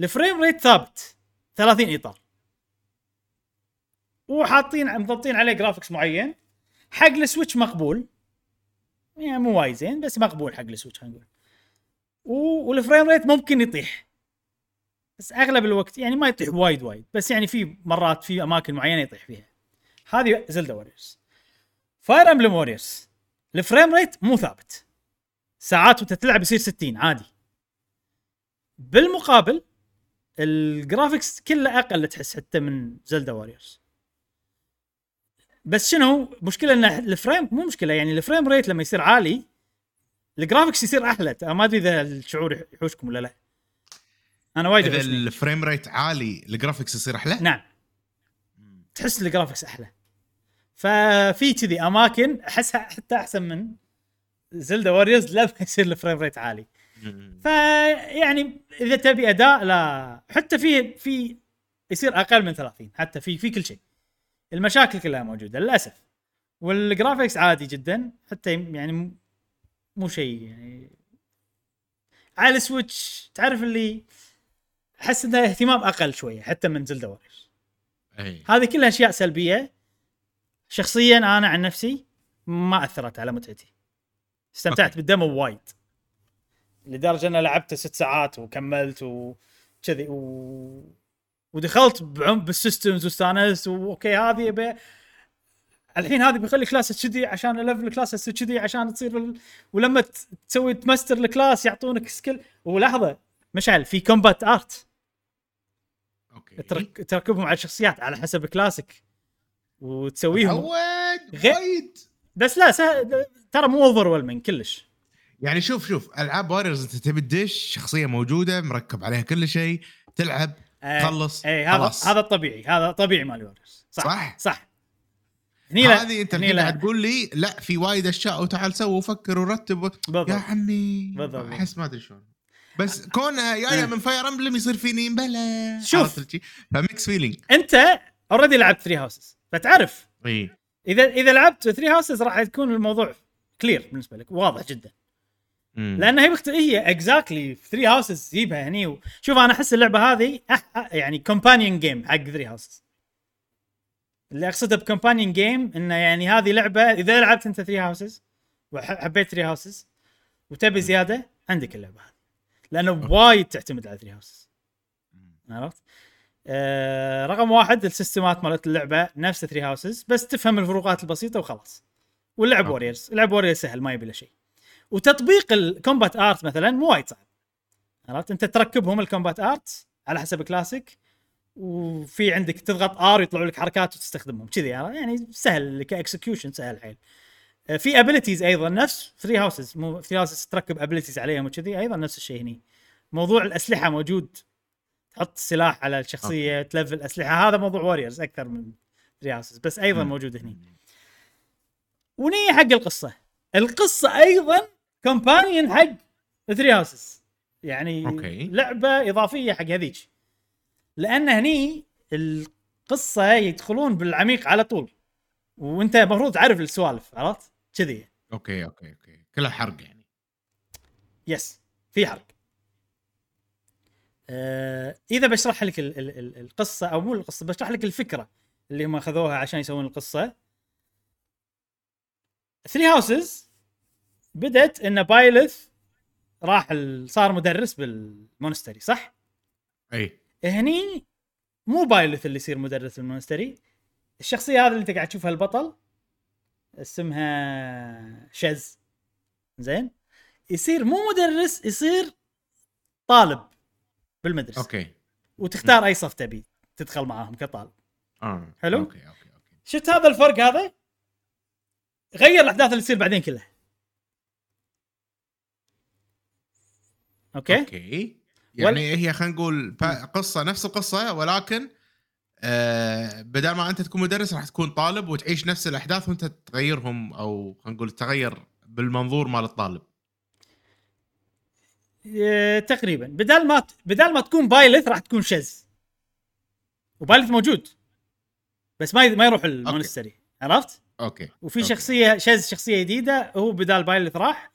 ال frame rate ثابت. 30 إطار. وحاطين مضبطين عليه graphics معين. حق ال Switch مقبول. يعني مو وايد زين بس مقبول حق ال Switch خلينا نقول. وال frame rate ممكن يطيح. بس أغلب الوقت يعني ما يطيح وايد وايد بس يعني في مرات في أماكن معينة يطيح فيها. هذه Zelda Warriors Fire Emblem Warriors ال frame rate مو ثابت. ساعات وأنت تلعب يصير 60 عادي. بالمقابل ال graphics كله أقل تحس حتى من Zelda Warriors بس شنو؟ مشكلة إن ال frame مو مشكلة يعني ال frame rate لما يصير عالي ال graphics يصير أحلى. ما أدري إذا الشعور يحوشكم ولا لا. أنا وايد إذا. ال frame rate عالي ال graphics يصير أحلى؟ نعم. تحس ال graphics أحلى. ففي كذي أماكن احسها حتى أحسن من Zelda Warriors لما يصير ال frame rate عالي. فيعني إذا تبي أداء لا. حتى في في يصير أقل من 30 حتى في في كل شيء. المشاكل كلها موجودة للأسف. وال graphics عادي جدا حتى يعني مو شيء يعني. على ال Switch تعرف اللي أحس إنه اهتمام أقل شوية حتى من Zelda أي. هذه كلها أشياء سلبية. شخصيا أنا عن نفسي ما أثرت على متعتي. استمتعت okay. بال demo وايد. لدرجة ان لعبته ست ساعات وكملت وكذي و... ودخلت بعمق بال systems واستانست و okay هذه يبي. الحين هذه بيخلي class كذي عشان ا level class كذي عشان تصير ال... ولما تسوي ت master ال class يعطونك skill ولحظة مشعل في combat art okay. ترك... تركبهم على الشخصيات على حسب كلاسك وتسويهم. وايد. بس لا سهل ترى مو over كلش. يعني شوف شوف ألعاب Warriors أنت تبي تدش شخصية موجودة مركب عليها كل شيء تلعب آه، خلص. اي هذا خلاص. هذا الطبيعي هذا طبيعي مال Warriors صح صح؟ صح. هني هذه أنت الحين. قاعد تقول لي لا في وايد أشياء وتعال سوي وفكر ورتب و... بالضبط. يا عمي بالضبط. أحس ما أدري شلون. بس كونها جاية آه. من Fire Emblem يصير فيني بلا شوف. ف mixed feeling أنت already لعبت Three Houses فتعرف. اي إذا إذا لعبت Three Houses راح يكون الموضوع clear بالنسبة لك واضح جدا. لأن هي بخت... هي exactly Three Houses جيبها هني و... شوف أنا أحس اللعبة هذه أح... يعني companion game حق Three Houses اللي أقصده ب companion game إنه يعني هذه لعبة إذا لعبت أنت Three Houses وحبيت Three Houses وتبي زيادة عندك اللعبة هذه. لأنه وايد تعتمد على Three Houses عرفت؟ آه رقم واحد السيستمات مالت اللعبة نفس Three Houses بس تفهم الفروقات البسيطة وخلاص. واللعب. Warriors لعب Warriors سهل ما يبي له شيء. وتطبيق ال combat art مثلا مو وايد صعب. عرفت؟ أنت تركبهم ال combat art على حسب class ك وفي عندك تضغط R يطلعوا لك حركات وتستخدمهم. كذي؟ يعني سهل ك execution سهل حيل. آه، في abilities أيضا نفس Three Houses مو Three Houses تركب abilities عليهم وكذي أيضا نفس الشيء هني. موضوع الأسلحة موجود. تحط السلاح على الشخصية تلفل أسلحة. هذا موضوع Warriors أكثر من Three Houses بس أيضا مم. موجود هني. ونيي حق القصة. القصة أيضا companion حق Three Houses يعني أوكي. لعبة إضافية حق هذيك. لأن هني القصة يدخلون بالعميق على طول. وأنت المفروض تعرف السوالف عرفت؟ كذي. أوكي أوكي أوكي. كلها حرق يعني. yes في حرق. آه إذا بشرح لك ال ال ال القصة أو مو القصة بشرح لك الفكرة اللي هم أخذوها عشان يسوون القصة. Three Houses بدت إن بايلث راح صار مدرس بال monastery صح؟ أي. هني مو بايلث اللي يصير مدرس بال monastery. الشخصية هذه اللي أنت قاعد تشوفها البطل اسمها شز زين؟ يصير مو مدرس يصير طالب بالمدرسة. أوكي. وتختار أي صف تبي تدخل معاهم كطالب. آه حلو. أوكي أوكي أوكي. شفت هذا الفرق هذا؟ غير الأحداث اللي تصير بعدين كلها. أوكي؟ أوكي. يعني هي خلينا نقول قصة نفس القصة ولكن آه بدل ما أنت تكون مدرس راح تكون طالب وتعيش نفس الأحداث وأنت تغيرهم أو خلينا نقول تغير بالمنظور مال الطالب. إيه، تقريبا. بدل ما بدل ما تكون بايلث راح تكون شز وبايلث موجود بس ما ي- ما يروح ال monastery. عرفت؟ أوكي. وفي أوكي. شخصية شز شخصية جديدة هو بدال بايلث راح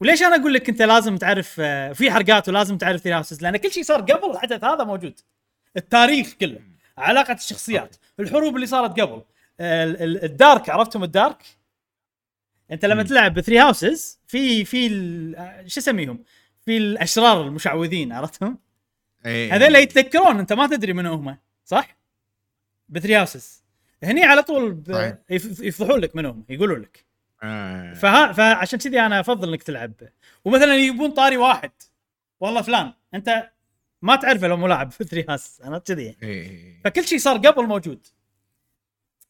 وليش أنا أقول لك أنت لازم تعرف آه، في حرقات ولازم تعرف Houses لأن كل شيء صار قبل الحدث هذا موجود. التاريخ كله علاقة الشخصيات الحروب اللي صارت قبل ال- ال- ال dark عرفتهم ال dark؟ أنت لما. تلعب ب Three Houses في في شو اسميهم في الأشرار المشعوذين عرفتهم إيه. هذول يتذكرون أنت ما تدري من هم صح؟ ب Three Houses. هني على طول ب... يفضحون لك من هم يقولون لك. فها فعشان كذي أنا أفضل إنك تلعب. ومثلا يبون طاري واحد. والله فلان أنت ما تعرفه لو مو لاعب في Three Houses أنا كذي؟ إيه، إيه. فكل شيء صار قبل موجود.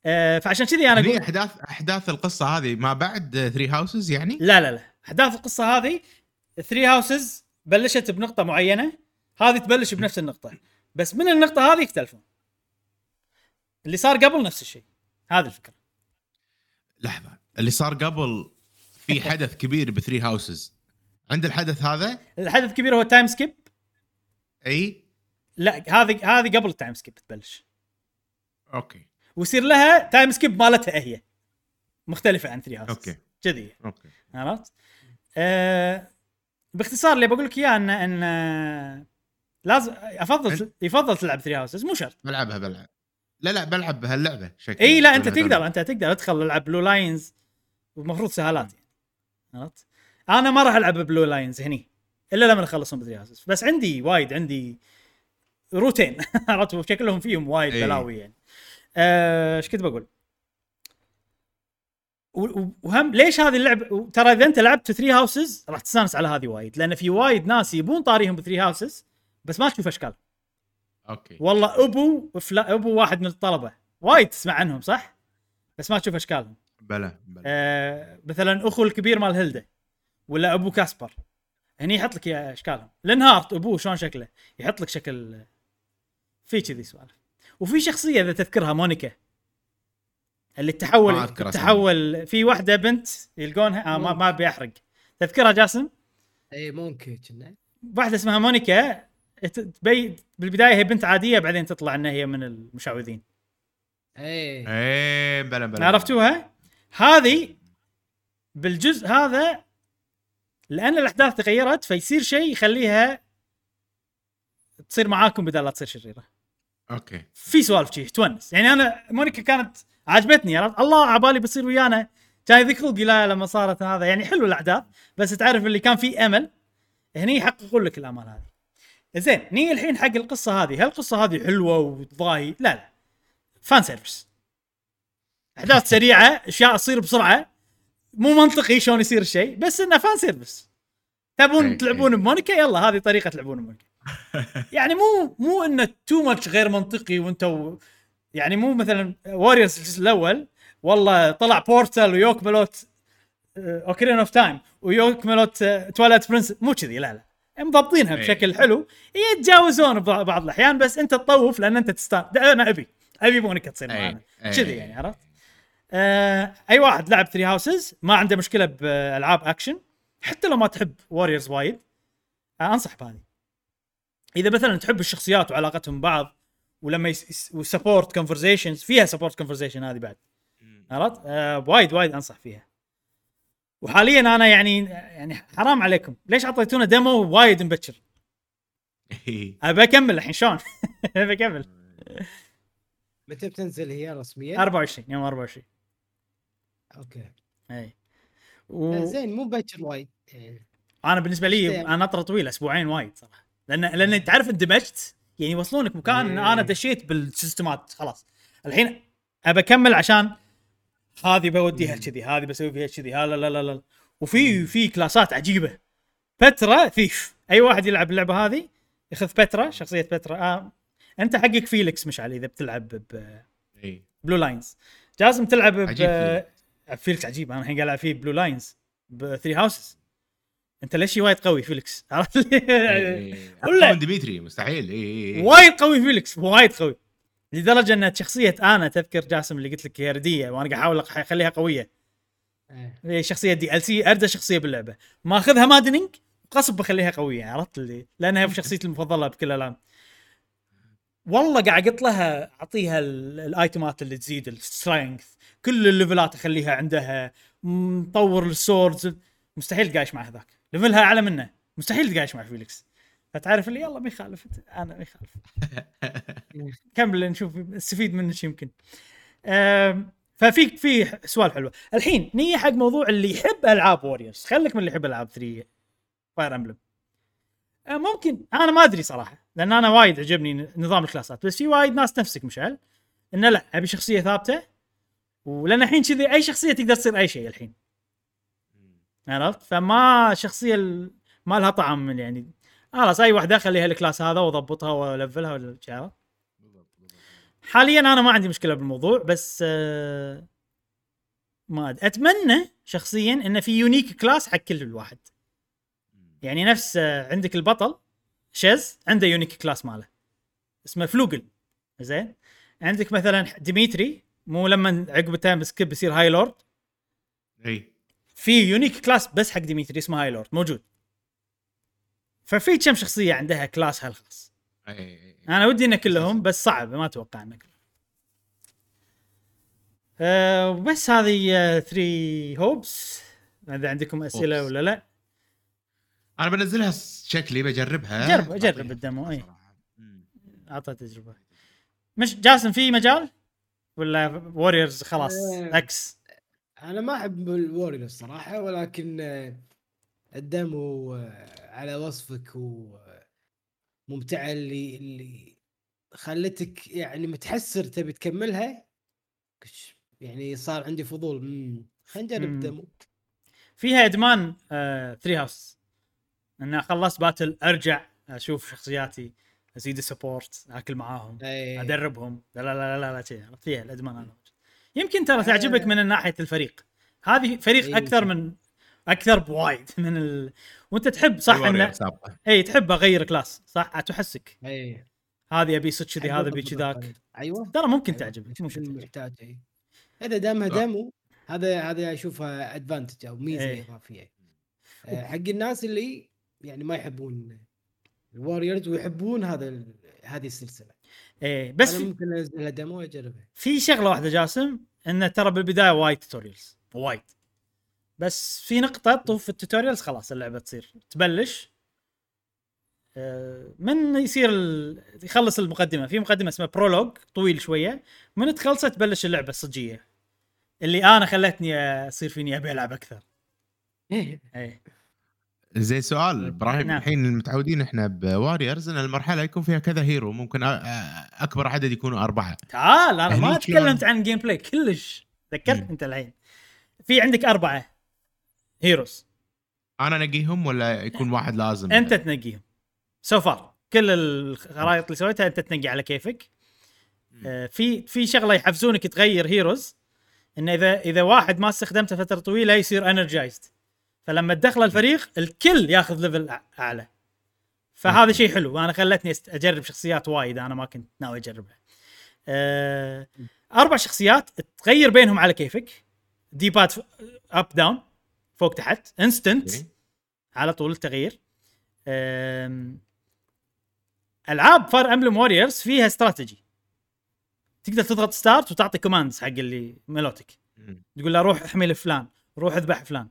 آه فعشان كذي أنا أقول احداث أحداث القصة هذه ما بعد Three Houses يعني؟ لا لا لا. أحداث القصة هذه Three Houses بلشت بنقطة معينة هذه تبلش بنفس النقطة. بس من النقطة هذه يختلفون. اللي صار قبل نفس الشيء. هذه الفكرة. لحظة. اللي صار قبل في حدث كبير ب Three Houses عند الحدث هذا؟ الحدث الكبير هو time skip إي. لا هذه هذه قبل ال time skip تبلش. أوكي. ويصير لها time skip مالتها هي. مختلفة عن Three Houses أوكي. كذي أوكي. عرفت؟ آه باختصار اللي بقول لك إياه إن إن آه، لازم أفضل يفضل تلعب Three Houses مو شرط. بلعبها بلعب. لا لا بلعب بهاللعبة شكل إي لا أنت. تقدر أنت تقدر. ادخل ألعب Blue Lions والمفروض سهالات يعني. عرفت؟ أنا ما راح ألعب Blue Lions هني إلا لما اخلصهم ب Three Houses بس عندي وايد عندي روتين عرفت؟ وشكلهم فيهم وايد إي. بلاوي يعني. آه، إيش كنت بقول؟ وهم ليش هذه اللعبه ترى إذا أنت لعبت Three Houses راح تستانس على هذه وايد. لأن في وايد ناس يبون طاريهم ب Three Houses بس ما تشوف أشكال. أوكي. والله أبو فلان أبو واحد من الطلبة. وايد تسمع عنهم صح؟ بس ما تشوف أشكالهم. بلا بلا. آه مثلا أخو الكبير مال هيلدا ولا أبو كاسبر. هني يحط لك إشكالهم. لينهارت أبوه شلون شكله؟ يحط لك شكل في كذي سوالف وفي شخصية إذا تذكرها مونيكا. اللي تحول. تحول في واحدة بنت يلقونها آه ما ما ابي احرق تذكرها جاسم؟ إي ممكن كنا. واحدة اسمها مونيكا ت- تبي بالبداية هي بنت عادية بعدين تطلع إنها هي من المشعوذين إي. إيه بلا بلا. عرفتوها؟ هذه بالجزء هذا لأن الأحداث تغيرت فيصير شيء يخليها تصير معاكم بدل لا تصير شريرة. أوكي في سوالف شيء تونس يعني أنا مونيكا كانت عجبتني عرفت الله عبالي بتصير ويانا كان خلقي لا لما صارت هذا يعني حلو الأحداث بس تعرف اللي كان فيه أمل هني يحققون لك الامال هذه. زين نيجي الحين حق القصة هذه، هل القصة هذه حلوة وتضاهي؟ لا لا fan service. إحداث سريعة أشياء تصير بسرعة مو منطقي شلون يصير الشيء بس إنه fan service. تبون إي، تلعبون إي. بمونيكا يلا هذه طريقة تلعبون بمونيكا. يعني مو مو إنه too much غير منطقي وأنتم يعني مو مثلا Warriors الجزء الأول والله طلع portal ويوك ملوت Ocarina of Time ويوك ملوت Twilight Princess مو كذي لا لا مضبطينها إيه. بشكل حلو يتجاوزون بعض الأحيان بس أنت تطوف لأن أنت تستان أنا أبي أبي مونيكا تصير إيه. معنا إيه. كذي يعني عرفت؟ آه أي واحد لعب Three Houses ما عنده مشكلة بألعاب اكشن حتى لو ما تحب Warriors وايد آه أنصح بهذه. إذا مثلا تحب الشخصيات وعلاقتهم ببعض ولما يس... و support conversations فيها support conversation هذه بعد. عرفت؟ آه وايد وايد أنصح فيها. وحاليا أنا يعني يعني حرام عليكم. ليش أعطيتونا demo وايد مبكر؟ ابى أكمل الحين شلون؟ ابى أكمل. متى بتنزل هي رسميا؟ 24 يوم 24 okay. إي. و... زين مو باكر وايد. يعني أنا بالنسبة لي زين. أنا نطره طويلة أسبوعين وايد صراحة. لأن لأن تعرف اندمجت؟ يعني يوصلونك مكان أنا إيه. دشيت بال systemات خلاص. الحين ابى أكمل عشان هذه بوديها كذي هذه بسوي فيها كذي ها لا لا لا لا وفي في classات عجيبة. بترا ثيف. أي واحد يلعب اللعبة هذه ياخذ بترا شخصية بترا. آه. أنت حقك فيليكس مشعل إذا بتلعب ب Blue Lions جاسم تلعب ب عجيب فيليكس. فيليكس عجيب أنا الحين قاعد ألعب فيه Blue Lions ب Three Houses أنت ليش وايد قوي فيليكس؟ عرفت؟ لي؟ ولا- ولا ديمتري مستحيل. اي اي وايد قوي فيليكس وايد قوي. لدرجة أن شخصية أنا تذكر جاسم اللي قلت لك هي وأنا قاعد أحاول أخليها قوية. إيه. هي شخصية DLC ارجى شخصية باللعبة. ماخذها maddening وغصب بخليها قوية عرفت اللي؟ لأنها شخصيتي المفضلة بكل الالعاب والله قاعد اقط لها اعطيها ال- ال itemات اللي تزيد ال strength كل ال levelات اخليها عندها مطور ال swords مستحيل تقايش مع هذاك. levelها اعلى منه. مستحيل تقايش مع فيليكس. فتعرف اللي يلا ما يخالف. أنا ما يخالف. كمل نشوف نستفيد منك يمكن. ففي في سوالف حلوة الحين نية حق موضوع اللي يحب ألعاب Warriors خليك من اللي يحب ألعاب 3 Fire Emblem ممكن. أنا ما أدري صراحة لأن أنا وايد عجبني نظام ال classات. بس في وايد ناس نفسك مشعل انه لا أبي شخصية ثابتة ولأن الحين كذي أي شخصية تقدر تصير أي شيء الحين. عرفت؟ فما شخصية ما لها طعم يعني خلاص أي واحدة أخليها ال class هذا وأضبطها وأ levelها ولا عرفت حاليا أنا ما عندي مشكلة بالموضوع بس آه، ما أد... أتمنى شخصيا انه في unique class حق كل الواحد. يعني نفس آه، عندك البطل شيز عنده unique class ماله. اسمه فلوجل. زين؟ عندك مثلا ديميتري مو لما عقب time skip يصير High Lord إي. في unique class بس حق ديميتري اسمه High Lord موجود. ففي كم شخصية عندها classها الخاص إي أنا ودي ان كلهم بس صعب ما أتوقع ان كلهم. أه وبس هذه 3 Hopes إذا عندكم أسئلة. ولا لا. أنا بنزلها شكلي بجربها. جرب- جرب ال demo،. مم. اعطى تجربة. مش جاسم في مجال؟ ولا Warriors خلاص آه. ex أنا ما أحب ال Warrior الصراحه ولكن آه، ال demo آه، على وصفك وممتعه اللي اللي خلتك يعني متحسر تبي تكملها يعني صار عندي فضول. خلينا نجرب. ال demo. فيها ادمان 3 Houses ان خلصت battle أرجع أشوف شخصياتي أزيد ال support أكل معاهم إيه. أدربهم لا لا لا لا لا شيء عرفت فيها الادمان أنا يمكن ترى تعجبك من ناحية الفريق هذه فريق إيه، أكثر من أكثر بوايد من ال... وأنت تحب صح إنه. اي تحب أغير class صح تحسك اي هذه أبي صدق كذي هذا أبي. كذاك أيوه ترى ممكن أيوة. تعجبك مو. المحتاج اي اذا دامها. demo هذا هذا اشوفها advantage أو ميزة إيه. إضافية آه، حق الناس اللي يعني ما يحبون ال Warriors ويحبون هذا هذه السلسلة. إيه بس في, ممكن انزلها demo وأجربها. في شغلة واحدة جاسم انه ترى بالبداية وايد tutorials وايد. بس في نقطة تطوف في ال tutorials خلاص اللعبة تصير تبلش. آه، من يصير ال... يخلص المقدمة؟ في مقدمة اسمها prologue طويل شوية. من تخلصه تبلش اللعبة الصجيه اللي أنا خلتني أصير فيني أبي ألعب أكثر. إيه. زين سؤال إبراهيم نعم. الحين متعودين إحنا ب Warriors إن المرحلة يكون فيها كذا hero ممكن أكبر عدد يكونوا أربعة. تعال أنا ما تكلمت؟ عن gameplay كلش. ذكرت. أنت الحين. في عندك أربعة heroes أنا انقيهم ولا يكون واحد لازم؟ أنت تنقيهم. so far كل الخرائط اللي سويتها أنت تنقي على كيفك. آه، في في شغلة يحفزونك تغير heroes انه إذا إذا واحد ما استخدمته فترة طويلة يصير energized فلما تدخله الفريق الكل ياخذ level أعلى. فهذا. شيء حلو. وأنا خلتني أجرب شخصيات وايد أنا ما كنت ناوي أجربها. آه، أربع شخصيات تغير بينهم على كيفك. D-pad up down فوق تحت. instant. على طول التغيير ألعاب Fire Emblem Warriors فيها استراتيجي تقدر تضغط start وتعطي commands حق اللي ملوتك. مم. تقول له روح احمي فلان روح اذبح فلان.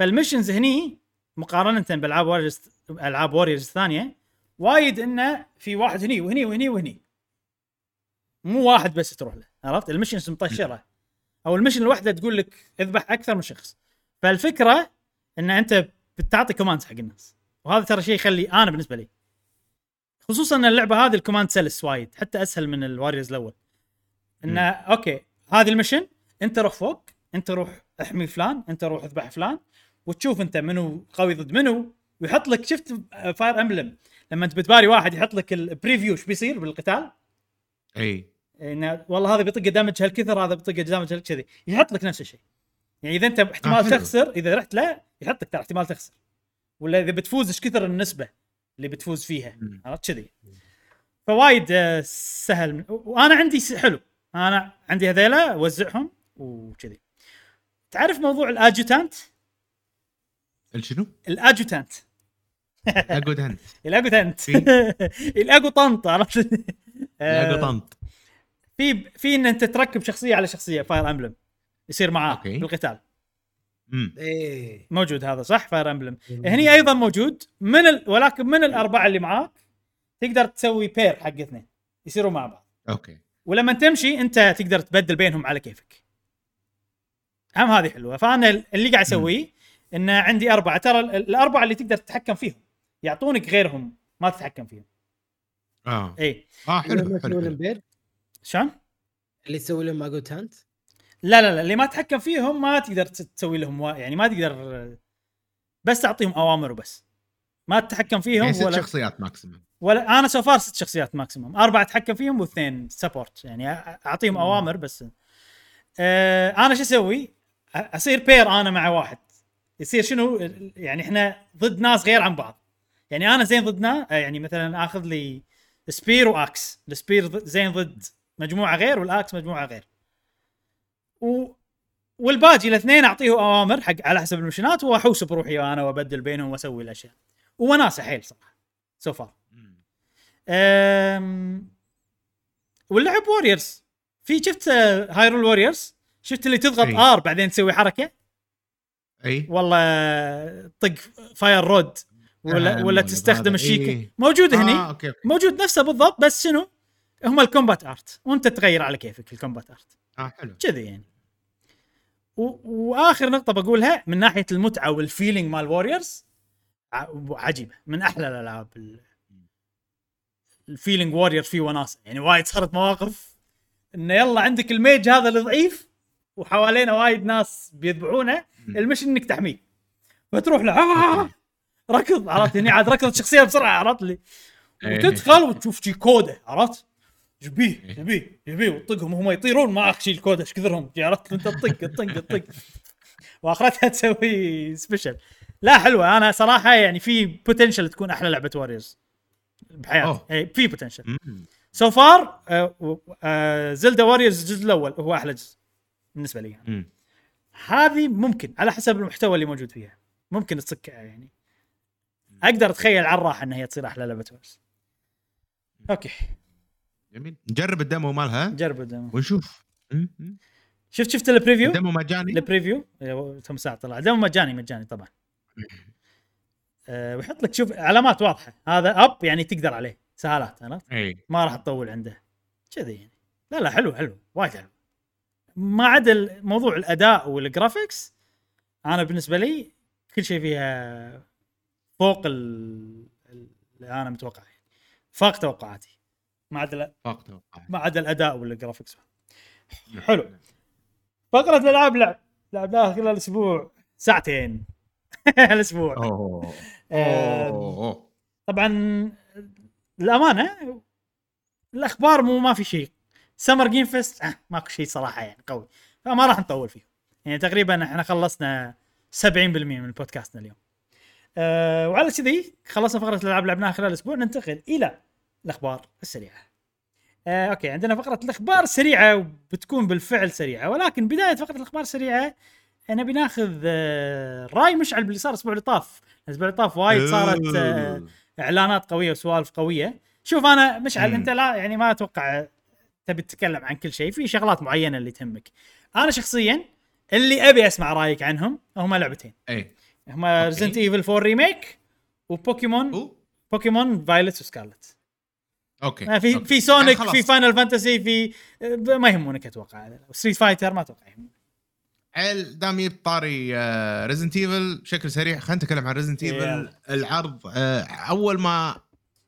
فال missions هني مقارنة بالعاب Warriors ألعاب Warriors الثانية وايد إنه في واحد هني وهني وهني وهني. مو واحد بس تروح له عرفت؟ ال missions مطشرة. أو ال mission الواحده تقول لك اذبح أكثر من شخص. فالفكرة إن أنت بتعطي commands حق الناس. وهذا ترى شيء يخلي أنا بالنسبة لي. خصوصا إن اللعبة هذه ال command سلس وايد حتى أسهل من ال Warriors الأول. انه okay هذه ال mission أنت روح فوق أنت روح احمي فلان أنت روح اذبح فلان. وتشوف انت منو قوي ضد منو ويحط لك شفت Fire Emblem لما انت بتباري واحد يحط لك ال preview إيش بيصير بالقتال؟ إي. إنه والله هذا بيطق damage هالكثر هذا بيطق damage هالكذي يحط لك نفس الشيء. يعني إذا أنت احتمال آه،. تخسر إذا رحت له يحط لك ترى احتمال تخسر. ولا إذا بتفوز إيش كثر النسبة اللي بتفوز فيها. عرفت كذي؟ فوايد آه، سهل. من... وأنا عندي حلو. أنا عندي هذيلا اوزعهم وكذي. تعرف موضوع ال adjutant شنو؟ ال adjutant adjutant ال adjutant في؟ ال adjutant عرفت آه، adjutant في في إن أنت تركب شخصية على شخصية Fire Emblem يصير معاه okay. بالقتال. امم إيه. موجود هذا صح؟ Fire Emblem هني أيضا موجود. من ال... ولكن من الأربعة اللي معاك تقدر تسوي pair حق اثنين. يصيروا مع بعض. okay. ولما تمشي أنت تقدر تبدل بينهم على كيفك. هم هذه حلوة. فأنا اللي قاعد أسويه إن عندي أربعة. ترى ال- الأربعة اللي تقدر تتحكم فيهم يعطونك غيرهم ما تتحكم فيهم. آه. اي آه حلو اللي حلو, شلون؟ اللي يسوي لهم adjutant لا لا لا اللي ما تتحكم فيهم ما تقدر تسوي لهم وا... يعني ما تقدر بس تعطيهم أوامر وبس. ما تتحكم فيهم يعني ست ولا شخصيات maximum ولا أنا so far ست شخصيات maximum أربعة أتحكم فيهم واثنين support يعني أعطيهم أوامر بس. آه أنا شو أسوي؟ أصير pair أنا مع واحد. يصير شنو يعني إحنا ضد ناس غير عن بعض. يعني أنا زين ضدنا آه، يعني مثلا آخذ لي spear و axe. ال spear ضد- زين ضد مجموعة غير وال axe مجموعة غير. و والباقي الاثنين اعطيه أوامر حق على حسب المشنات وأحوس بروحي أنا وأبدل بينهم وأسوي الأشياء. وناسه حيل صراحة so far أم... واللعب Warriors في شفت Hyrule Warriors شفت اللي تضغط. R بعدين تسوي حركة؟ إي. والله طق fire rod ولا آه، ولا. تستخدم الشيك. موجود هني. آه okay okay. موجود نفسه بالضبط بس شنو؟ هم ال combat art وأنت تغير على كيفك ال combat art. آه حلو. كذي يعني. و... وآخر نقطة بقولها من ناحية المتعة وال feeling مال Warriors عجيبة. من أحلى الألعاب ال- ال feeling Warriors فيه وناسة. يعني وايد صارت مواقف إنه يلا عندك ال mage هذا الضعيف وحوالينا وايد ناس بيذبحونه ال mission انك تحميه. فتروح له آه ركض عرفت؟ هني عاد ركض الشخصيه بسرعة عرفت لي؟ إيه. وتدخل وتشوف شي كودة عرفت؟ جبيه جبيه جبيه وتطقهم وهم يطيرون ما اخشي الكودة إيش كثرهم؟ عرفت؟ أنت تطق تطق تطق. وآخرتها تسوي special لا حلوة. أنا صراحة يعني في potential تكون أحلى لعبة Warriors بحياتي. اي في potential. so far Zelda Warriors الجزء الأول هو أحلى جزء بالنسبة لي. هذه ممكن على حسب المحتوى اللي موجود فيها. ممكن تصكها يعني. أقدر أتخيل على الراحه انها هي تصير أحلى لعبة Warriors okay. جميل. نجرب ال demo مالها. جرب ال demo ونشوف. شفت شفت ال preview ال demo مجاني. ال preview إيه، كم ساعة طلع. demo مجاني مجاني طبعا. أه ويحط لك شوف علامات واضحة. هذا up يعني تقدر عليه. سهالات عرفت؟ اي ما راح تطول عنده. كذي يعني. لا لا حلو حلو. وايد حلو. ما عدا موضوع الأداء وال graphics أنا بالنسبة لي كل شيء فيها فوق ال- اللي أنا متوقعه يعني. فاق توقعاتي. ما عدا فاق توقعات ما عدا الأداء وال graphics حلو. فقرة الألعاب لعب لعبناها خلال أسبوع ساعتين. الأسبوع. أوه. آه، أوه. طبعا الامانه الأخبار مو ما في شيء Summer Game Fest آه ماكو شيء صراحة يعني قوي. فما راح نطول فيه. يعني تقريبا إحنا خلصنا 70% من بودكاستنا اليوم. أه وعلى كذي خلصنا فقرة الألعاب اللي لعبناها خلال الأسبوع ننتقل إلى الأخبار السريعة. أه okay عندنا فقرة الأخبار السريعه وبتكون بالفعل سريعة ولكن بداية فقرة الأخبار السريعه أنا بناخذ آه، راي مشعل باللي صار الأسبوع اللي طاف. الأسبوع اللي طاف وايد صارت آه، إعلانات قوية وسوالف قوية. شوف أنا مشعل. أنت لا يعني ما أتوقع تبي تتكلم عن كل شيء في شغلات معينة اللي تهمك أنا شخصيا اللي أبي أسمع رأيك عنهم هما لعبتين أي هما Resident Evil 4 Remake وبوكيمون أوه. بوكيمون Violet و Scarlet okay آه، في okay. في Sonic خلاص. في Final Fantasy في آه، ما يهمونك أتوقع Street Fighter ما أتوقع يهمونك. دام جبت طاري Resident Evil بشكل سريع خلينا نتكلم عن Resident Evil. العرض آه، أول ما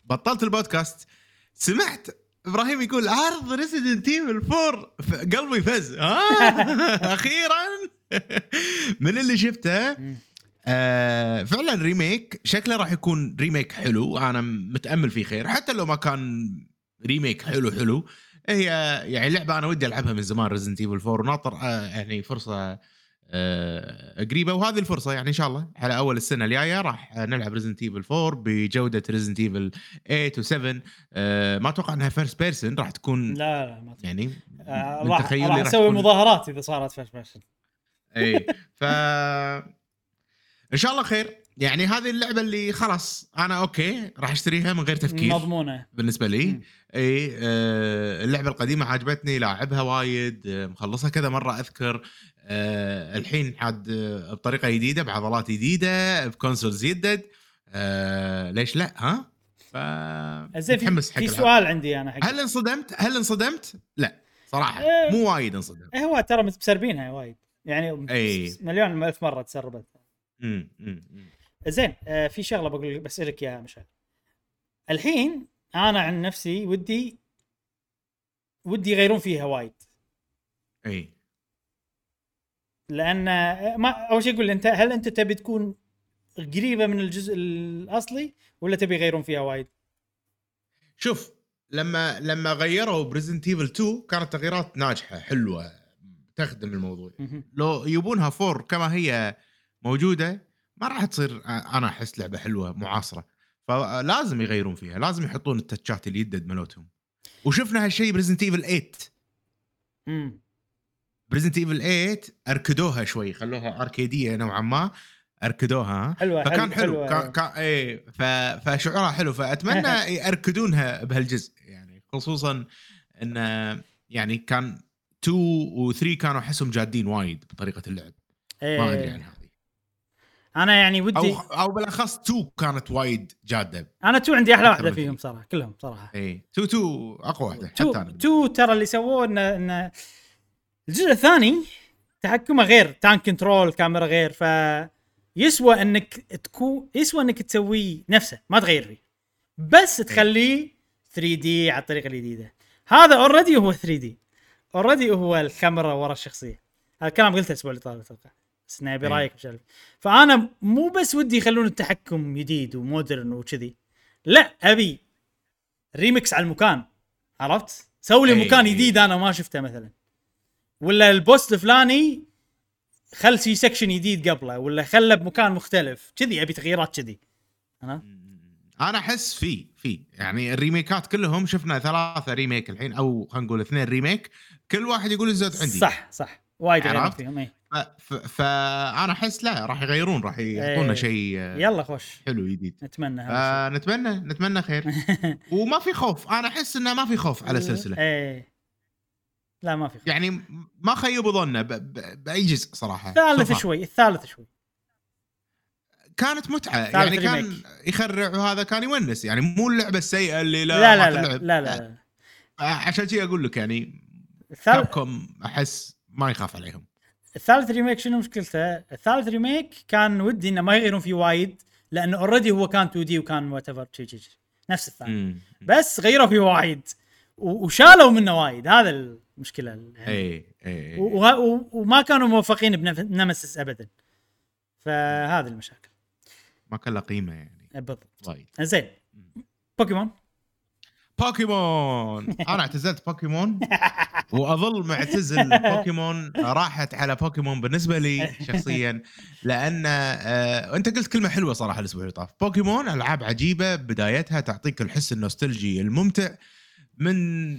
بطلت البودكاست سمعت إبراهيم يقول عرض Resident Evil 4 ف- قلبي فز. آه. أخيرا. من اللي شفته. آه فعلا remake شكله راح يكون remake حلو. أنا متأمل فيه خير. حتى لو ما كان remake حلو حلو. هي يعني لعبة أنا ودي ألعبها من زمان Resident Evil 4 وناطر آه يعني فرصة قريبة وهذه الفرصة يعني إن شاء الله على أول السنة الجاية راح نلعب Resident Evil 4 بجودة Resident Evil 8 و7 آه ما أتوقع إنها first person راح تكون لا لا ما. يعني آه، راح راح أسوي تكون- مظاهرات إذا صارت فاش فاش اي ف إن شاء الله خير. يعني هذه اللعبة اللي خلاص أنا okay راح أشتريها من غير تفكير. مضمونة. بالنسبة لي. إي آه اللعبة القديمة عجبتني لاعبها وايد آه مخلصها كذا مرة أذكر. آه الحين عاد آه بطريقة جديدة بعضلات جديدة ب consoles جدد. آه ليش لا ها؟ ف زين في, في. سؤال عندي أنا حق هل انصدمت؟ هل انصدمت؟ لا صراحة. إيه. مو وايد انصدمت. هو ترى مسربينها وايد. يعني إي. مليون الف مرة تسربت. مم، مم، مم. زين آه في شغلة بقول بسألك إياها مشعل الحين أنا عن نفسي ودي ودي يغيرون فيها وايد إي لأن آه، ما أول شيء قول لي أنت هل أنت تبي تكون قريبة من الجزء الأصلي ولا تبي يغيرون فيها وايد؟ شوف لما لما غيروا ب Resident Evil 2 كانت تغييرات ناجحة حلوة تخدم الموضوع. لو يبونها four كما هي موجودة ما راح تصير أنا أحس لعبة حلوة معاصرة. فلازم يغيرون فيها لازم يحطون ال touch ات اليدد مالوتهم وشفنا هالشيء ب Resident Evil 8 امم ب Resident Evil 8 أركدوها شوي خلوها arcade يه نوعا ما أركدوها. حلوة فكان حلو حلوة. كان كان إيه ف... فشعورها حلو. فأتمنى يركدونها بهالجزء يعني خصوصا إن يعني كان 2 و3 كانوا أحسهم جادين وايد بطريقة اللعب. ما أدري إيه. أنا يعني ودي أو أو بالأخص 2 كانت وايد جادة. أنا two عندي أحلى واحدة فيهم. صراحة كلهم صراحة. إي 2 2 أقوى واحدة حتى two أنا two ترى اللي سووه انه انه الجزء الثاني تحكمه غير tank control كاميرا غير ف يسوى إنك تكون يسوى إنك تسويه نفسه ما تغير فيه. بس تخليه 3D على الطريقة الجديدة. هذا already هو 3D already هو الكاميرا ورا الشخصية. هذا الكلام قلته الأسبوع اللي طاف أتوقع. بس اني ابي إيه. رأيك بشغله فأنا مو بس ودي يخلون التحكم جديد و modern وكذي. لا أبي ريمكس على المكان عرفت؟ سوي لي إيه. مكان جديد أنا ما شفته مثلا. ولا ال boss الفلاني خل سوي section جديد قبله ولا خله بمكان مختلف. كذي أبي تغييرات كذي. أنا؟ أنا أحس في في. يعني ال remake ات كلهم شفنا ثلاثة remake الحين أو خلينا نقول اثنين ريميك كل واحد يقول الزود عندي. صح صح. وايد غيرت عرفت؟ فيهم اي فأنا أحس لا راح يغيرون راح يعطونا إيه. شيء يلا خوش حلو جديد نتمنى هذا فنتمنى نتمنى خير. وما في خوف أنا أحس إنه ما في خوف على السلسلة إيه لا ما في خوف. يعني ما خيبوا ب- بأي جزء صراحة الثالث. شوي الثالث شوي كانت متعة يعني كان remake. يخرع وهذا كان يونس يعني مو اللعبة السيئة اللي لا لا لا لا تلعب. لا لا, لا. عشان كذي أقول لك يعني الثالث أحس ما يخاف عليهم الثالث remake شنو مشكلته؟ الثالث remake كان ودي إنه ما يغيرون فيه وايد لأنه already هو كان 2D وكان whatever نفس الثاني. بس غيروا فيه وايد. وشالوا منه وايد. هذا المشكلة. يعني إي إي وما كانوا موفقين ب Nemesis ابدا. فهذه المشاكل. ما كان له قيمة يعني. بالضبط. وايد. زين. بوكيمون. بوكيمون. أنا اعتزلت بوكيمون. وأظل معتزل بوكيمون. راحت على بوكيمون بالنسبة لي شخصيا. لأن آه أنت قلت كلمة حلوة صراحة الأسبوع اللي طاف. بوكيمون ألعاب عجيبة بدايتها تعطيك الحس النوستلجي الممتع. من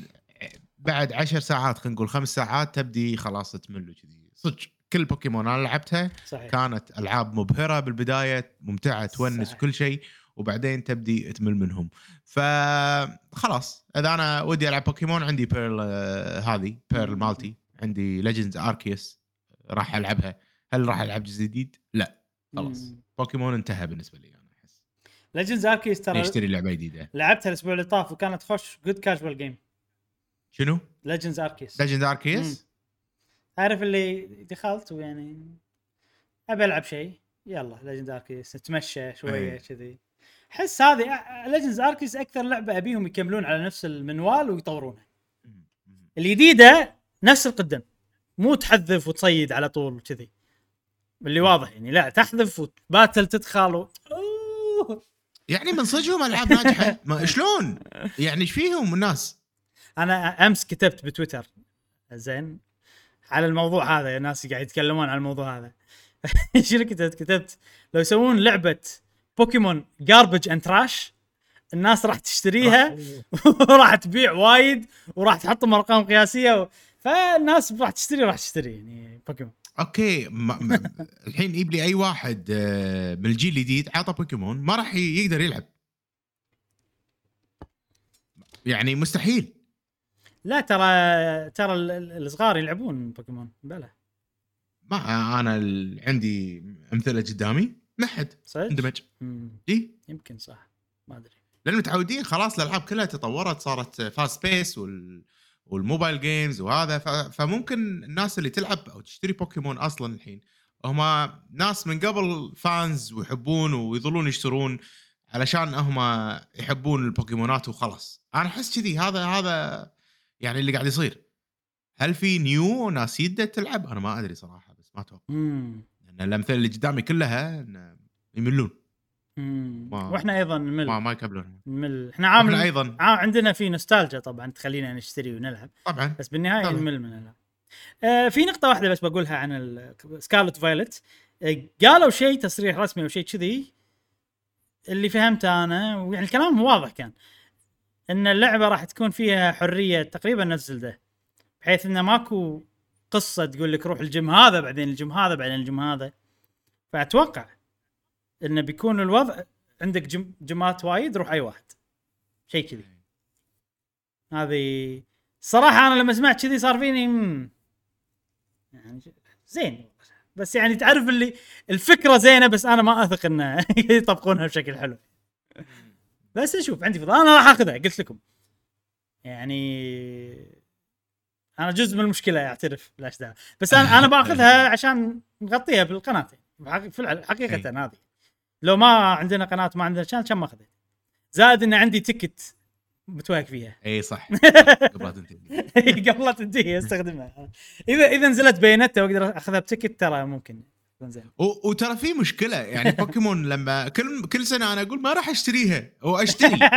بعد عشر ساعات خلينا نقول خمس ساعات تبدي خلاص تمل كذي صدق كل بوكيمون أنا لعبتها صحيح. كانت ألعاب مبهرة بالبداية ممتعة تونس صحيح. وكل شيء. وبعدين تبدي تمل منهم. فخلاص إذا أنا ودي ألعب بوكيمون عندي Pearl آه، هذه Pearl مالتي. عندي Legends Arceus راح ألعبها. هل راح ألعب جزء جديد؟ لا خلاص. بوكيمون انتهى بالنسبة لي أنا أحس. Legends Arceus ترى يشتري لعبة جديدة. لعبتها الأسبوع اللي طاف وكانت خوش good casual game شنو؟ Legends Arceus Legend Arceus؟ عارف اللي دخلت ويعني أبي ألعب شيء. يلا Legend Arceus نتمشى شوية إيه. كذي. احس هذه Legends Arceus أكثر لعبة أبيهم يكملون على نفس المنوال ويطورونها الجديدة نفس القدم. مو تحذف وتصيد على طول وكذي. اللي واضح يعني. لا تحذف و battle تدخل و... يعني من صدقهم ألعاب ناجحة. ما شلون؟ يعني إيش فيهم الناس؟ أنا أمس كتبت بتويتر. زين. على الموضوع هذا ناس قاعد يتكلمون عن الموضوع هذا. شنو كتبت؟ كتبت لو يسوون لعبة بوكيمون garbage and trash الناس راح تشتريها وراح تبيع وايد وراح تحطهم أرقام قياسية و... فالناس راح تشتري راح تشتري يعني بوكيمون. أوكي ما ما الحين يجيب لي أي واحد آه، من الجيل الجديد عطى بوكيمون ما راح يقدر يلعب. يعني مستحيل. لا ترى ترى ال- ال- الصغار يلعبون بوكيمون بلى. ما أنا عندي أمثلة قدامي. ما حد. اندمج. إي. يمكن صح. ما أدري. لأن متعودين خلاص الألعاب كلها تطورت صارت fast pace وال وال mobile games وهذا. ف... فممكن الناس اللي تلعب أو تشتري بوكيمون أصلا الحين هم ناس من قبل fans ويحبون ويظلون يشترون علشان هم يحبون البوكيمونات وخلاص. أنا أحس كذي. هذا هذا يعني اللي قاعد يصير. هل في new ناس جدد تلعب؟ أنا ما أدري صراحة بس ما أتوقع. لأن الأمثلة اللي قدامي كلها يملون. ما- وإحنا أيضا نمل. ما ما يكملون نمل. إحنا عامل إحنا أيضا عندنا في نوستالجيا طبعا تخلينا نشتري ونلعب. طبعا. بس بالنهاية طبعاً. نمل من الالعاب. آه في نقطة واحدة بس بقولها عن Scarlet Violet. آه قالوا شيء تصريح رسمي أو شيء كذي. اللي فهمته أنا ويعني الكلام واضح كان. إن اللعبة راح تكون فيها حرية تقريبا نفس زلدة. بحيث انه ماكو قصة تقول لك روح الجيم هذا بعدين الجيم هذا بعدين الجيم هذا. فأتوقع انه بيكون الوضع عندك جم جمات وايد روح أي واحد. شيء كذي. هذه صراحة أنا لما سمعت كذي صار فيني. يعني زين. بس يعني تعرف اللي الفكرة زينة بس أنا ما أثق إنه يطبقونها بشكل حلو. بس أشوف عندي فضول أنا راح أخذها قلت لكم. يعني أنا جزء من المشكلة اعترف لاش داعي بس أنا أنا باخذها عشان نغطيها بالقناة. في حقيقة هذه. لو ما عندنا قناة ما عندنا شان كم ما أخذت؟ زائد إن عندي تكت متوهق فيها. اي صح. قبل لا تنتهي. قبل لا تنتهي أستخدمها. اذا إذا نزلت بياناتها وأقدر أخذها بتكت ترى ممكن. زين وترى في مشكلة يعني بوكيمون لما كل كل سنة أنا أقول ما راح أشتريها واشتري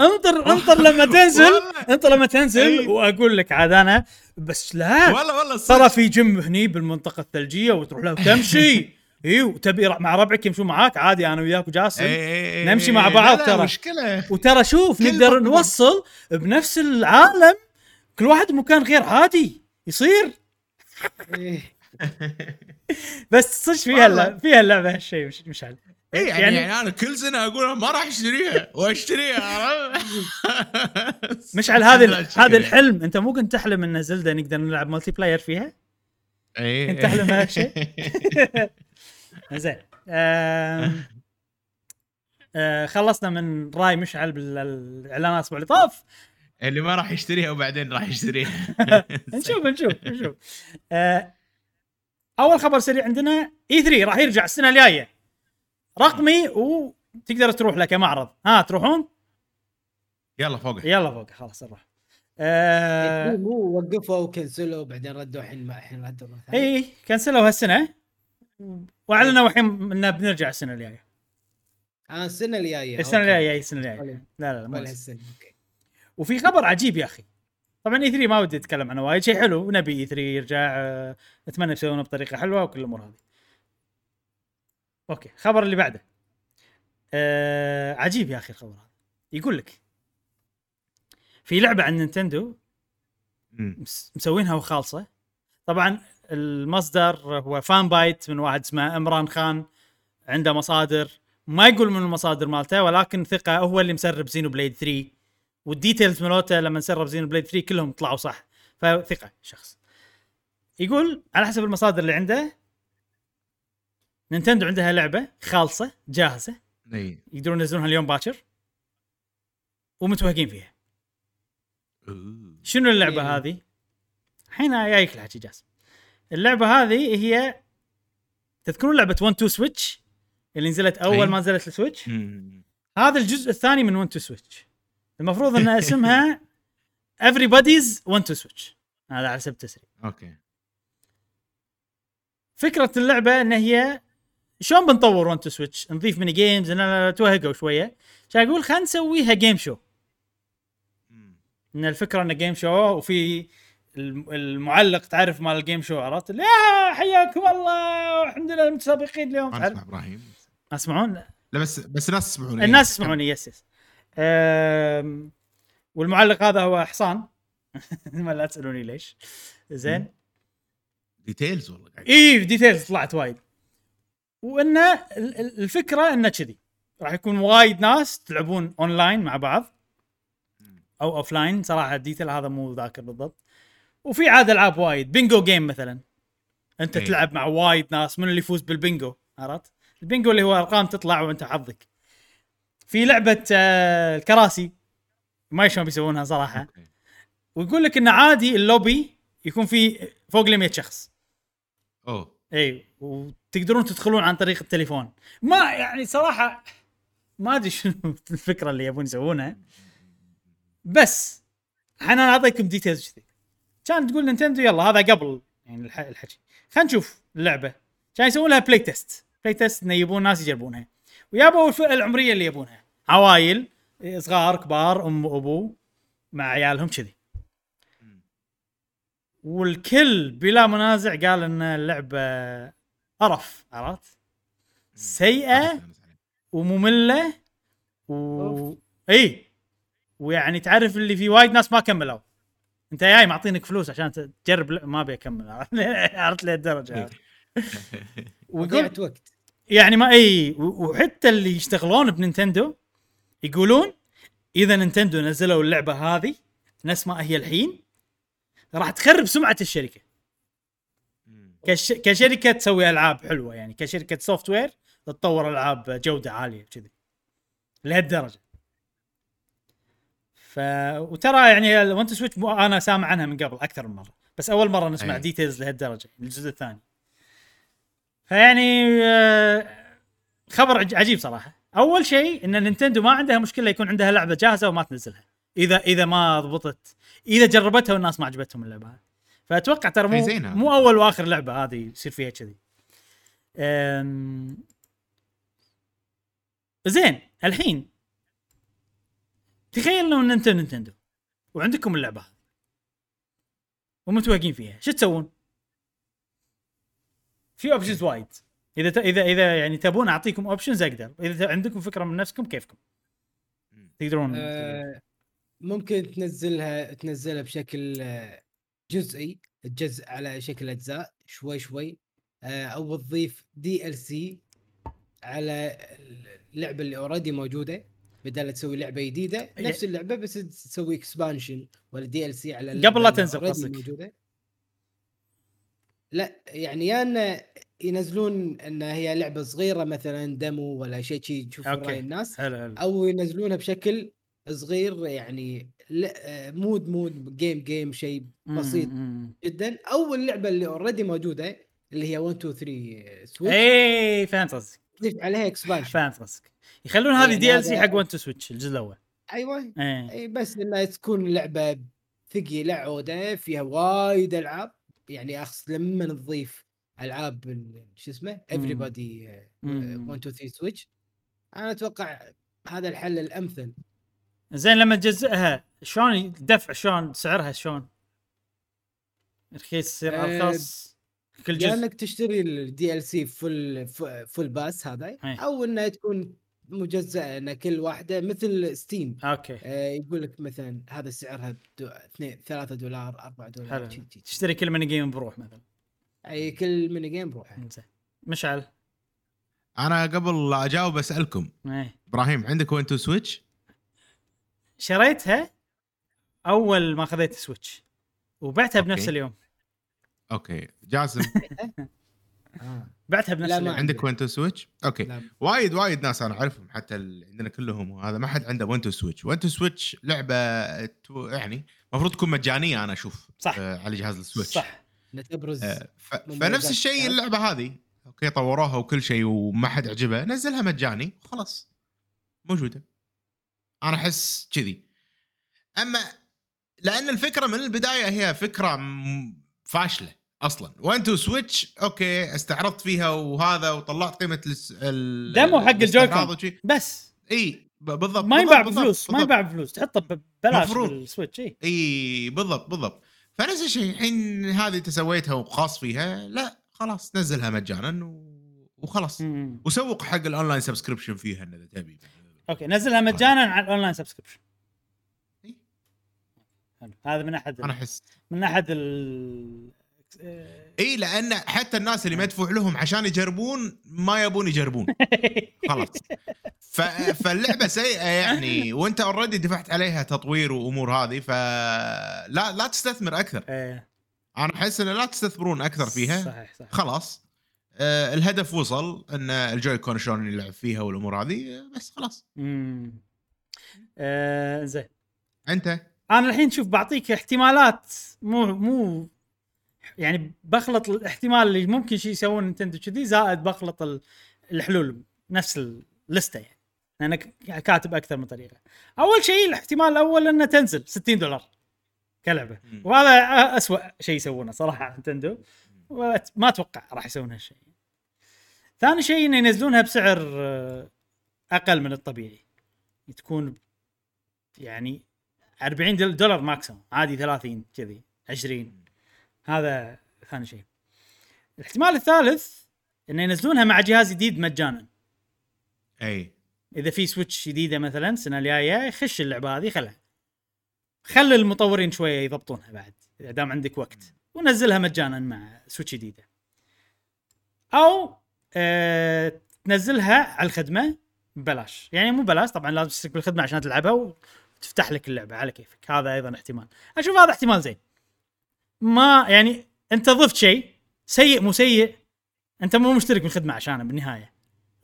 انطر انطر لما تنزل. انطر لما تنزل أي. وأقول لك عاد أنا بس لا والله والله. ترى في جيم هني بالمنطقة الثلجية وتروح له وتمشي اي وتبي مع ربعك يمشون معاك عادي أنا وياك وجاسم إي إي إي نمشي. مع بعض ترى. مشكلة وترى شوف نقدر. نوصل بنفس العالم كل واحد بمكان غير عادي يصير إيه. بس صدق فيها. اللعبة فيها اللعبه هالشيء مش مش عارف إي يعني, يعني, يعني أنا كل سنة أقول ما راح أشتريها وأشتريها مشعل هذا هذا. الحلم أنت مو كنت تحلم إن زلدة نقدر نلعب multiplayer فيها؟ إي. أنت تحلم بهالشيء؟ زين آه، خلصنا من راي مشعل بالإعلانات الأسبوع اللي طاف اللي ما راح يشتريها وبعدين راح يشتريها نشوف نشوف نشوف آه، أول خبر سريع عندنا اي 3 راح يرجع السنة الجاية. رقمي وتقدر تروح له كمعرض ها تروحون؟ يلا فوق يلا فوق خلاص نروح. آه، مو وقفوا وكنسلوا بعدين ردوا الحين ما الحين ردوا مرة ثانية. اي كنسلوا هالسنة. وأعلنوا الحين إنه بنرجع السنة الجاية. آه السنة الجاية. السنة. الجاية السنة الجاية. ولا- لا لا لا مو ولا أوكي. وفي خبر عجيب يا أخي. طبعا E3 ما ودي أتكلم عنه وايد شيء حلو نبي E3 يرجع آه، أتمنى يسوونه بطريقة حلوة وكل الأمور هذه. أوكي الخبر اللي بعده. آه عجيب يا أخي الخبر هذا. يقول لك في لعبة عن نينتندو مسوينها وخالصة. طبعا المصدر هو Fanbyte من واحد اسمه إمران خان عنده مصادر ما يقول من المصادر مالته ولكن ثقة هو اللي مسرب Xenoblade 3 وال details مالته لما سرب Xenoblade 3 كلهم طلعوا صح. فثقة شخص. يقول على حسب المصادر اللي عنده نينتندو عندها لعبة خالصة جاهزة. إي. يقدرون ينزلونها اليوم باكر. ومتوهقين فيها. شنو اللعبة إيه. هذه؟ الحين جايك الحكي جاسم اللعبة هذه هي تذكرون لعبة 1 2 Switch اللي نزلت أول أي. ما نزلت ال Switch. هذا الجزء الثاني من 1 2 Switch المفروض إن اسمها Everybody's 1 2 Switch هذا على حسب التسريب. أوكي. فكرة اللعبة إن هي شلون بنطور 1 2 Switch نضيف mini games إن توهقوا شوية. عشان أقول؟ خلينا نسويها game show. إن الفكرة انه game show وفي الم- المعلق تعرف مال ال game show عرفت؟ يا حياكم الله والحمد لله المتسابقين اليوم. تعرف؟ نسمع إبراهيم. ما يسمعون لا بس بس الناس يسمعون الناس يسمعوني yes yes والمعلق هذا هو حصان. ما لا تسألوني ليش. زين. details والله اي details طلعت وايد. وإنه ال- ال- الفكرة إنه كذي. راح يكون وايد ناس تلعبون اونلاين مع بعض. أو offline صراحة ال detail هذا مو ذاكر بالضبط. وفي عاد ألعاب وايد. bingo game مثلا. أنت إيه. تلعب مع وايد ناس. من اللي يفوز بالبينجو عرفت؟ البينجو اللي هو أرقام تطلع وأنت حظك. في لعبة آه، الكراسي. ما شلون بيسوونها صراحة. ويقول لك انه عادي اللوبي يكون فيه فوق ال 100 شخص. أوه. إي وتقدرون تدخلون عن طريق التليفون. ما يعني صراحة ما أدري شنو الفكرة اللي يبون يسوونها. بس أنا أعطيكم details كذي. كان تقول نينتندو يلا هذا قبل يعني الح- الحكي. خلينا نشوف اللعبة. كان يسوون لها play test play test انه يبون ناس يجربونها. ويابوا الفئه العمرية اللي يبونها؟ عوايل صغار كبار أم وأبو مع عيالهم كذي. والكل بلا منازع قال إن اللعبه قرف عرفت؟ سيئة ومملة و. إي. ويعني تعرف اللي في وايد ناس ما كملوا. أنت جاي معطينك فلوس عشان تجرب ما ابي اكمل عرفت لهالدرجة. ويقول ضيعت وقت. يعني ما إي وحتى اللي يشتغلون بنينتندو يقولون إذا نينتندو نزلوا اللعبة هذه نفس ما هي الحين راح تخرب سمعة الشركة. كش... كشركة تسوي ألعاب حلوة يعني كشركة software تطور ألعاب جودة عالية كذي لهالدرجة. ف وترى يعني 1 2 Switch أنا سامع عنها من قبل أكثر من مرة بس أول مرة نسمع أي. details لهالدرجة الجزء الثاني. فيعني آه، خبر عج- عجيب صراحة. أول شيء إن نينتندو ما عندها مشكلة يكون عندها لعبة جاهزة وما تنزلها. إذا إذا ما ضبطت إذا جربتها والناس ما عجبتهم اللعبة فأتوقع ترى مو. مو أول وآخر لعبة هذه يصير فيها كذي. أم... زين الحين تخيل لو ان انت نينتندو وعندكم اللعبة هذه. ومتوهقين فيها. شو تسوون؟ في options وايد إذا ت... إذا إذا يعني تبون أعطيكم options أقدر. إذا عندكم فكرة من نفسكم كيفكم؟ تقدرون آه، ممكن تنزلها تنزلها بشكل آه، جزئي تجزء على شكل أجزاء شوي شوي. آه، أو تضيف DLC على اللعبة اللي already موجودة. بدل تسوي لعبة جديدة نفس اللعبة بس تسوي expansion ولا DLC على اللعبة قبل لا تنزل قصدك. لا يعني يا انه ينزلون أن هي لعبة صغيرة مثلا demo ولا شيء شي تشوف. رأي الناس حلو حلو. أو ينزلونها بشكل صغير يعني مود مود game game شيء بسيط. جدا. أو اللعبة اللي already موجودة اللي هي 1 2 3 Switch إي فهمت قصدك تضيف عليها expansion فهمت قصدك يخلون هذه يعني DLC حق 1 2 Switch الجزء الأول. أيوه. إي بس إنها تكون لعبة ثقيلة عودة فيها وايد ألعاب. يعني اقصد لما تضيف ألعاب ال- شو اسمه everybody مم. 1 2 3 Switch أنا أتوقع هذا الحل الأمثل زين لما تجزئها شلون الدفع شلون سعرها شلون؟ رخيص يصير آه، أرخص كل يا جزء إنك تشتري ال DLC full full pass هذا. أو إنها تكون مجزأة ان كل واحدة مثل Steam okay. آه يقول لك مثلا هذا سعرها دو... 2 3 دولار 4 دولار حلو. تشتري كل mini game بروح مثلا. أي كل mini game بروحه زين مشعل؟ أنا قبل لا أجاوب أسألكم. إيه. إبراهيم عندك 1 2 Switch؟ شريتها أول ما خذيت Switch. وبعتها بنفس okay. اليوم. okay. جاسم. آه. بعتها بنفس لا، ما. عندك 1 2 Switch؟ okay لا. وايد وايد ناس أنا أعرفهم حتى اللي عندنا كلهم وهذا ما حد عنده 1 2 Switch، 1 2 Switch لعبة تو- يعني المفروض تكون مجانية أنا أشوف صح. آه على جهاز ال Switch صح تبرز آه ف... فنفس الشيء. اللعبة هذه okay طوروها وكل شيء وما حد عجبه نزلها مجاني وخلاص موجودة أنا أحس كذي أما لأن الفكرة من البداية هي فكرة فاشلة أصلا 1 2 Switch okay استعرضت فيها وهذا وطلعت قيمة. ال... demo حق ال Joy-Con. بس إي بالضبط ما ينباع بفلوس ما. ينباع بفلوس تحطه ببلاش. بال Switch إي إي بالضبط بالضبط فنفس الشيء الحين هذه أنت سويتها وخاص فيها لا خلاص نزلها مجانا. وخلاص. وسوق حق ال online subscription فيها إذا تبي okay نزلها مجانا على ال online subscription هذا من أحد أنا أحس من أحد ال إي لأن حتى الناس اللي مدفوع لهم عشان يجربون ما يبون يجربون. خلاص. ف... فاللعبة سيئة يعني. وأنت already دفعت عليها تطوير وأمور هذه فلا لا تستثمر أكثر. إيه، أنا أحس إن لا تستثمرون أكثر فيها. صحيح صحيح. خلاص. آه الهدف وصل إن ال Joy-Con شلون يلعب فيها والأمور هذه آه، بس خلاص. امم آه زين. أنت؟ أنا الحين شوف بعطيك احتمالات مو مو يعني بخلط الاحتمال اللي ممكن شيء يسوون نينتندو كذي زائد بخلط ال- الحلول نفس اللستة يعني أنا ك- كاتب أكثر من طريقة. أول شيء الاحتمال الأول إنه تنزل 60 دولار كلعبة. وهذا اسوء شيء يسوونه صراحة نينتندو ما أتوقع راح يسوون هالشيء. ثاني شيء إنه ينزلونها بسعر آه، أقل من الطبيعي. تكون يعني 40 دول- دولار ماكسيموم عادي 30 كذي 20 هذا ثاني شيء. الاحتمال الثالث إنه ينزلونها مع جهاز جديد مجانا. أي. إذا في Switch جديدة مثلا السنة الجاية يخش اللعبة هذه خلها خلي المطورين شوية يضبطونها بعد إذا دام عندك وقت ونزلها مجانا مع Switch جديدة. أو آه تنزلها على الخدمة ببلاش. يعني مو بلاش طبعا لازم تشترك بالخدمة عشان تلعبها وتفتح لك اللعبة على كيفك. هذا أيضا احتمال. أشوف هذا احتمال زين. ما يعني انت ضفت شيء سيء مو سيء انت مو مشترك بالخدمه عشانه بالنهاية.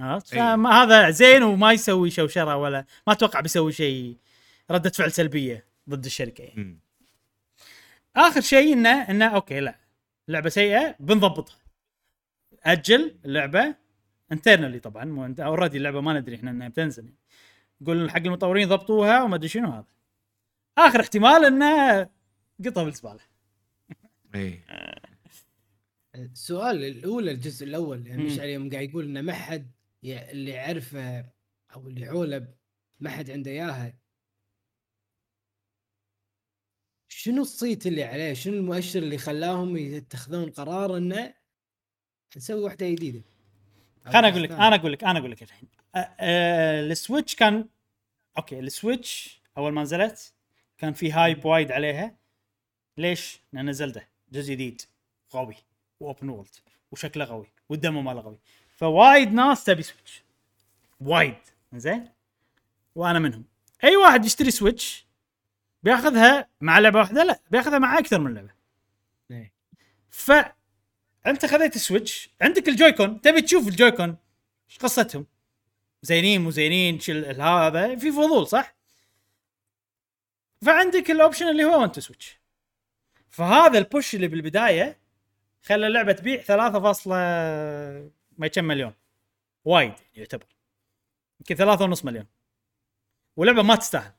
عرفت؟ أي. فهذا زين وما يسوي شوشرة ولا ما أتوقع بيسوي شيء ردة فعل سلبية ضد الشركة يعني. آخر شيء إنه إنه okay لا. لعبة سيئة بنضبطها. أجل اللعبة internally طبعا مو انت already اللعبة ما ندري إحنا إنها بتنزل. نقول حق المطورين ضبطوها وما أدري شنو هذا. آخر احتمال إنه قطها بالزباله اي السؤال الاولى الجزء الأول يعني. مش يوم قاعد يقول انه ما حد ي- اللي يعرفه أو اللي حوله ما حد عنده إياها شنو الصيت اللي عليه؟ شنو المؤشر اللي خلاهم يتخذون قرار إنه نسوي واحدة جديدة؟ أنا أقول لك أنا أقول لك أنا أقول لك الحين ال Switch كان okay ال Switch أول ما نزلت كان في hype وايد عليها ليش؟ لأن زلده جزء جديد قوي و open world وشكله قوي وال demo ماله قوي فوايد ناس تبي Switch وايد. زين؟ وأنا منهم. أي واحد يشتري Switch بياخذها مع لعبة واحدة؟ لا بياخذها مع أكثر من لعبة. إيه. ف أنت خذيت ال Switch عندك ال Joy-Con تبي تشوف ال Joy-Con إيش قصتهم؟ زينين مو زينين شل هذا في فضول صح؟ فعندك ال option اللي هو 1 2 Switch فهذا ال push اللي بالبداية خلى اللعبة تبيع 3. ما كم مليون. وايد يعتبر. يمكن ثلاثة ونص مليون. ولعبه ما تستاهل.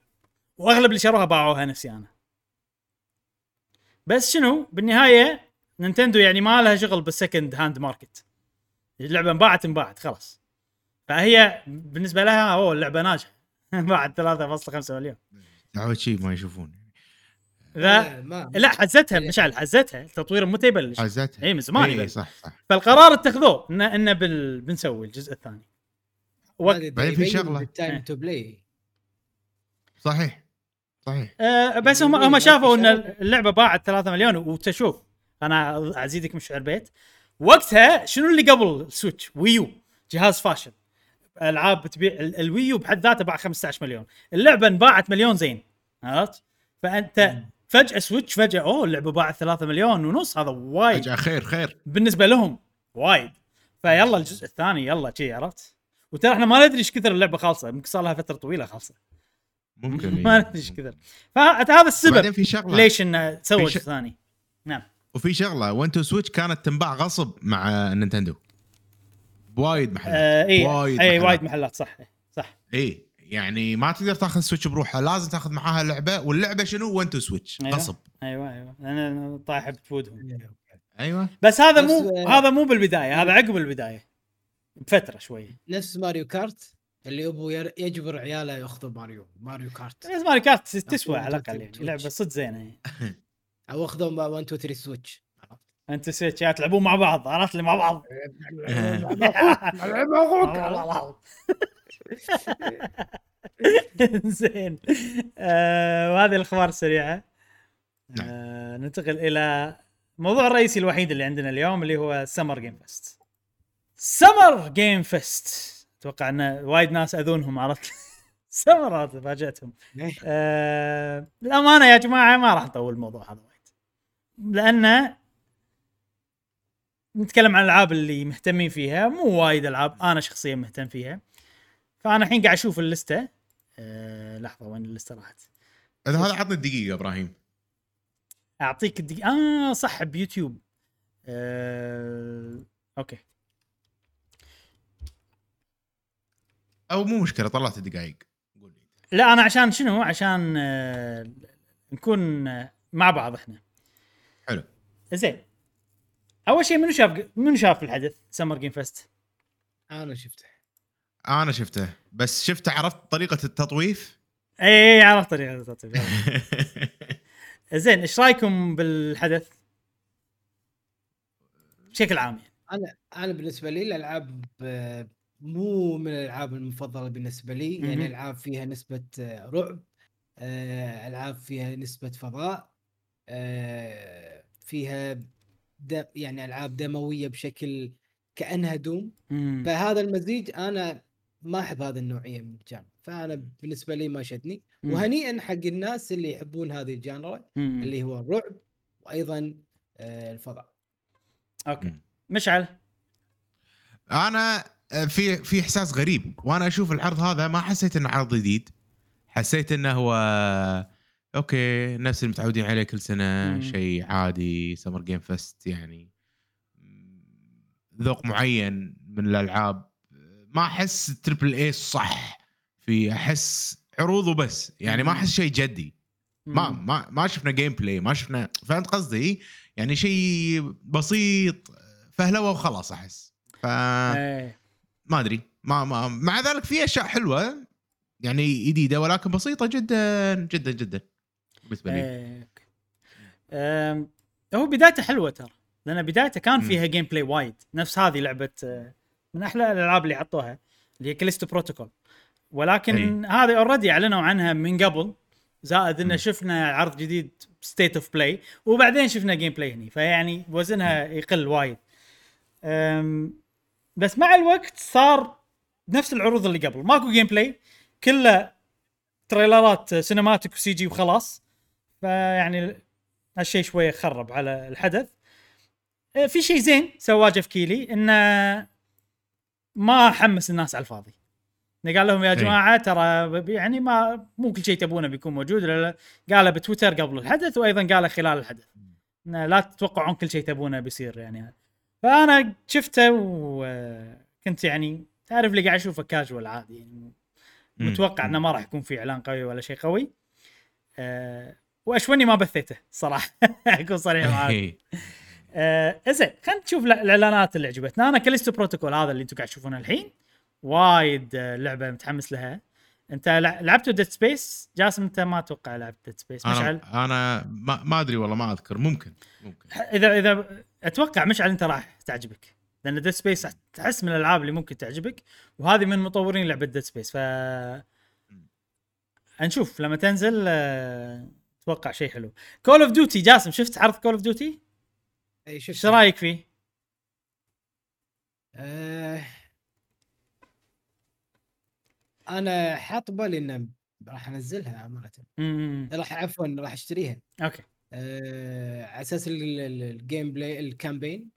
وأغلب اللي شروها باعوها نفسي أنا. بس شنو؟ بالنهاية نينتندو يعني ما لها شغل بال second hand market اللعبة انباعت انباعت خلاص. فهي بالنسبة لها أوه اللعبة ناجحة. بعد 3.5 مليون. دعوة شيء ما يشوفون. لا ما لا حزتها مشعل حزتها. التطوير متى يبلش عزتها اي من زمان اي يبلش. صح صح. فالقرار اتخذوه ان إن بال... بنسوي الجزء الثاني. وقت بعدين في شغلة. إيه. time to play. صحيح صحيح. آه بس هم هم شافوا إن اللعبة باعت 3 مليون وتشوف أنا أزيدك من الشعر بيت. وقتها شنو اللي قبل ال Switch، Wii U جهاز فاشل. ألعاب بتبيع ال- ال Wii U بحد ذاته باع 15 مليون. اللعبة انباعت مليون زين عرفت؟ فأنت فجأة Switch فجأة أوه اللعبة باعت 3 مليون ونص هذا وايد. فجأة خير خير. بالنسبة لهم وايد. فيلا الجزء الثاني يلا شي عرفت؟ وترى إحنا ما ندري إيش كثر اللعبة خالصة يمكن صار لها فترة طويلة خالصة. ممكن ما. ندري إيش كثر. فهذا السبب في شغلة. ليش إنه سوى في جزء ش- ثاني نعم. وفي شغلة 1-2-Switch كانت تنباع غصب مع نينتندو. بوايد محلات. آه إي. وايد إي محلات. وايد محلات صح صح. إي. يعني ما تقدر تاخذ سويتش بروحها لازم تاخذ معاها لعبة واللعبة شنو؟ 1-2-Switch أيوة. غصب. أيوه أيوه. أنا طايح بفودهم أيوه. بس هذا بس- مو هذا مو بالبداية هذا عقب البداية. بفترة شوي. نفس ماريو كارت اللي أبو ير- يجبر عياله ياخذوا ماريو ماريو كارت. بس ماريو كارت تسوى على الأقل يعني. لعبة صدق زينة يعني. أو اخذوا 1 2 3 Switch 1-2-Switch يا تلعبون مع بعض عرفت اللي مع بعض. مع بعض. زين. آه وهذه الأخبار السريعة. نعم. آه ننتقل إلى الموضوع الرئيسي الوحيد اللي عندنا اليوم اللي هو Summer Game Fest، Summer Game Fest أتوقع أن وايد ناس أذونهم عرفت؟ سمر فاجأتهم. آه الامانه يا جماعة ما راح نطول الموضوع هذا وايد. لأنه نتكلم عن الألعاب اللي مهتمين فيها مو وايد ألعاب أنا شخصيا مهتم فيها. فأنا الحين قاعد أشوف ال list. أه لحظة وين ال list راحت؟ إذا هذا عطني الدقيقة إبراهيم. أعطيك الدقيقة. آه صح بيوتيوب. أه... okay. أو مو مشكلة طلعت الدقائق قول لي. لا أنا عشان شنو؟ عشان آه، نكون آه، مع بعض إحنا. حلو. زين. أول شيء منو شاف منو شاف الحدث؟ Summer Game Fest أنا شفته. أنا شفته بس شفته عرفت طريقة التطويف؟ اي اي عرفت طريقة التطبيق زين إيش رأيكم بالحدث؟ بشكل عام يعني. أنا أنا بالنسبة لي الألعاب آه، مو من الألعاب المفضلة بالنسبة لي مهم. يعني العاب فيها نسبة آه، رعب آه، العاب فيها نسبة فضاء فيها د- يعني ألعاب دموية بشكل كأنها دوم. فهذا المزيج أنا ما أحب هذه النوعية من الجانب. فأنا بالنسبة لي ما شدني. وهنيئا حق الناس اللي يحبون هذه ال genre. اللي هو الرعب وأيضا آه، الفضاء. okay. مشعل؟ أنا آه، في في إحساس غريب. وأنا أشوف العرض هذا ما حسيت إنه عرض جديد. حسيت إنه هو okay نفس المتعودين عليه كل سنة. شيء عادي Summer Game Fest يعني. ذوق معين من الألعاب. ما أحس triple A صح. في أحس عروض وبس يعني ما أحس شيء جدي. ما. ما ما شفنا gameplay ما شفنا فهمت قصدي؟ يعني شيء بسيط فهلوة وخلاص أحس. ف إيه. ما أدري. ما, ما مع ذلك في أشياء حلوة يعني جديدة ولكن بسيطة جدا جدا جدا. بالنسبة لي. إيه، هو بدايته حلوة ترى. لأن بدايته كان. فيها gameplay وايد. نفس هذه لعبة آه، من أحلى الألعاب اللي حطوها اللي هي Callisto Protocol. ولكن هذه already أعلنوا عنها من قبل زائد إنه. شفنا عرض جديد State of Play وبعدين شفنا gameplay هني فيعني وزنها يقل وايد. بس مع الوقت صار نفس العروض اللي قبل. ماكو gameplay كله تريلرات cinematic و CG وخلاص. فيعني هالشيء شوية خرب على الحدث. آه، في شيء زين سواه جيف كيلي إنه ما حمس الناس على الفاضي إنه قال لهم يا إيه. جماعة ترى يعني ما مو كل شيء تبونه بيكون موجود. قاله بتويتر قبل الحدث وأيضا قاله خلال الحدث لا تتوقعون كل شيء تبونه بيصير يعني فأنا شفته وكنت يعني تعرف اللي قاعد أشوفه كاجوال عادي يعني. متوقع إنه ما راح يكون في إعلان قوي ولا شيء قوي أه وأشوني ما بثيته صراحة أكون صريح معاك إيه. آه زين خلينا نشوف الإعلانات اللي عجبتنا. أنا Callisto Protocol هذا اللي أنتم قاعد تشوفونه الحين. وايد آه، لعبة متحمس لها. انت لع- لعبتوا Dead Space جاسم انت ما أتوقع لعبت Dead Space مشعل؟ أنا أنا ما, ما أدري والله ما أذكر. ممكن ممكن. إذا إذا أتوقع مشعل أنت راح تعجبك. لأن Dead Space تحس من الألعاب اللي ممكن تعجبك. وهذه من مطورين لعبة Dead Space ف نشوف لما تنزل آه، أتوقع شيء حلو. Call of Duty جاسم شفت عرض Call of Duty اي إيش رأيك فيه؟ آه أنا حاط بالي إنه راح أنزلها امانه امم راح عفوا راح أشتريها. okay. أه على أساس ال- ال- ال gameplay ال campaign.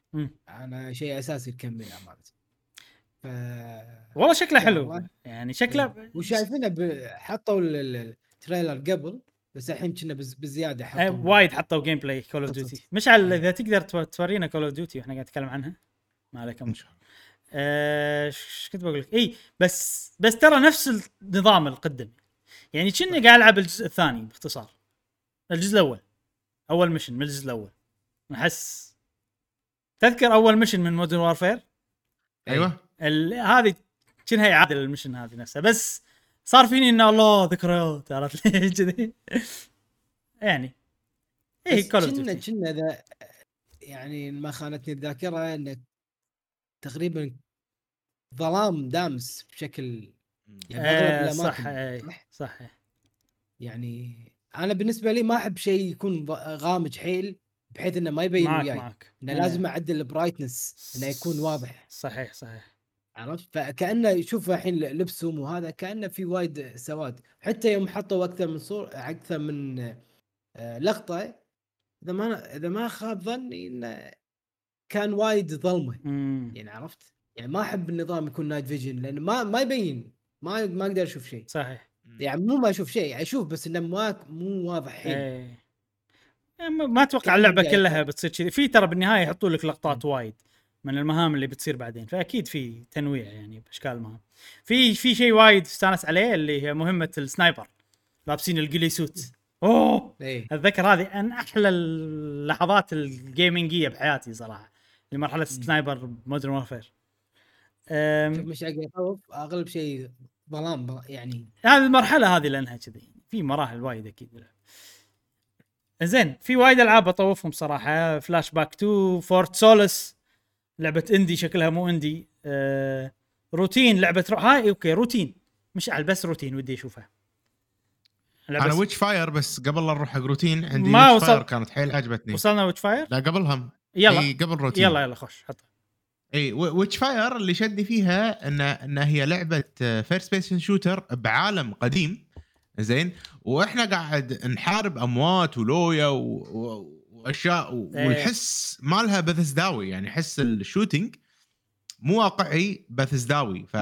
أنا شيء أساسي ال campaign أمانة. ف والله شكله حلو. يعني شكله وشايفينه ب... حطوا ال- ال- ال trailer قبل. بس الحين كنا بز... بزيادة آه، حطوا وايد حطوا gameplay Call of. Duty مشعل إيه. إذا تقدر تو- تورينا Call of Duty وإحنا قاعد نتكلم عنها. ما عليك إن. شاء الله. آه، إيش كنت بقول لك؟ اي بس بس ترى نفس النظام القدم. يعني كنا قاعد ألعب الجزء الثاني باختصار. الجزء الأول. أول mission من الجزء الأول. احس تذكر أول mission من Modern Warfare أيوه. ال- هذه كأنها إعادة لل mission هذه نفسها. بس صار فيني انه الله ذكريات عرفت لي كذي يعني اي Call of كنا Duty كنا إذا يعني ما خانتني الذاكرة انه تقريبا ظلام دامس بشكل يعني صح. إيه، صح؟ صح إيه. يعني أنا بالنسبة لي ما أحب شيء يكون غامج حيل بحيث إنه ما يبين معك وياي معك إنه إيه. لازم أعدل ال brightness إنه يكون واضح صحيح صحيح عرفت؟ فكانه شوف الحين لبسهم وهذا كانه في وايد سواد. حتى يوم حطوا أكثر من صور أكثر من آه، لقطة إذا ما إذا ما خاب ظني انه كان وايد ظلمه. يعني عرفت؟ يعني ما أحب النظام يكون night vision لأنه ما ما يبين. ما ما أقدر أشوف شيء. صحيح. يعني مو ما أشوف شيء أشوف بس إنه ما مو واضح حيل. إيه. يعني ما- ما أتوقع اللعبة قاعد كلها. بتصير كذي. في ترى بالنهاية يحطوا لك لقطات وايد. من المهام اللي بتصير بعدين فأكيد في تنويع يعني بأشكال المهام. في في شيء وايد استانس عليه اللي هي مهمة ال sniper لابسين ال ghillie suit. أوه! إيه. أتذكر هذه من أحلى اللحظات ال gaming يه بحياتي صراحة لمرحلة ال sniper Modern Warfare مش يخوف أغلب شيء ظلام يعني. هذه المرحلة هذه لأنها كذي في مراحل وايد أكيد. زين في وايد ألعاب أطوفهم صراحة فلاش باك 2 Fort Solis لعبة indie شكلها مو indie آه روتين لعبة رو... هاي okay Routine. مشعل بس روتين ودي أشوفها. أنا Witchfire بس قبل لا نروح حق روتين عندي ما Witchfire وصل- كانت حيل عجبتني. وصلنا Witchfire لا قبلهم. يلا. إي قبل روتين. يلا يلا خش حط. إي Witchfire اللي شدني فيها ان إن هي لعبة first person shooter بعالم قديم. زين؟ وإحنا قاعد نحارب أموات ولويا و... وأشياء و... إيه. والحس مالها بثزداوي يعني حس ال shooting مو واقعي بثزداوي ف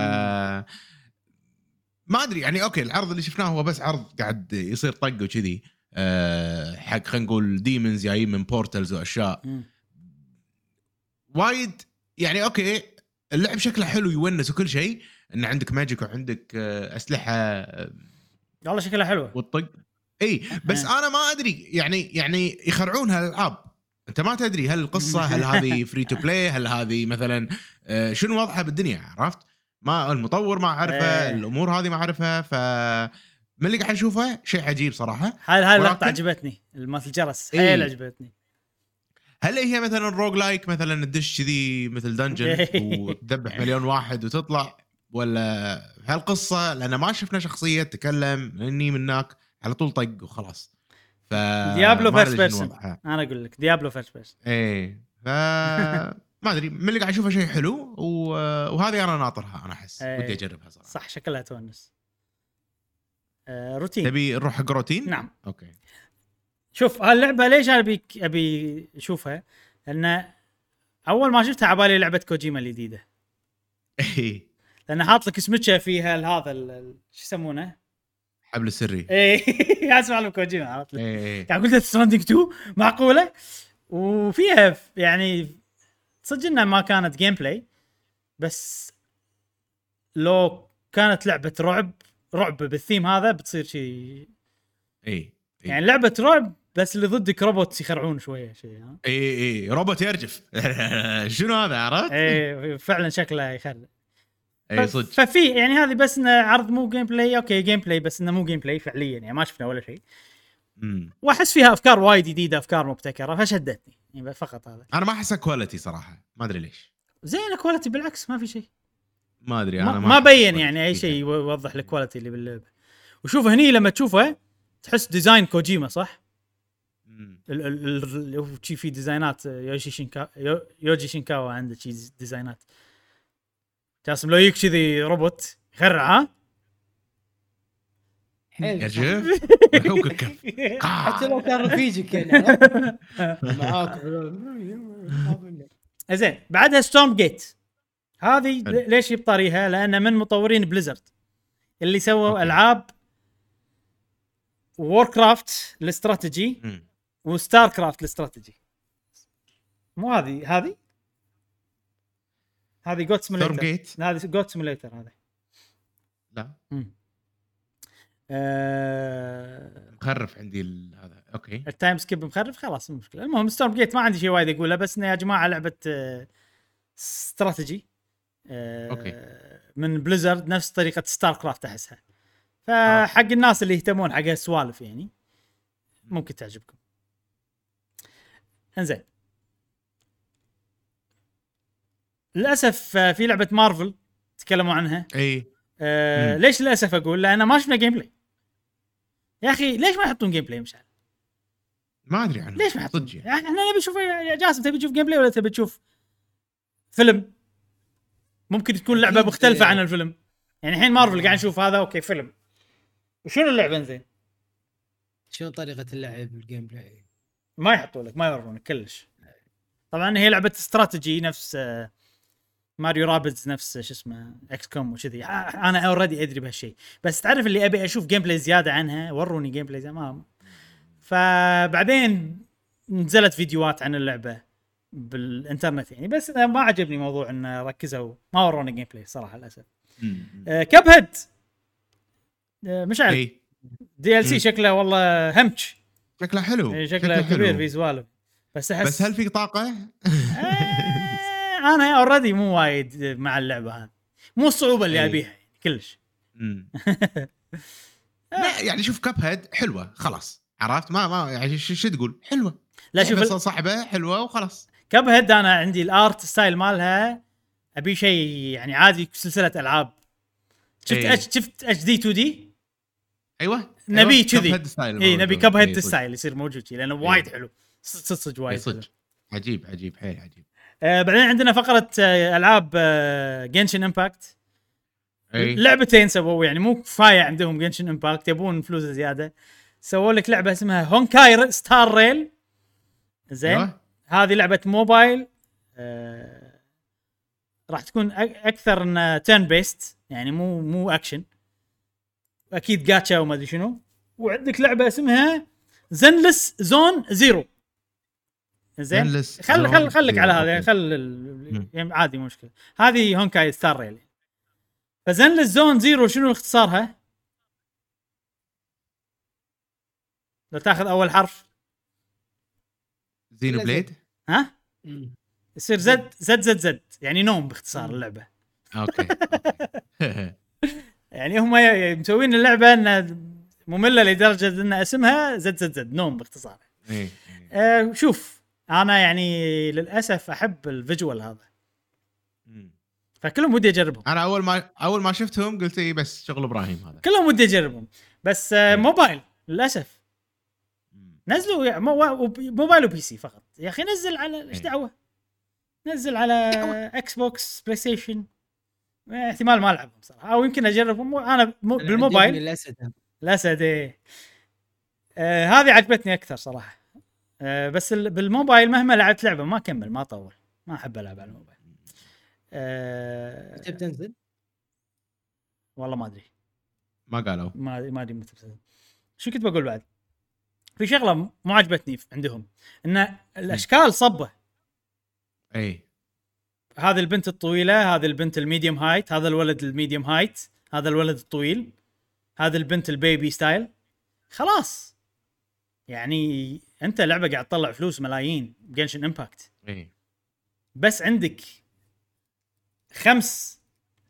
ما أدري يعني okay العرض اللي شفناه هو بس عرض قاعد يصير طق وكذي. أه حق خلينا نقول demons جايين من portals وأشياء. وايد يعني okay اللعب شكله حلو يونس وكل شيء إن عندك magic وعندك آه، أسلحة آه، والله شكلها حلوة. والطق. إي بس أنا ما أدري يعني يعني يخرعون هالألعاب. أنت ما تدري هل القصة هل هذه free to play هل هذه مثلا آه، شنو وضعها بالدنيا عرفت؟ ما المطور ما اعرفه إيه. الأمور هذه ما اعرفها ف من اللي قاعد أشوفه شيء عجيب صراحة. هاي هاي اللقطة عجبتني مالت الجرس إيه. حيل عجبتني. هل هي مثلا roguelike مثلا تدش كذي مثل dungeon وتذبح مليون واحد وتطلع ولا هالقصة؟ لأن ما شفنا شخصية تتكلم مني منك على طول طق وخلاص ف Diablo first person. أنا أقول لك Diablo first person إيه ف ما أدري من اللي قاعد أشوفه شيء حلو و... وهذه أنا ناطرها أنا أحس إيه. ودي أجربها صراحة صح شكلها تونس آه روتين تبي نروح حق روتين؟ نعم okay شوف هاللعبه ليش أنا ابي أبي أشوفها؟ لأن أول ما شفتها عبالي لعبة كوجيما الجديدة إيه لأن حاط لك سمكة فيها هذا شو يسمونه؟ حبل السري اي أسمع له كوجيما عرفت لي؟ إيه قاعد قلت Stranding 2 معقولة؟ وفيها يعني صدق إنها ما كانت gameplay بس لو كانت لعبة رعب رعب بالثيم هذا بتصير شيء إيه إيه. يعني لعبة رعب بس اللي ضدك robots يخرعون شوية شيء ها اي اي إيه. روبوت يرجف شنو هذا عرفت؟ إيه فعلا شكله يخرع اي صدق. ففي يعني هذه بس إنه عرض مو gameplay okay gameplay بس إنه مو gameplay فعليا يعني ما شفنا ولا شيء. وأحس فيها أفكار وايد جديدة أفكار مبتكرة فشدتني يعني فقط هذا. أنا ما أحسها quality صراحة ما أدري ليش. زين quality بالعكس ما في شيء. ما أدري ما, أنا ما أحس بين يعني أي. شيء يوضح ال quality اللي باللعبة. وشوف هني لما تشوفه تحس design كوجيما صح؟ ال- ال- في design ات يوشي شينكا يو- يوجي شينكاوا عنده شي design ات. جاسم لو يجيك كذي روبوت يخرع ها الكف حتى لو كان رفيجك يعني؟ معاك زين بعدها Stormgate هذه. ليش يبطريها؟ لأن من مطورين Blizzard اللي سووا. ألعاب Warcraft الاستراتيجي. و StarCraft الاستراتيجي مو هذه هذه هذه Goat Simulator هذه Goat Simulator هذا لا. آه... مخرف عندي ال- هذا. okay. ال time skip مخرف؟ خلاص مو مشكلة. المهم Stormgate ما عندي شيء وايد اقوله بس إنه يا جماعة لعبة آه، استراتيجي آه، okay. من Blizzard نفس طريقة StarCraft أحسها. فحق الناس اللي يهتمون حق السوالف يعني ممكن تعجبكم. إنزين. للأسف آه، في لعبة مارفل تكلموا عنها. إي. آه مم. ليش للأسف أقول؟ لأن ما شفنا gameplay يا أخي ليش ما يحطون gameplay مشعل؟ ما أدري عنه. ليش ما يحطون؟ صدق يعني. إحنا نبي نشوف يا جاسم تبي تشوف gameplay ولا تبي تشوف فيلم؟ ممكن تكون لعبة. مختلفة عن الفيلم. يعني الحين مارفل قاعد نشوف هذا أوكي فيلم. وشنو اللعبة زين شنو طريقة اللعب ال gameplay؟ ما يحطوا لك ما يورونك كلش. طبعا هي لعبة استراتيجي نفس آه، ماريو رابيدز نفس شو اسمه إكس كوم وكذي. آه، أنا already أدري بهالشيء بس تعرف اللي أبي أشوف gameplay زيادة عنها؟ وروني gameplay زيادة ما فبعدين نزلت فيديوهات عن اللعبة بالإنترنت يعني. بس أنا ما عجبني موضوع انه ركزوا. ما ورونا gameplay صراحة للأسف. آه كاب هيد آه مشعل DLC. شكله والله همش شكله حلو. إيه، شكله كبير في سوالف بس احس بس هل في طاقة؟ أنا already مو وايد مع اللعبة هذه. مو الصعوبة اللي. أبيها يعني كلش. لا يعني شوف كاب هيد حلوة خلاص. عرفت؟ ما ما يعني شو تقول؟ حلوة. لا شوف بس ال- صعبه حلوة وخلاص. كاب هيد أنا عندي ال art style مالها أبي شيء يعني عادي سلسلة ألعاب. شفت. اتش شفت اتش دي 2 دي أيوه نبي أيوة. كذي. إي نبي. كاب هيد. style يصير موجود لأنه وايد حلو. صدق صدق وايد صدق. عجيب عجيب. حيل عجيب. آه بعدين عندنا فقرة آه ألعاب آه جنشن امباكت أي. لعبتين سووا يعني مو كفاية عندهم جنشن امباكت يبون فلوس زيادة. سووا لك لعبة اسمها هونكاي ستار ريل زين. أيوة. هذه لعبة موبايل آه راح تكون أكثر turn-based يعني مو مو اكشن أكيد جاتشا وما أدري شنو. وعندك لعبة اسمها زنلس زون زيرو زين خل خل خليك zero. على هذا. خل ال-. يعني عادي مو مشكلة هذه هونكاي ستار ريل فزنلس زون زيرو شنو اختصارها؟ لو تاخذ أول حرف زينوبليد ها. يصير Z Z Z زد يعني نوم باختصار اللعبة أوكي أوكي. يعني هم مسوين اللعبة إنها مملة لدرجة إن اسمها زد زد زد نوم باختصار إي، إي. أه شوف أنا يعني للاسف احب ال visual هذا. فكلهم ودي اجربهم. أنا اول ما اول ما شفتهم قلت اي بس شغل إبراهيم هذا. كلهم ودي اجربهم. بس آه. موبايل للاسف. نزلوا يعني مو- وب- موبايل و PC فقط. يا أخي نزل على إيش إيه. دعوة؟ نزل على إكس بوكس بلاي ستيشن احتمال ما ألعبهم صراحة. أو يمكن أجربهم. أنا مو- أنا بالموبايل. الأسد. الأسد إيه. آه هذه عجبتني أكثر صراحة. آه بس ال- بالموبايل مهما لعبت لعبة ما أكمل ما أطول ما أحب ألعب على الموبايل. آه متى بتنزل؟ والله ما أدري. ما قالوا. ما ما أدري متى بتنزل. شو كنت بقول بعد؟ في شغلة مو عجبتني عندهم إن الأشكال صبه إي. هذه البنت الطويلة هذه البنت ال medium height هذا الولد ال medium height هذا الولد الطويل هذا البنت ال baby style خلاص. يعني انت لعبة قاعد تطلع فلوس ملايين جنشن امباكت إي. بس عندك خمس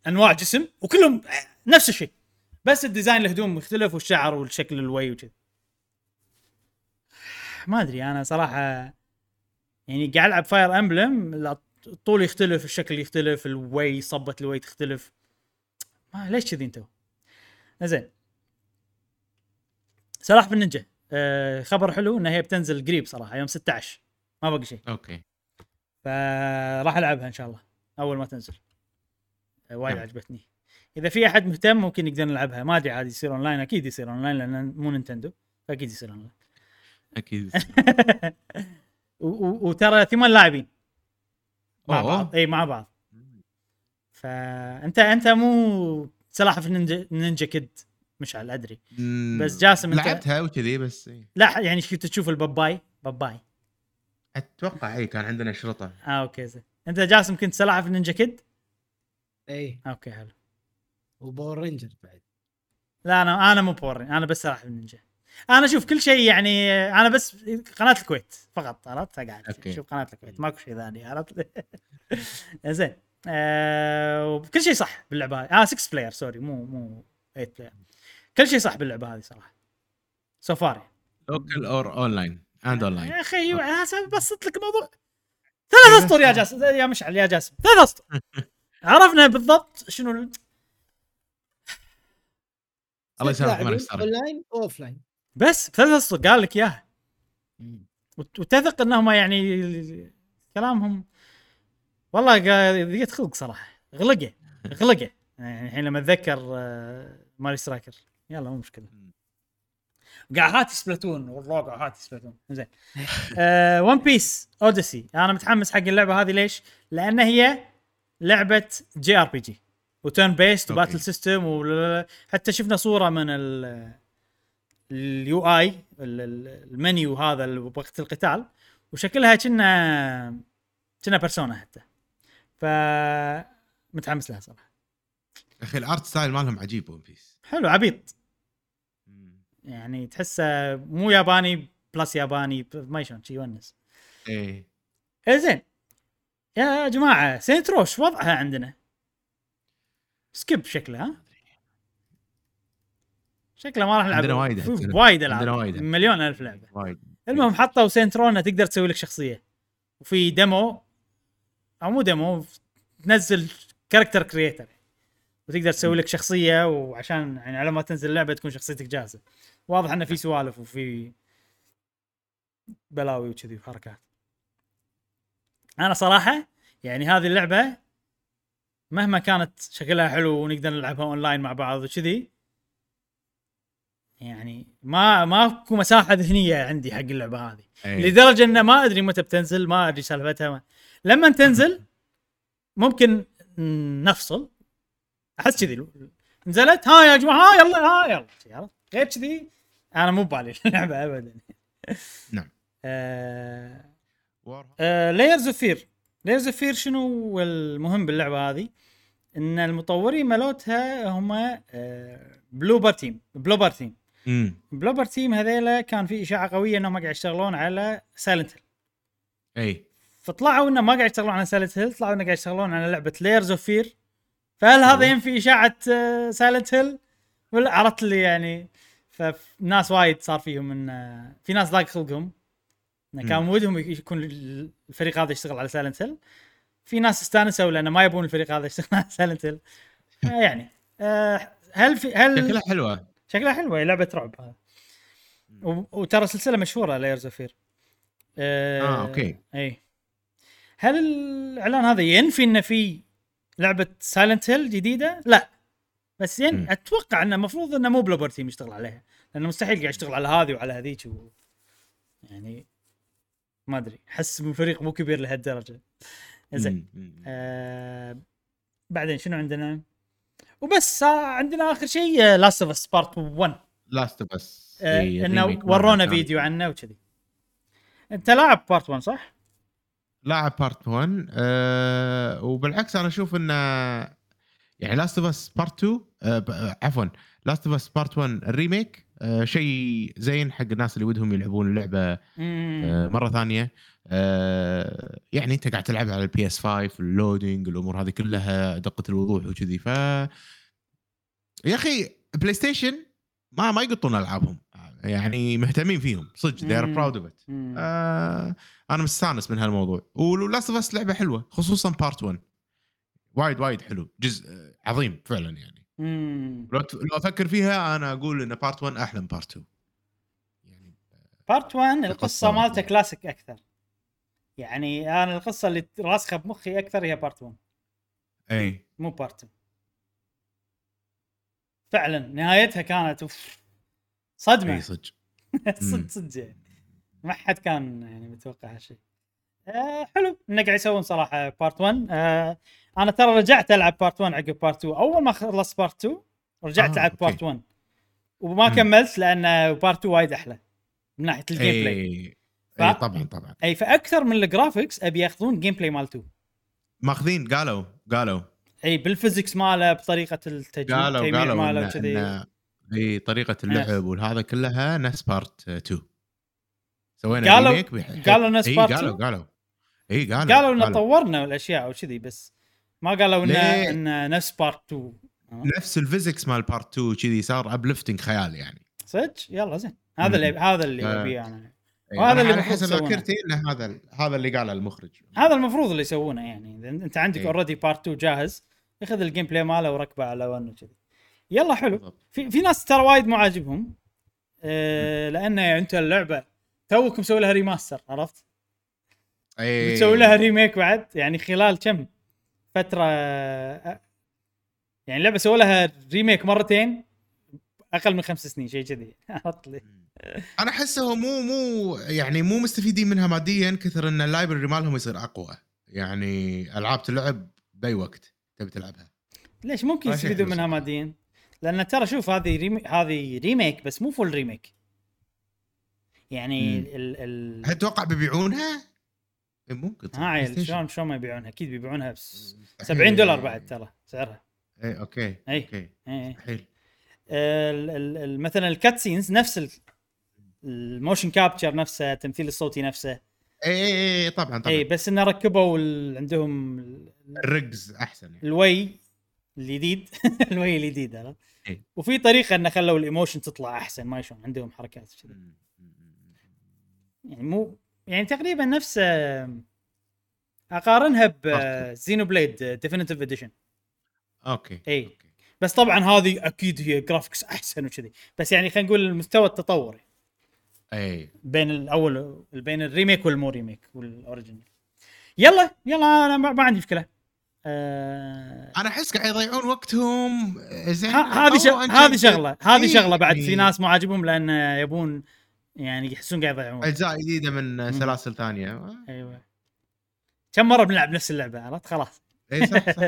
انواع جسم وكلهم نفس الشيء. بس ال design الهدوم مختلف والشعر والشكل الوي وكذا. ما أدري أنا صراحة يعني قاعد ألعب فاير امبلم الطول يختلف الشكل يختلف الوي صبة الوي تختلف. ما ليش كذي أنتم زين. سلاحف النينجا آه خبر حلو إنها هي بتنزل قريب صراحة يوم 16 ما باقي شيء. أوكي. فراح ألعبها إن شاء الله أول ما تنزل. آه، وايد. عجبتني. إذا في أحد مهتم ممكن يقدر نلعبها ما أدري عاد يصير أونلاين أكيد يصير أونلاين لأن مو نينتندو فأكيد يصير أونلاين. أكيد وترى ثمان لاعبين. مع. بعض. إي مع بعض. فأنت أنت مو سلاحف نينجا نينجا kid. مشعل ادري بس جاسم أنت لعبتها وكذي بس إيه. لا يعني كنت تشوف الباباي؟ باباي. أتوقع اي كان عندنا شرطة. آه أوكي زين. أنت جاسم كنت سلاحف نينجا kid؟ اي أوكي حلو. وباور رينجر بعد. لا أنا أنا مو باور أنا بس سلاحف نينجا. أنا أشوف كل شيء يعني أنا بس قناة الكويت فقط عرفت؟ قاعد. أشوف قناة الكويت ماكو شيء ثاني عرفت؟ زين. آه كل شيء صح باللعبة هذه آه 6 player sorry مو مو 8 player كل شيء صح باللعبه هذه صراحة. so far local or online and online يا أخي أنا بسط لك الموضوع. ثلاث أسطر يا جاسم يا مشعل يا جاسم ثلاث أسطر. عرفنا بالضبط شنو ال- الله يسامحك لاعبين نشترك online و offline بس ثلاث أسطر قال لك إياها. وت- وتثق إنهم يعني كلامهم والله قا- ضيقت خلق صراحة. غلقه غلقه. يعني الحين لما أتذكر آه، ماريو سترايكر. يلا مو مشكلة. قاعد أحاتي سبلاتون والله قاعد أحاتي سبلاتون. زين. ون بيس اوديسي أنا متحمس حق اللعبة هذه. ليش؟ لأن هي لعبة JRPG و turn-based. و battle system وحتى شفنا صورة من ال ال UI ال menu هذا وقت القتال. وشكلها كنا كنا Persona حتى. ف متحمس لها صراحة. أخي ال art style مالهم عجيب One Piece حلو عبيط. يعني تحسه مو ياباني بس ياباني ما شلون شي يونس. إيه. إيه زين. يا جماعة Saints Row ش وضعها عندنا. skip شكله ها؟ شكله ما راح نلعب. عندنا وايد وايد ألعاب. مليون ألف لعبة. وايد. المهم حطوا Saints Row أنه تقدر تسوي لك شخصية. وفي demo أو مو demo تنزل character creator وتقدر تسوي لك شخصية وعشان يعني على ما تنزل اللعبة تكون شخصيتك جاهزة. واضح انه في سوالف وفي بلاوي وكذي وحركات. أنا صراحة يعني هذه اللعبة مهما كانت شكلها حلو ونقدر نلعبها اونلاين مع بعض وكذي يعني ما ماكو مساحة ذهنية عندي حق اللعبة هذه. إيه. لدرجة انه ما أدري متى بتنزل ما أدري سالفتها ما. لما تنزل ممكن نفصل أحس كذي. نزلت ها يا جماعة ها يلا ها يلا. عرفت؟ غير كذي أنا مو ببالي اللعبة ابدا. نعم. آه. Layers of Fear Layers of Fear شنو المهم باللعبة هذه؟ إن المطورين مالتها هم Bloober Team Bloober Team امم Bloober Team هذيلا كان في إشاعة قوية إنهم قاعد يشتغلون على Silent Hill أي. فطلعوا إنه ما قاعد يشتغلون على Silent Hill طلعوا إنه قاعد يشتغلون على لعبة Layers of Fear فهل هذا. ينفي إشاعة Silent Hill ولا عرفت لي يعني فناس وايد صار فيهم إن آه، في ناس ضاق خلقهم. إنه كان. ودهم يكون الفريق هذا يشتغل على Silent Hill في ناس استانسوا لأنه ما يبون الفريق هذا يشتغل على Silent Hill يعني آه، هل في هل شكلها حلوة. شكلها حلوة هي لعبة رعب هذا وترى سلسلة مشهورة Layers of Fear آه، okay. اي هل الإعلان هذا ينفي إنه في لعبة Silent Hill جديدة؟ لا بس ين... مم. أتوقع إنه المفروض إنه مو Bloober Team يشتغل عليها لأنه مستحيل قاعد يشتغل على هذه وعلى هذيك و... يعني ما أدري احس من الفريق مو كبير لهالدرجة زين. آه بعدين شنو عندنا؟ وبس آه عندنا آخر شيء Last of Us Part 1 Last of Us إنه ورونا فيديو عنه وكذي أنت لاعب Part 1 صح؟ لاعب Part 1 أه وبالعكس أنا أشوف انه يعني Last of Us Part 2 أه آه، عفوا Last of Us Part 1 ال remake أه شيء زين حق الناس اللي ودهم يلعبون اللعبة. أه مرة ثانية. أه يعني أنت قاعد تلعب على ال PS 5 ال loading الأمور هذه كلها دقة الوضوح وكذي. ف يا أخي PlayStation ما ما يقطون ألعابهم. يعني مهتمين فيهم. صدق they are مم. proud of it. مم. آه أنا مستأنس من هالموضوع. و Last of Us لعبة حلوة خصوصا Part 1 وايد وايد حلو. جزء آه، عظيم فعلا يعني. مم. لو لو أفكر فيها أنا أقول إن Part 1 أحلى من Part 2 يعني Part 1 القصة مالته. كلاسيك أكثر. يعني أنا القصة اللي راسخة بمخي أكثر هي Part 1 اي مو Part 2 فعلا نهايتها كانت أوف. صدمة. إي صدق. صدق صدق يعني. ما حد كان يعني متوقع هالشيء آه حلو. انه قاعد يسوون صراحة Part 1 آه أنا ترى رجعت ألعب Part 1 عقب Part 2 أول ما خلصت بارت 2 رجعت آه، لعبت. Part 1 وما مم. كملت لأن Part 2 وايد أحلى. من ناحية ال gameplay إي ف- إي طبعا طبعا. إي فأكثر من ال graphics أبي يأخذون gameplay مال 2 ماخذين قالوا قالوا. إي بال physics ماله بطريقة التجميع قالوا قالوا ماله وكذي. اي طريقة اللعب وهذا كلها نفس Part 2 سوينا قالوا- قالوا نفس Part قالوا 2 قالوا. اي قالوا قالوا انه طورنا الأشياء وكذي بس. ما قالوا انه؟ انه نفس بارت 2 نفس الفيزكس مال Part 2 كذي صار uplifting خيال يعني. صدق؟ يلا زين. هذا اللي هذا اللي. ابيه أنا. إي، وهذا اللي حسب. ذاكرتي إن هذا هذا اللي قاله المخرج. هذا المفروض اللي يسوونه يعني. انت عندك إيه. already Part 2 جاهز ياخذ ال gameplay ماله وركبه على 1 وكذي. يلا حلو. في في ناس ترى وايد مو عاجبهم آه لأن أنت اللعبة توك مسوي لها remaster عرفت؟ اي بتسوي لها remake بعد يعني خلال كم فترة آه، يعني اللعبه سووا لها remake مرتين أقل من خمس سنين شيء كذي عرفت لي؟ أنا أحسه مو مو يعني مو مستفيدين منها ماديا كثر إن ال library مالهم يصير أقوى يعني ألعاب تلعب بأي وقت تبي تلعبها ليش ممكن يستفيدون منها. ماديا؟ لأن ترى شوف هذه rema... هذه remake بس مو full remake يعني مم. ال ال هل تتوقع بيبيعونها؟ إيه ممكن ها عيل. شلون شلون ما يبيعونها أكيد بيبيعونها بس مستحيل. 70 دولار بعد ترى سعرها اي okay أي. okay إيه، إيه. مستحيل ال- ال- مثلا ال cutscenes نفس ال- الـ motion capture نفسه التمثيل الصوتي نفسه اي اي اي طبعا طبعا اي بس انه ركبوا عندهم ال- الـ rigs أحسن يعني. الوي الجديد الوي الجديد عرفت؟ وفي طريقة إنه خلوا ال emotion تطلع أحسن ما شلون عندهم حركات كذي يعني مو يعني تقريبا نفس أقارنها ب Xenoblade Definitive Edition okay إي. okay. بس طبعا هذه أكيد هي graphics أحسن وكذي. بس يعني خلينا نقول المستوى التطور. إي. بين الأول بين ال remake والمو remake وال original. يلا يلا أنا ما عندي مشكلة. آه أنا أحس قاعد يضيعون وقتهم زين ه- هذه طوروا ش- Uncharted. هذه شغلة هذه إي، شغلة بعد. في ناس مو عاجبهم لأن يبون يعني يحسون قاعد يضيعون. أجزاء جديدة من سلاسل ثانية. أيوه. كم مرة بنلعب نفس اللعبة عرفت؟ خلاص. اي صح صح.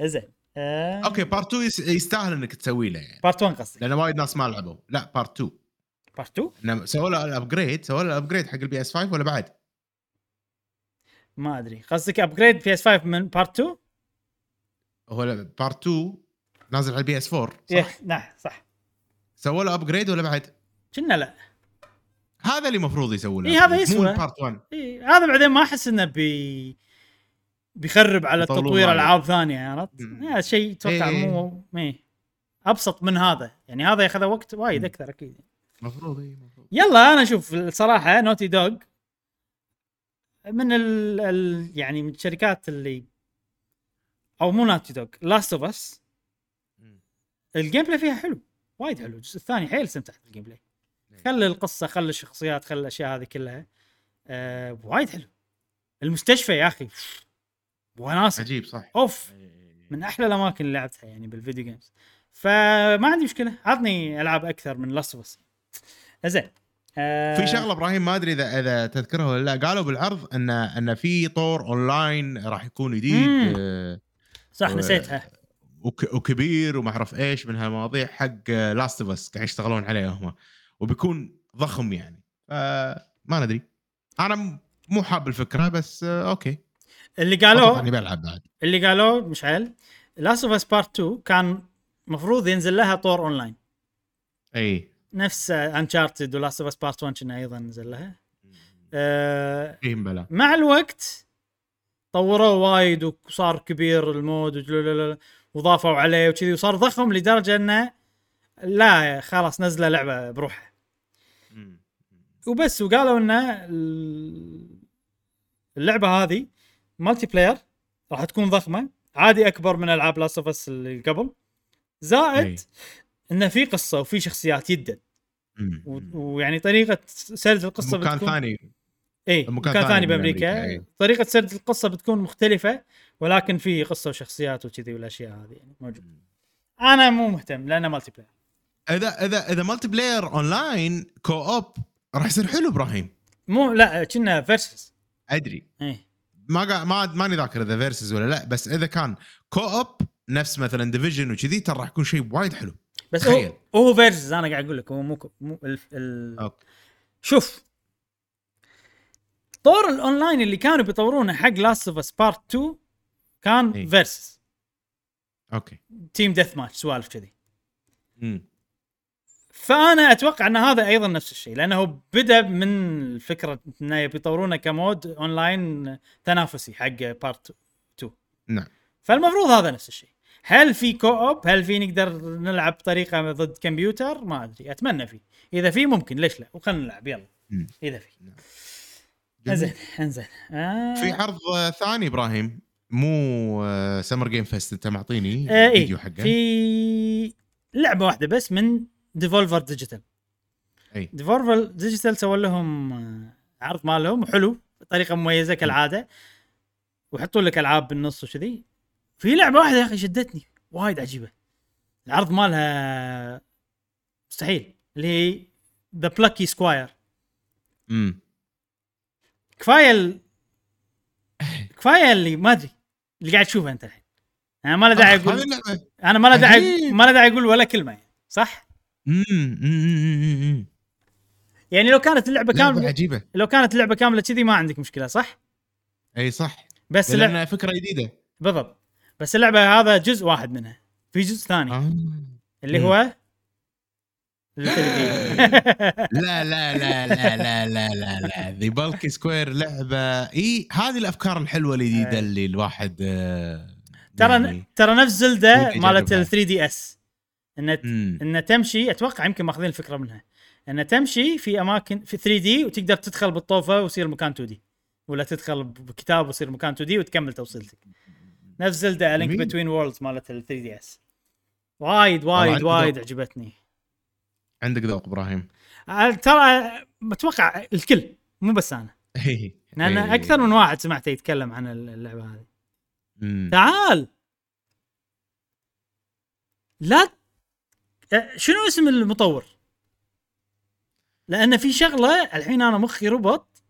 زين. آه. okay part 2 يس- يستاهل إنك تسوي له يعني. part 1 قصدي لأن وايد ناس ما لعبوا. لا part 2 part 2 إنه سووا له ال upgrade سووا له ال upgrade حق ال PS 5 ولا بعد؟ ما أدري قصدك upgrade PS 5 من part 2 هو part 2 نازل على ال PS 4 صح؟ إيه، نعم صح سووا له upgrade ولا بعد؟ كنا لا هذا اللي المفروض يسووا له إيه، هذا يسوى. part 1 إيه هذا بعدين ما أحس إنه بي بيخرب على تطوير. ألعاب ثانية عرفت؟ هذا شيء أتوقع إيه. مو إيه. أبسط من هذا يعني هذا ياخذ وقت وايد. أكثر أكيد المفروض اي المفروض يلا أنا أشوف الصراحه Naughty Dog من ال, ال يعني من الشركات اللي أو مو Naughty Dog Last of Us. ال gameplay فيها حلو وايد حلو. الجزء الثاني حيل استمتعت بال gameplay خلي القصة خلي الشخصيات خلي الأشياء هذه كلها. آه وايد حلو. المستشفى يا أخي وناسة. عجيب صح. أوف. من أحلى الأماكن اللي لعبتها يعني بال video games فما عندي مشكلة عطني ألعاب أكثر من Last of Us زين. آه في شغلة إبراهيم ما أدري اذا إذا تذكرها ولا لا. قالوا بالعرض ان إن في طور أونلاين راح يكون جديد. آه، صح و- نسيتها. وك- وكبير وما أعرف إيش من هالمواضيع حق Last of Us قاعد يشتغلون عليه هم. وبيكون ضخم يعني. فما ندري. أنا مو حاب الفكرة بس آه، okay. اللي قالوه إني بلعب بعد. اللي قالوه مشعل Last of Us Part 2 كان مفروض ينزل لها طور أونلاين. اي نفس Uncharted و Last of Us Part 1 كنا أيضا نزل لها آه بلا. مع الوقت طوروه وايد وصار كبير ال mode وضافوا عليه وكذي وصار ضخم لدرجة إنه لا خلاص ننزله لعبة بروحها. وبس وقالوا ان ال- اللعبة هذه multiplayer راح تكون ضخمة. عادي أكبر من ألعاب Last of Us اللي قبل. زائد. إنه في قصة وفي شخصيات جدا ويعني طريقة سرد القصة مكان بتكون ثاني. اي مكان مكان ثاني بأمريكا. أمريكا، إي. طريقة سرد القصة بتكون مختلفة ولكن في قصة وشخصيات وكذي والأشياء هذه يعني موجود أنا مو مهتم لأنه multiplayer إذا إذا إذا multiplayer online co-op راح يصير حلو إبراهيم. مو لا كنه versus أدري. إيه. ما قا... ما ماني ذاكر إذا versus ولا لا بس إذا كان co-op نفس مثلا Division وكذي ترى راح يكون شيء وايد حلو. بس تخيل. هو هو versus أنا قاعد أقول لك هو مو مو ال... ال... okay. شوف طور الأونلاين اللي كانوا بيطورونه حق Last of Us Part 2 كان إيه. versus okay. team deathmatch سوالف كذي. فأنا أتوقع إن هذا أيضا نفس الشيء لأنه بدأ من فكره إنه يبي يطورونه ك mode online تنافسي حق part 2 نعم. فالمفروض هذا نفس الشيء. هل في co-op هل في نقدر نلعب بطريقه ضد كمبيوتر؟ ما أدري أتمنى في. إذا في ممكن ليش لا؟ وخلنا نلعب يلا. إذا في. جميل. انزين انزين. آه. في عرض ثاني إبراهيم. مو Summer Game Fest أنت معطيني آه إيه. فيديو حقه. في لعبة واحدة بس من Devolver Digital أي. Devolver Digital سووا لهم آه، عرض مالهم حلو بطريقه مميزة كالعادة. ويحطون لك ألعاب بالنص وكذي. في لعبة واحدة يا أخي شدتني وايد عجيبة العرض مالها مستحيل اللي هي The Plucky Squire امم كفاية ال... كفاية اللي ما أدري اللي قاعد تشوفه أنت الحين أنا ما له داعي أقول أنا ما له داعي. ما له داعي أقول ولا كلمة يعني. صح؟ امم. يعني لو كانت اللعبة لعبة كامله عجيبة لو كانت اللعبة كاملة كذي ما عندك مشكلة صح؟ إي صح بس لأن فكرة جديدة بالضبط بس اللعبة هذا جزء واحد منها في جزء ثاني آه. اللي مم. هو. لا لا لا لا لا لا لا لا The Plucky Squire لعبة إي هذه الأفكار الحلوة الجديده أي. اللي الواحد آه، ترى يعني- ترى نفس Zelda مالت. ال 3DS ان. ان تمشي أتوقع يمكن ماخذين الفكرة منها ان تمشي في أماكن في 3D وتقدر تدخل بالطوفة ويصير مكان 2D ولا تدخل بكتاب ويصير مكان 2D وتكمل توصيلتك نفس Zelda Link. Between Worlds مالت ال 3DS وايد وايد وايد. عجبتني عندك ذوق إبراهيم ترى متوقع الكل مو بس أنا إي. لأن إي. أكثر من واحد سمعته يتكلم عن اللعبة هذه. تعال لا أه، شنو اسم المطور؟ لأن في شغلة الحين أنا مخي ربط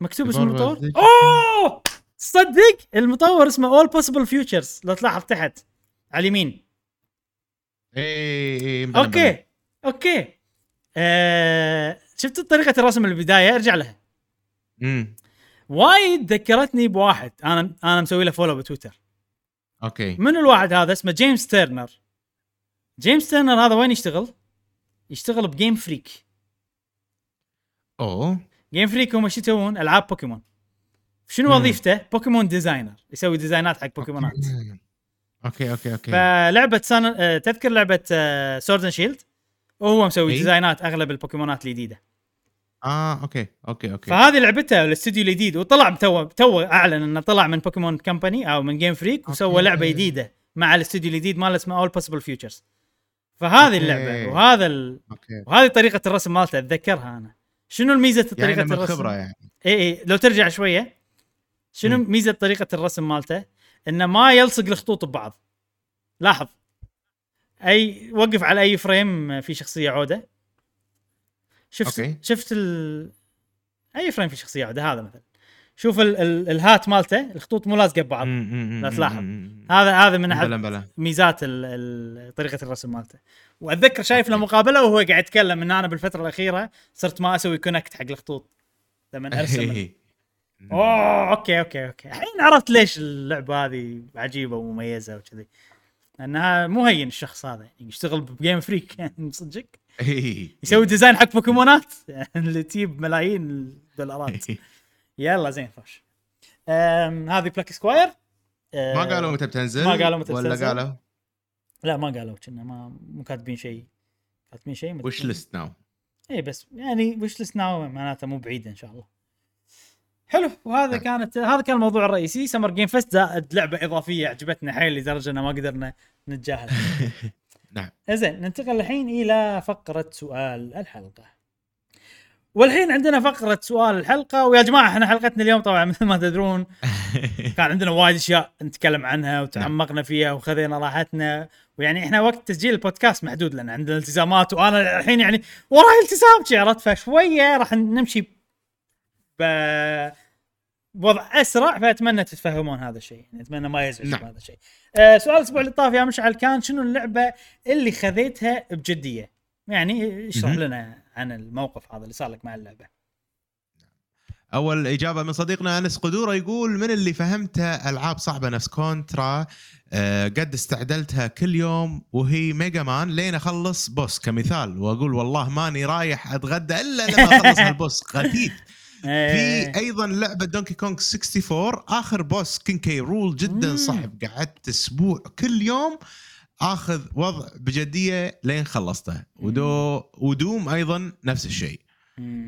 مكتوب اسم المطور. أوه تصدق المطور اسمه All Possible Futures لو تلاحظ تحت على اليمين. اي اي مبلى مبلى. okay أوكي. آه شفت طريقة الرسم البدايه ارجع لها. مم. وايد ذكرتني بواحد أنا أنا مسوي له follow بتويتر. okay. من الواحد هذا؟ اسمه جيمس تيرنر جيمس تيرنر هذا وين يشتغل؟ يشتغل ب Game Freak أوه. Game Freak هم شو يسوون؟ ألعاب بوكيمون شنو. وظيفته؟ بوكيمون designer يسوي design ات حق بوكيمونات okay. okay okay فلعبة سان... آه، تذكر لعبة Sword and Shield وهو مسوي. design ات أغلب البوكيمونات الجديدة. آه okay okay okay. فهذه لعبته الاستوديو الجديد وطلع تو تو أعلن إنه طلع من Pokémon Company أو من Game Freak وسوى okay. لعبة جديدة مع الاستوديو الجديد ماله اسمه All Possible Futures فهذه okay. اللعبة وهذا ال... okay. وهذه طريقة الرسم مالته أتذكرها أنا. شنو الميزة يعني طريقة من الرسم؟ خبرة يعني. إي إي. لو ترجع شوية. شنو. ميزة طريقة الرسم مالته؟ إنه ما يلصق الخطوط ببعض. لاحظ. أي وقف على أي frame في شخصية عودة. شفت okay. شفت ال... أي frame في شخصية عودة؟ هذا مثلا. شوف ال... ال... ال hat مالته الخطوط مو لازقه ببعض. لا تلاحظ. هذا هذا من أحد الميزات ال... ال... طريقة الرسم مالته. وأتذكر شايف له مقابله وهو قاعد يتكلم إن أنا بالفترة الأخيرة صرت ما أسوي connect حق الخطوط. لما أرسم. أوه okay okay okay. الحين عرفت ليش اللعبة هذه عجيبة ومميزة وكذي. لأنها مو هين الشخص هذا يعني يشتغل ب Game Freak يعني صدق إي. يسوي design حق بوكيمونات اللي تجيب ملايين الدولارات. يلا زين أم، هذه Plucky Squire ما قالوا متى بتنزل؟ ما قالوا متى ولا. قالوا؟ لا ما قالوا كنا ما مو كاتبين شيء. كاتبين شيء wishlist now اي بس يعني wishlist now معناته مو بعيده إن شاء الله. حلو. وهذا طيب. كانت هذا كان الموضوع الرئيسي. Summer Game Fest زائد لعبة إضافية عجبتنا حيل لدرجة ان ما قدرنا نتجاهل. نعم. زين ننتقل الحين إلى فقرة سؤال الحلقة. والحين عندنا فقرة سؤال الحلقة. ويا جماعة إحنا حلقتنا اليوم طبعا مثل ما تدرون. كان عندنا وايد أشياء نتكلم عنها وتعمقنا فيها وخذينا راحتنا. ويعني إحنا وقت تسجيل البودكاست محدود لأن عندنا التزامات. وأنا الحين يعني وراي التزام. عرفت؟ فشوية راح نمشي ب بوضع أسرع فأتمنى تتفهمون هذا الشيء. يعني أتمنى ما يزعج نعم. هذا الشيء. آه سؤال الأسبوع اللي طاف يا مشعل كان شنو اللعبة اللي خذيتها بجدية؟ يعني اشرح. لنا عن الموقف هذا اللي صار لك مع اللعبة. أول إجابة من صديقنا أنس قدورة يقول من اللي فهمته ألعاب صعبة نفس Contra؟ آه، قد استعدلتها كل يوم وهي Mega Man لين أخلص boss كمثال. وأقول والله ماني رايح أتغدى إلا لما أخلص هال boss. إيه. في أيضا لعبة Donkey Kong 64 آخر boss King K. Rool جدا. صعب قعدت أسبوع كل يوم آخذ وضع بجدية لين خلصته. ودو و Doom أيضا نفس الشيء.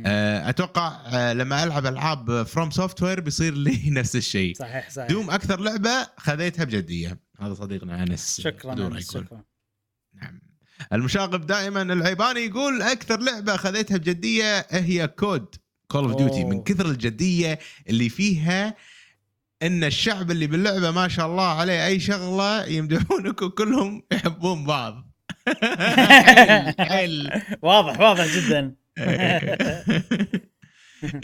آه، أتوقع آه، لما ألعب ألعاب FromSoftware بيصير لي نفس الشيء. صحيح صحيح. Doom أكثر لعبة خذيتها بجدية. هذا صديقنا أنس. شكرا يقول. شكرا. نعم. المشاغب دائما العيباني يقول أكثر لعبة خذيتها بجدية هي COD Call of Duty. من كثر الجدية اللي فيها إن الشعب اللي باللعبة ما شاء الله عليه أي شغلة يمدحونك وكلهم يحبون بعض حيل- حيل. واضح واضح جدا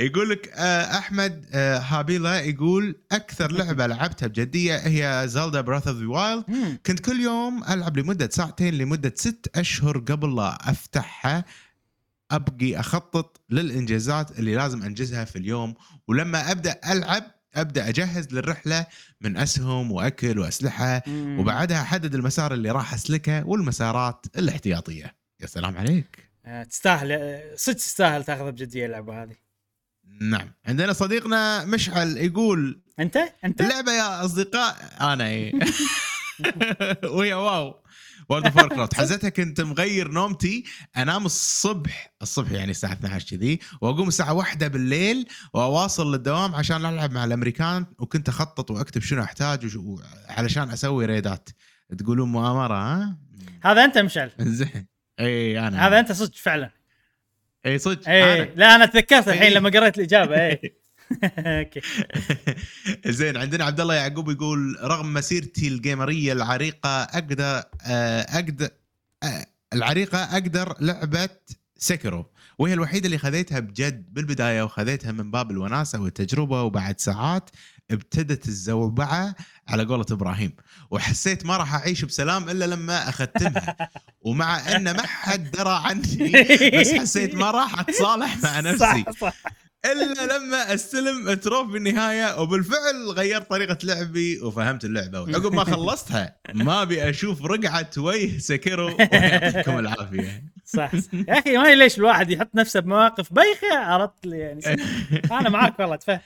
يقول لك آه، أحمد آه، هابيلا يقول أكثر لعبة لعبتها بجدية هي Zelda Breath of the Wild. كنت كل يوم ألعب لمدة ساعتين لمدة ست أشهر قبل لا أفتحها أبقي أخطط للإنجازات اللي لازم أنجزها في اليوم ولما أبدأ ألعب أبدأ أجهز للرحلة من أسهم وأكل وأسلحة مم. وبعدها أحدد المسار اللي راح أسلكه والمسارات الاحتياطية. يا سلام عليك. آه، تستاهل آه، صدق تستاهل تاخذها بجدية اللعبة هذه. نعم. عندنا صديقنا مشعل يقول أنت؟ أنت؟ اللعبة يا أصدقاء أنا اي ويا WoW. World of Warcraft حزتها كنت مغير نومتي. انام الصبح الصبح يعني الساعة 12 كذي واقوم الساعة واحدة بالليل وأواصل للدوام عشان ألعب مع الأمريكان. وكنت أخطط وأكتب شنو أحتاج علشان أسوي raid ات. تقولون مؤامرة ها؟ هذا أنت مشعل. زين إي أنا. هذا أنت صدق فعلا. إي صدق. إي أنا. لا أنا تذكرت الحين. لما قريت الإجابة إي. okay. زين عندنا عبد الله يعقوب يقول رغم مسيرتي ال gamer ية العريقة أقدر آه، أقدر آه، العريقة أقدر لعبة Sekiro وهي الوحيدة اللي خذيتها بجد بالبداية وخذيتها من باب الوناسة والتجربة وبعد ساعات ابتدت الزوبعة على قولة إبراهيم. وحسيت ما راح أعيش بسلام إلا لما أختمها. ومع أن ما حد درى عني بس حسيت ما راح أتصالح مع نفسي. صح صح. إلا لما أستلم trophy بالنهايه وبالفعل غيرت طريقة لعبي وفهمت اللعبة وعقب ما خلصتها ما أبي أشوف رقعة وجه Sekiro ويعطيكم العافية صح صح. يا أخي ما ليش الواحد يحط نفسه بمواقف بايخه عرفت لي يعني أنا معاك والله تفهم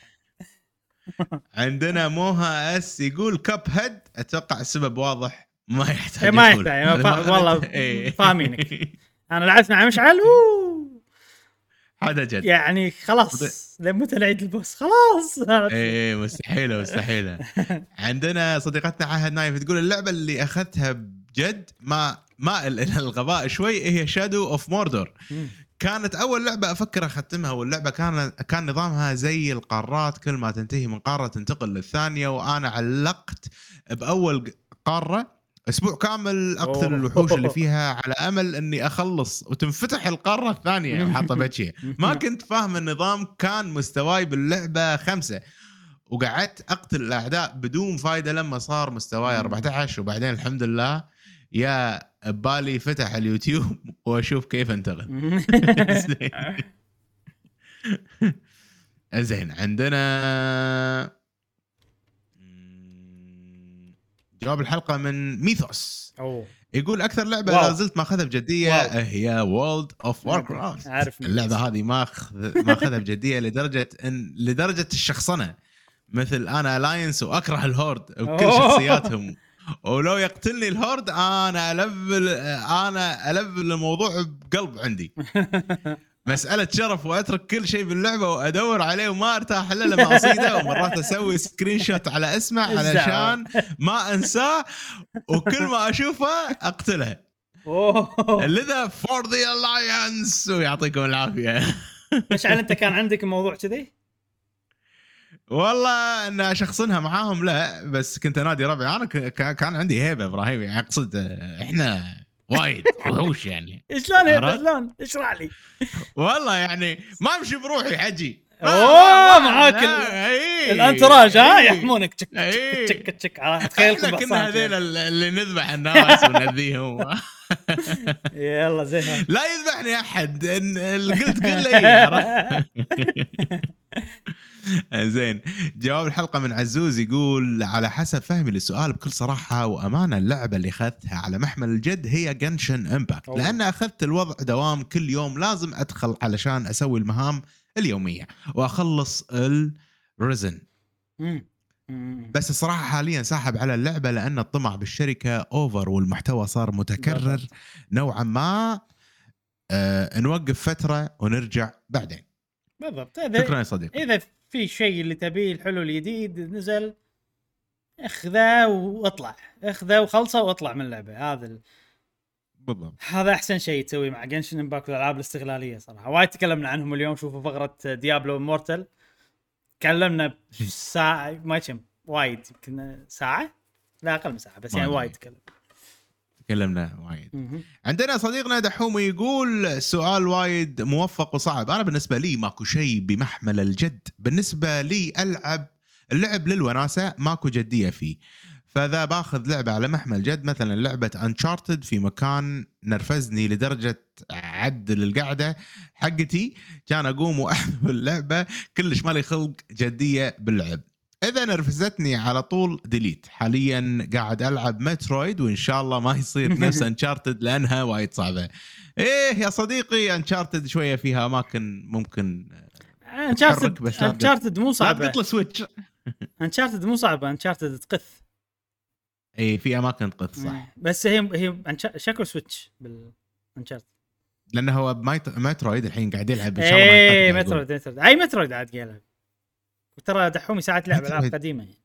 عندنا موها أس يقول Cuphead أتوقع السبب واضح ما يحتاج ما. يحتاج، والله إيه. فاهمينك. أنا لعبت مع مشعل. هذا جد. يعني خلاص متى نعيد ال boss خلاص. إيه مستحيلة مستحيلة. عندنا صديقتنا عهد نايف تقول اللعبة اللي أخذتها بجد ما مائل إلى الغباء شوي هي Shadow of Mordor مم. كانت أول لعبة أفكر أختمها واللعبة كان كان نظامها زي القارات كل ما تنتهي من قارة تنتقل للثانية وأنا علقت بأول قارة. أسبوع كامل أقتل أوه. الوحوش اللي فيها على أمل إني أخلص. وتنفتح القارة الثانية وحاطه بتشي ما كنت فاهم النظام كان مستواي باللعبة خمسة. وقعدت أقتل الأعداء بدون فايدة لما صار مستواي 14 وبعدين الحمد لله يا بالي فتح اليوتيوب وأشوف كيف انتقل. زين. عندنا مم، جواب الحلقة من ميثوس أوه يقول أكثر لعبة WoW. لا زلت ماخذها بجدية WoW. هي World of Warcraft عارف مين. اللعبة هذه ماخذ ماخذها بجدية لدرجة ان لدرجة الشخصنة مثل أنا ال Alliance وأكره ال Horde وكل أوه. شخصياتهم ولو يقتلني ال Horde أنا أ level أنا أ level الموضوع بقلب عندي مسألة شرف وأترك كل شيء باللعبة وأدور عليه وما أرتاح إلا لما أصيده. ومرات أسوي screenshot على اسمه علشان ما أنساه وكل ما أشوفه أقتله. أوه. لذا for the Alliance ويعطيكم العافية. مشعل أنت كان عندك موضوع كذي؟ والله أن اشخصنها معاهم لا بس كنت أنادي ربعي. أنا كان عندي هيبة إبراهيم يعني أقصد إحنا وايد وحوش يعني شلون؟ عرفت؟ شلون؟ اشرح لي والله يعني ما امشي بروحي حجي ما- معاك إيه، ال entourage ها إيه. يحمونك تشك إيه. تشك تشك تشك إحنا كنا هذيل اللي نذبح الناس ونذيهم يلا زين لا يذبحني أحد قلت قل لي؟ زين جواب الحلقة من عزوز يقول على حسب فهمي للسؤال بكل صراحة وامانه اللعبة اللي أخذتها على محمل الجد هي Genshin Impact. لأن أخذت الوضع دوام كل يوم لازم أدخل علشان أسوي المهام اليومية وأخلص. مم. بس الصراحة حاليا ساحب على اللعبة لأن الطمع بالشركة over والمحتوى صار متكرر. نوعا ما آه نوقف فترة ونرجع بعدين بالضبط شكرا يا صديقي إذا في شيء اللي تبيه الحلو الجديد نزل اخذه واطلع اخذه وخلصه واطلع من اللعبة هذا ال... بالضبط. هذا أحسن شيء تسويه مع Genshin Impact والالعاب الاستغلالية صراحة. وايد تكلمنا عنهم اليوم شوفوا فقرة Diablo Immortal تكلمنا ساعه ما كم وايد يمكن ساعة؟ لا أقل من ساعة بس يعني. وايد تكلم. تكلمنا وايد. عندنا صديقنا دحوم يقول سؤال وايد موفق وصعب. أنا بالنسبة لي ماكو شيء بمحمل الجد. بالنسبة لي ألعب اللعب للوناسة ماكو جدية فيه. فإذا باخذ لعبة على محمل جد مثلا لعبة انشارتد في مكان نرفزني لدرجة عدل القعدة حقتي كان أقوم واحذف اللعبة كلش مالي خلق جدية باللعب. إذا نرفزتني على طول delete حاليا قاعد ألعب Metroid وإن شاء الله ما يصير نفس Uncharted لأنها وايد صعبة. إيه يا صديقي Uncharted شوية فيها أماكن ممكن انشارتد لا انشارتد مو لا صعبة. تقط له switch Uncharted مو صعبة Uncharted تقث. اي إيه، في أماكن تقط صح. بس هي هي شكل سويتش بالانشارتد لأنه هو بمايت- مترويد الحين قاعد يلعب إن شاء الله يقدر يقول. مترويد مترويد أي مترويد عاد يلعب. وترى دحومي ساعات لعب العاب. قديمة يعني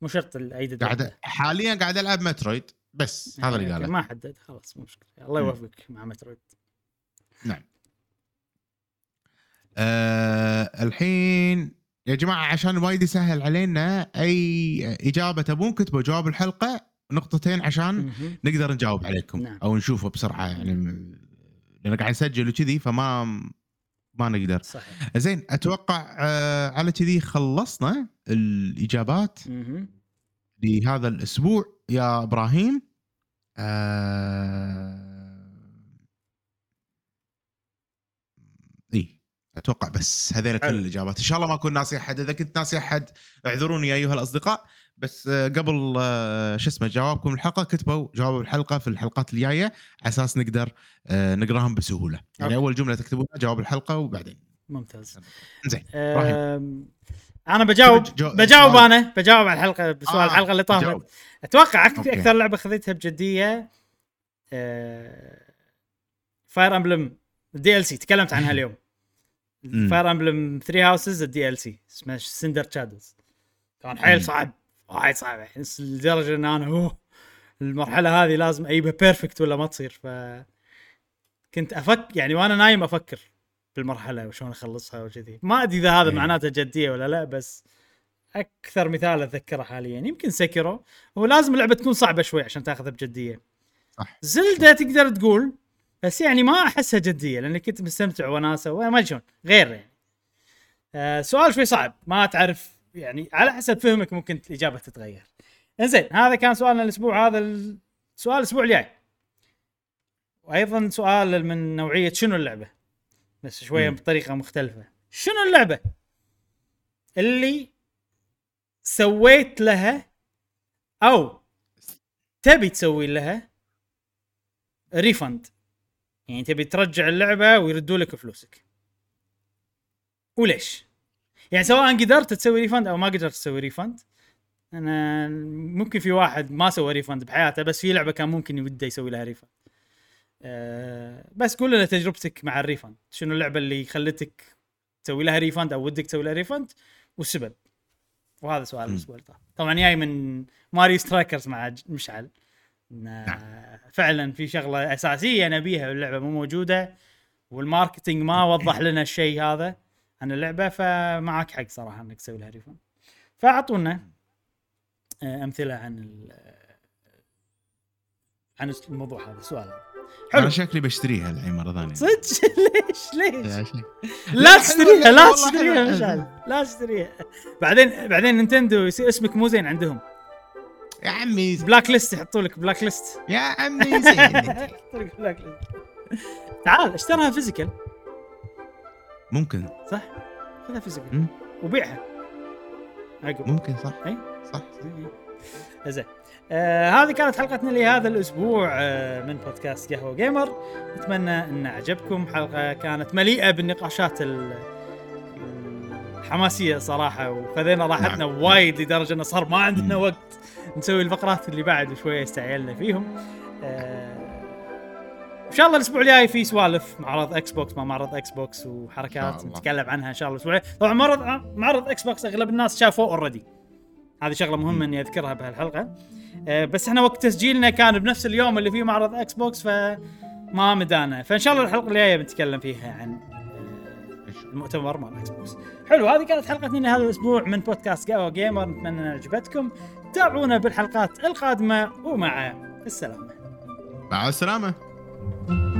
مو شرط الايدد قاعد حاليا قاعد ألعب مترويد بس هذا اللي قاله ما حدد خلاص مو مشكلة الله. يوفقك مع مترويد نعم آه الحين يا جماعة عشان وايد يسهل علينا أي إجابة تبون كتبوا جواب الحلقة نقطتين عشان. نقدر نجاوب عليكم نعم. أو نشوفه بسرعة يعني لأن قاعد نسجل وكذي فما ما نقدر. صحيح. زين أتوقع آه على كذي خلصنا الإجابات. لهذا الأسبوع. يا إبراهيم آه... إي أتوقع بس هذيل كل. الإجابات. إن شاء الله ما أكون ناسي أحد. إذا كنت ناسي أحد اعذروني أيها الأصدقاء. بس آه، قبل آه، شو اسمه جوابكم الحلقة كتبوا جواب الحلقة في الحلقات الجاية على أساس نقدر آه، نقراهم بسهولة يعني okay. أول جملة تكتبونها جواب الحلقة وبعدين ممتاز زين. أم، أنا بجاوب جو- بجاوب. أنا بجاوب على الحلقة بسؤال آه، الحلقة اللي طافت جاوب. أتوقع أك- okay. أكثر لعبة خذيتها بجدية Fire Emblem ال DLC تكلمت عنها اليوم. Fire Emblem 3 Houses ال DLC اسمه Cindered Shadows كان حيل. صعب وايد صعب يعني لدرجة إن أنا أوه المرحلة هذه لازم أجيبها perfect ولا ما تصير. ف كنت افك يعني وأنا نايم أفكر بالمرحلة وشلون أخلصها وكذي. ما أدري إذا هذا إيه. معناته جدية ولا لا بس أكثر مثال أتذكره حاليا. يمكن Sekiro هو لازم اللعبة تكون صعبة شوي عشان تاخذها بجدية. صح. Zelda تقدر تقول بس يعني ما أحسها جدية لأني كنت مستمتع وناسه وما شلون. غير يعني. آه سؤال شوي صعب. ما تعرف يعني على حسب فهمك ممكن الإجابة تتغير. إنزين هذا كان سؤالنا الأسبوع هذا السؤال الأسبوع الجاي. وأيضا سؤال من نوعية شنو اللعبة؟ بس شوية مم. بطريقة مختلفة. شنو اللعبة اللي سويت لها أو تبي تسوي لها refund يعني تبي ترجع اللعبة ويردوا لك فلوسك. وليش؟ يعني سواء قدرت تسوي refund أو ما قدرت تسوي refund أنا ممكن في واحد ما سوى refund بحياته بس في لعبة كان ممكن يوده يسوي لها refund أه بس قول لنا تجربتك مع ال refund. شنو اللعبة اللي خلتك تسوي لها refund أو ودك تسوي لها refund والسبب. وهذا سؤال. الأسبوع طبعا جاي من Mario Strikers مع مشعل. إن نعم. فعلا في شغلة أساسية نبيها باللعبه مو موجودة وال marketing ما وضح لنا الشيء هذا. عن اللعبة فمعك حق صراحة إنك تسوي لها refund فأعطونا آه، أمثلة عن آه، عن الموضوع هذا السؤال هذا حلو. أنا شكلي بشتريها الحين مرة ثانية. صدق؟ ليش؟ ليش. لا تشتريها لا تشتريها. مشعل. لا تشتريها. بعدين بعدين Nintendo يصير اسمك مو زين عندهم. يا عمي. blacklist يحطوا لك blacklist. يا عمي زين. تعال اشترها physical. ممكن. صح؟ خذها physical مم. وبيعها. عقب. ممكن صح. أي. صح. زين. آه هذه كانت حلقتنا لهذا الأسبوع آه من بودكاست قهوة gamer. اتمنى أن عجبكم حلقة كانت مليئة بالنقاشات ال- الحماسية صراحة وخذينا راحتنا نعم. وايد لدرجة انه صار ما عندنا. وقت نسوي الفقرات اللي بعد شوية استعجلنا فيهم. آه إن شاء الله الأسبوع الجاي في سوالف معرض Xbox ما معرض Xbox وحركات. نتكلم عنها إن شاء الله الأسبوع الجاي. طبعا معرض معرض Xbox أغلب الناس شافوه already هذه شغلة مهمة إني أذكرها بهالحلقة. آه، بس إحنا وقت تسجيلنا كان بنفس اليوم اللي فيه معرض Xbox فما مدانا. فإن شاء الله الحلقة الجاية بنتكلم فيها عن آه، المؤتمر مال Xbox حلو هذه كانت حلقتنا لهذا الأسبوع من بودكاست قهوه gamer نتمنى انها عجبتكم. تابعونا بالحلقات القادمة ومع السلامة. مع السلامة. Bye.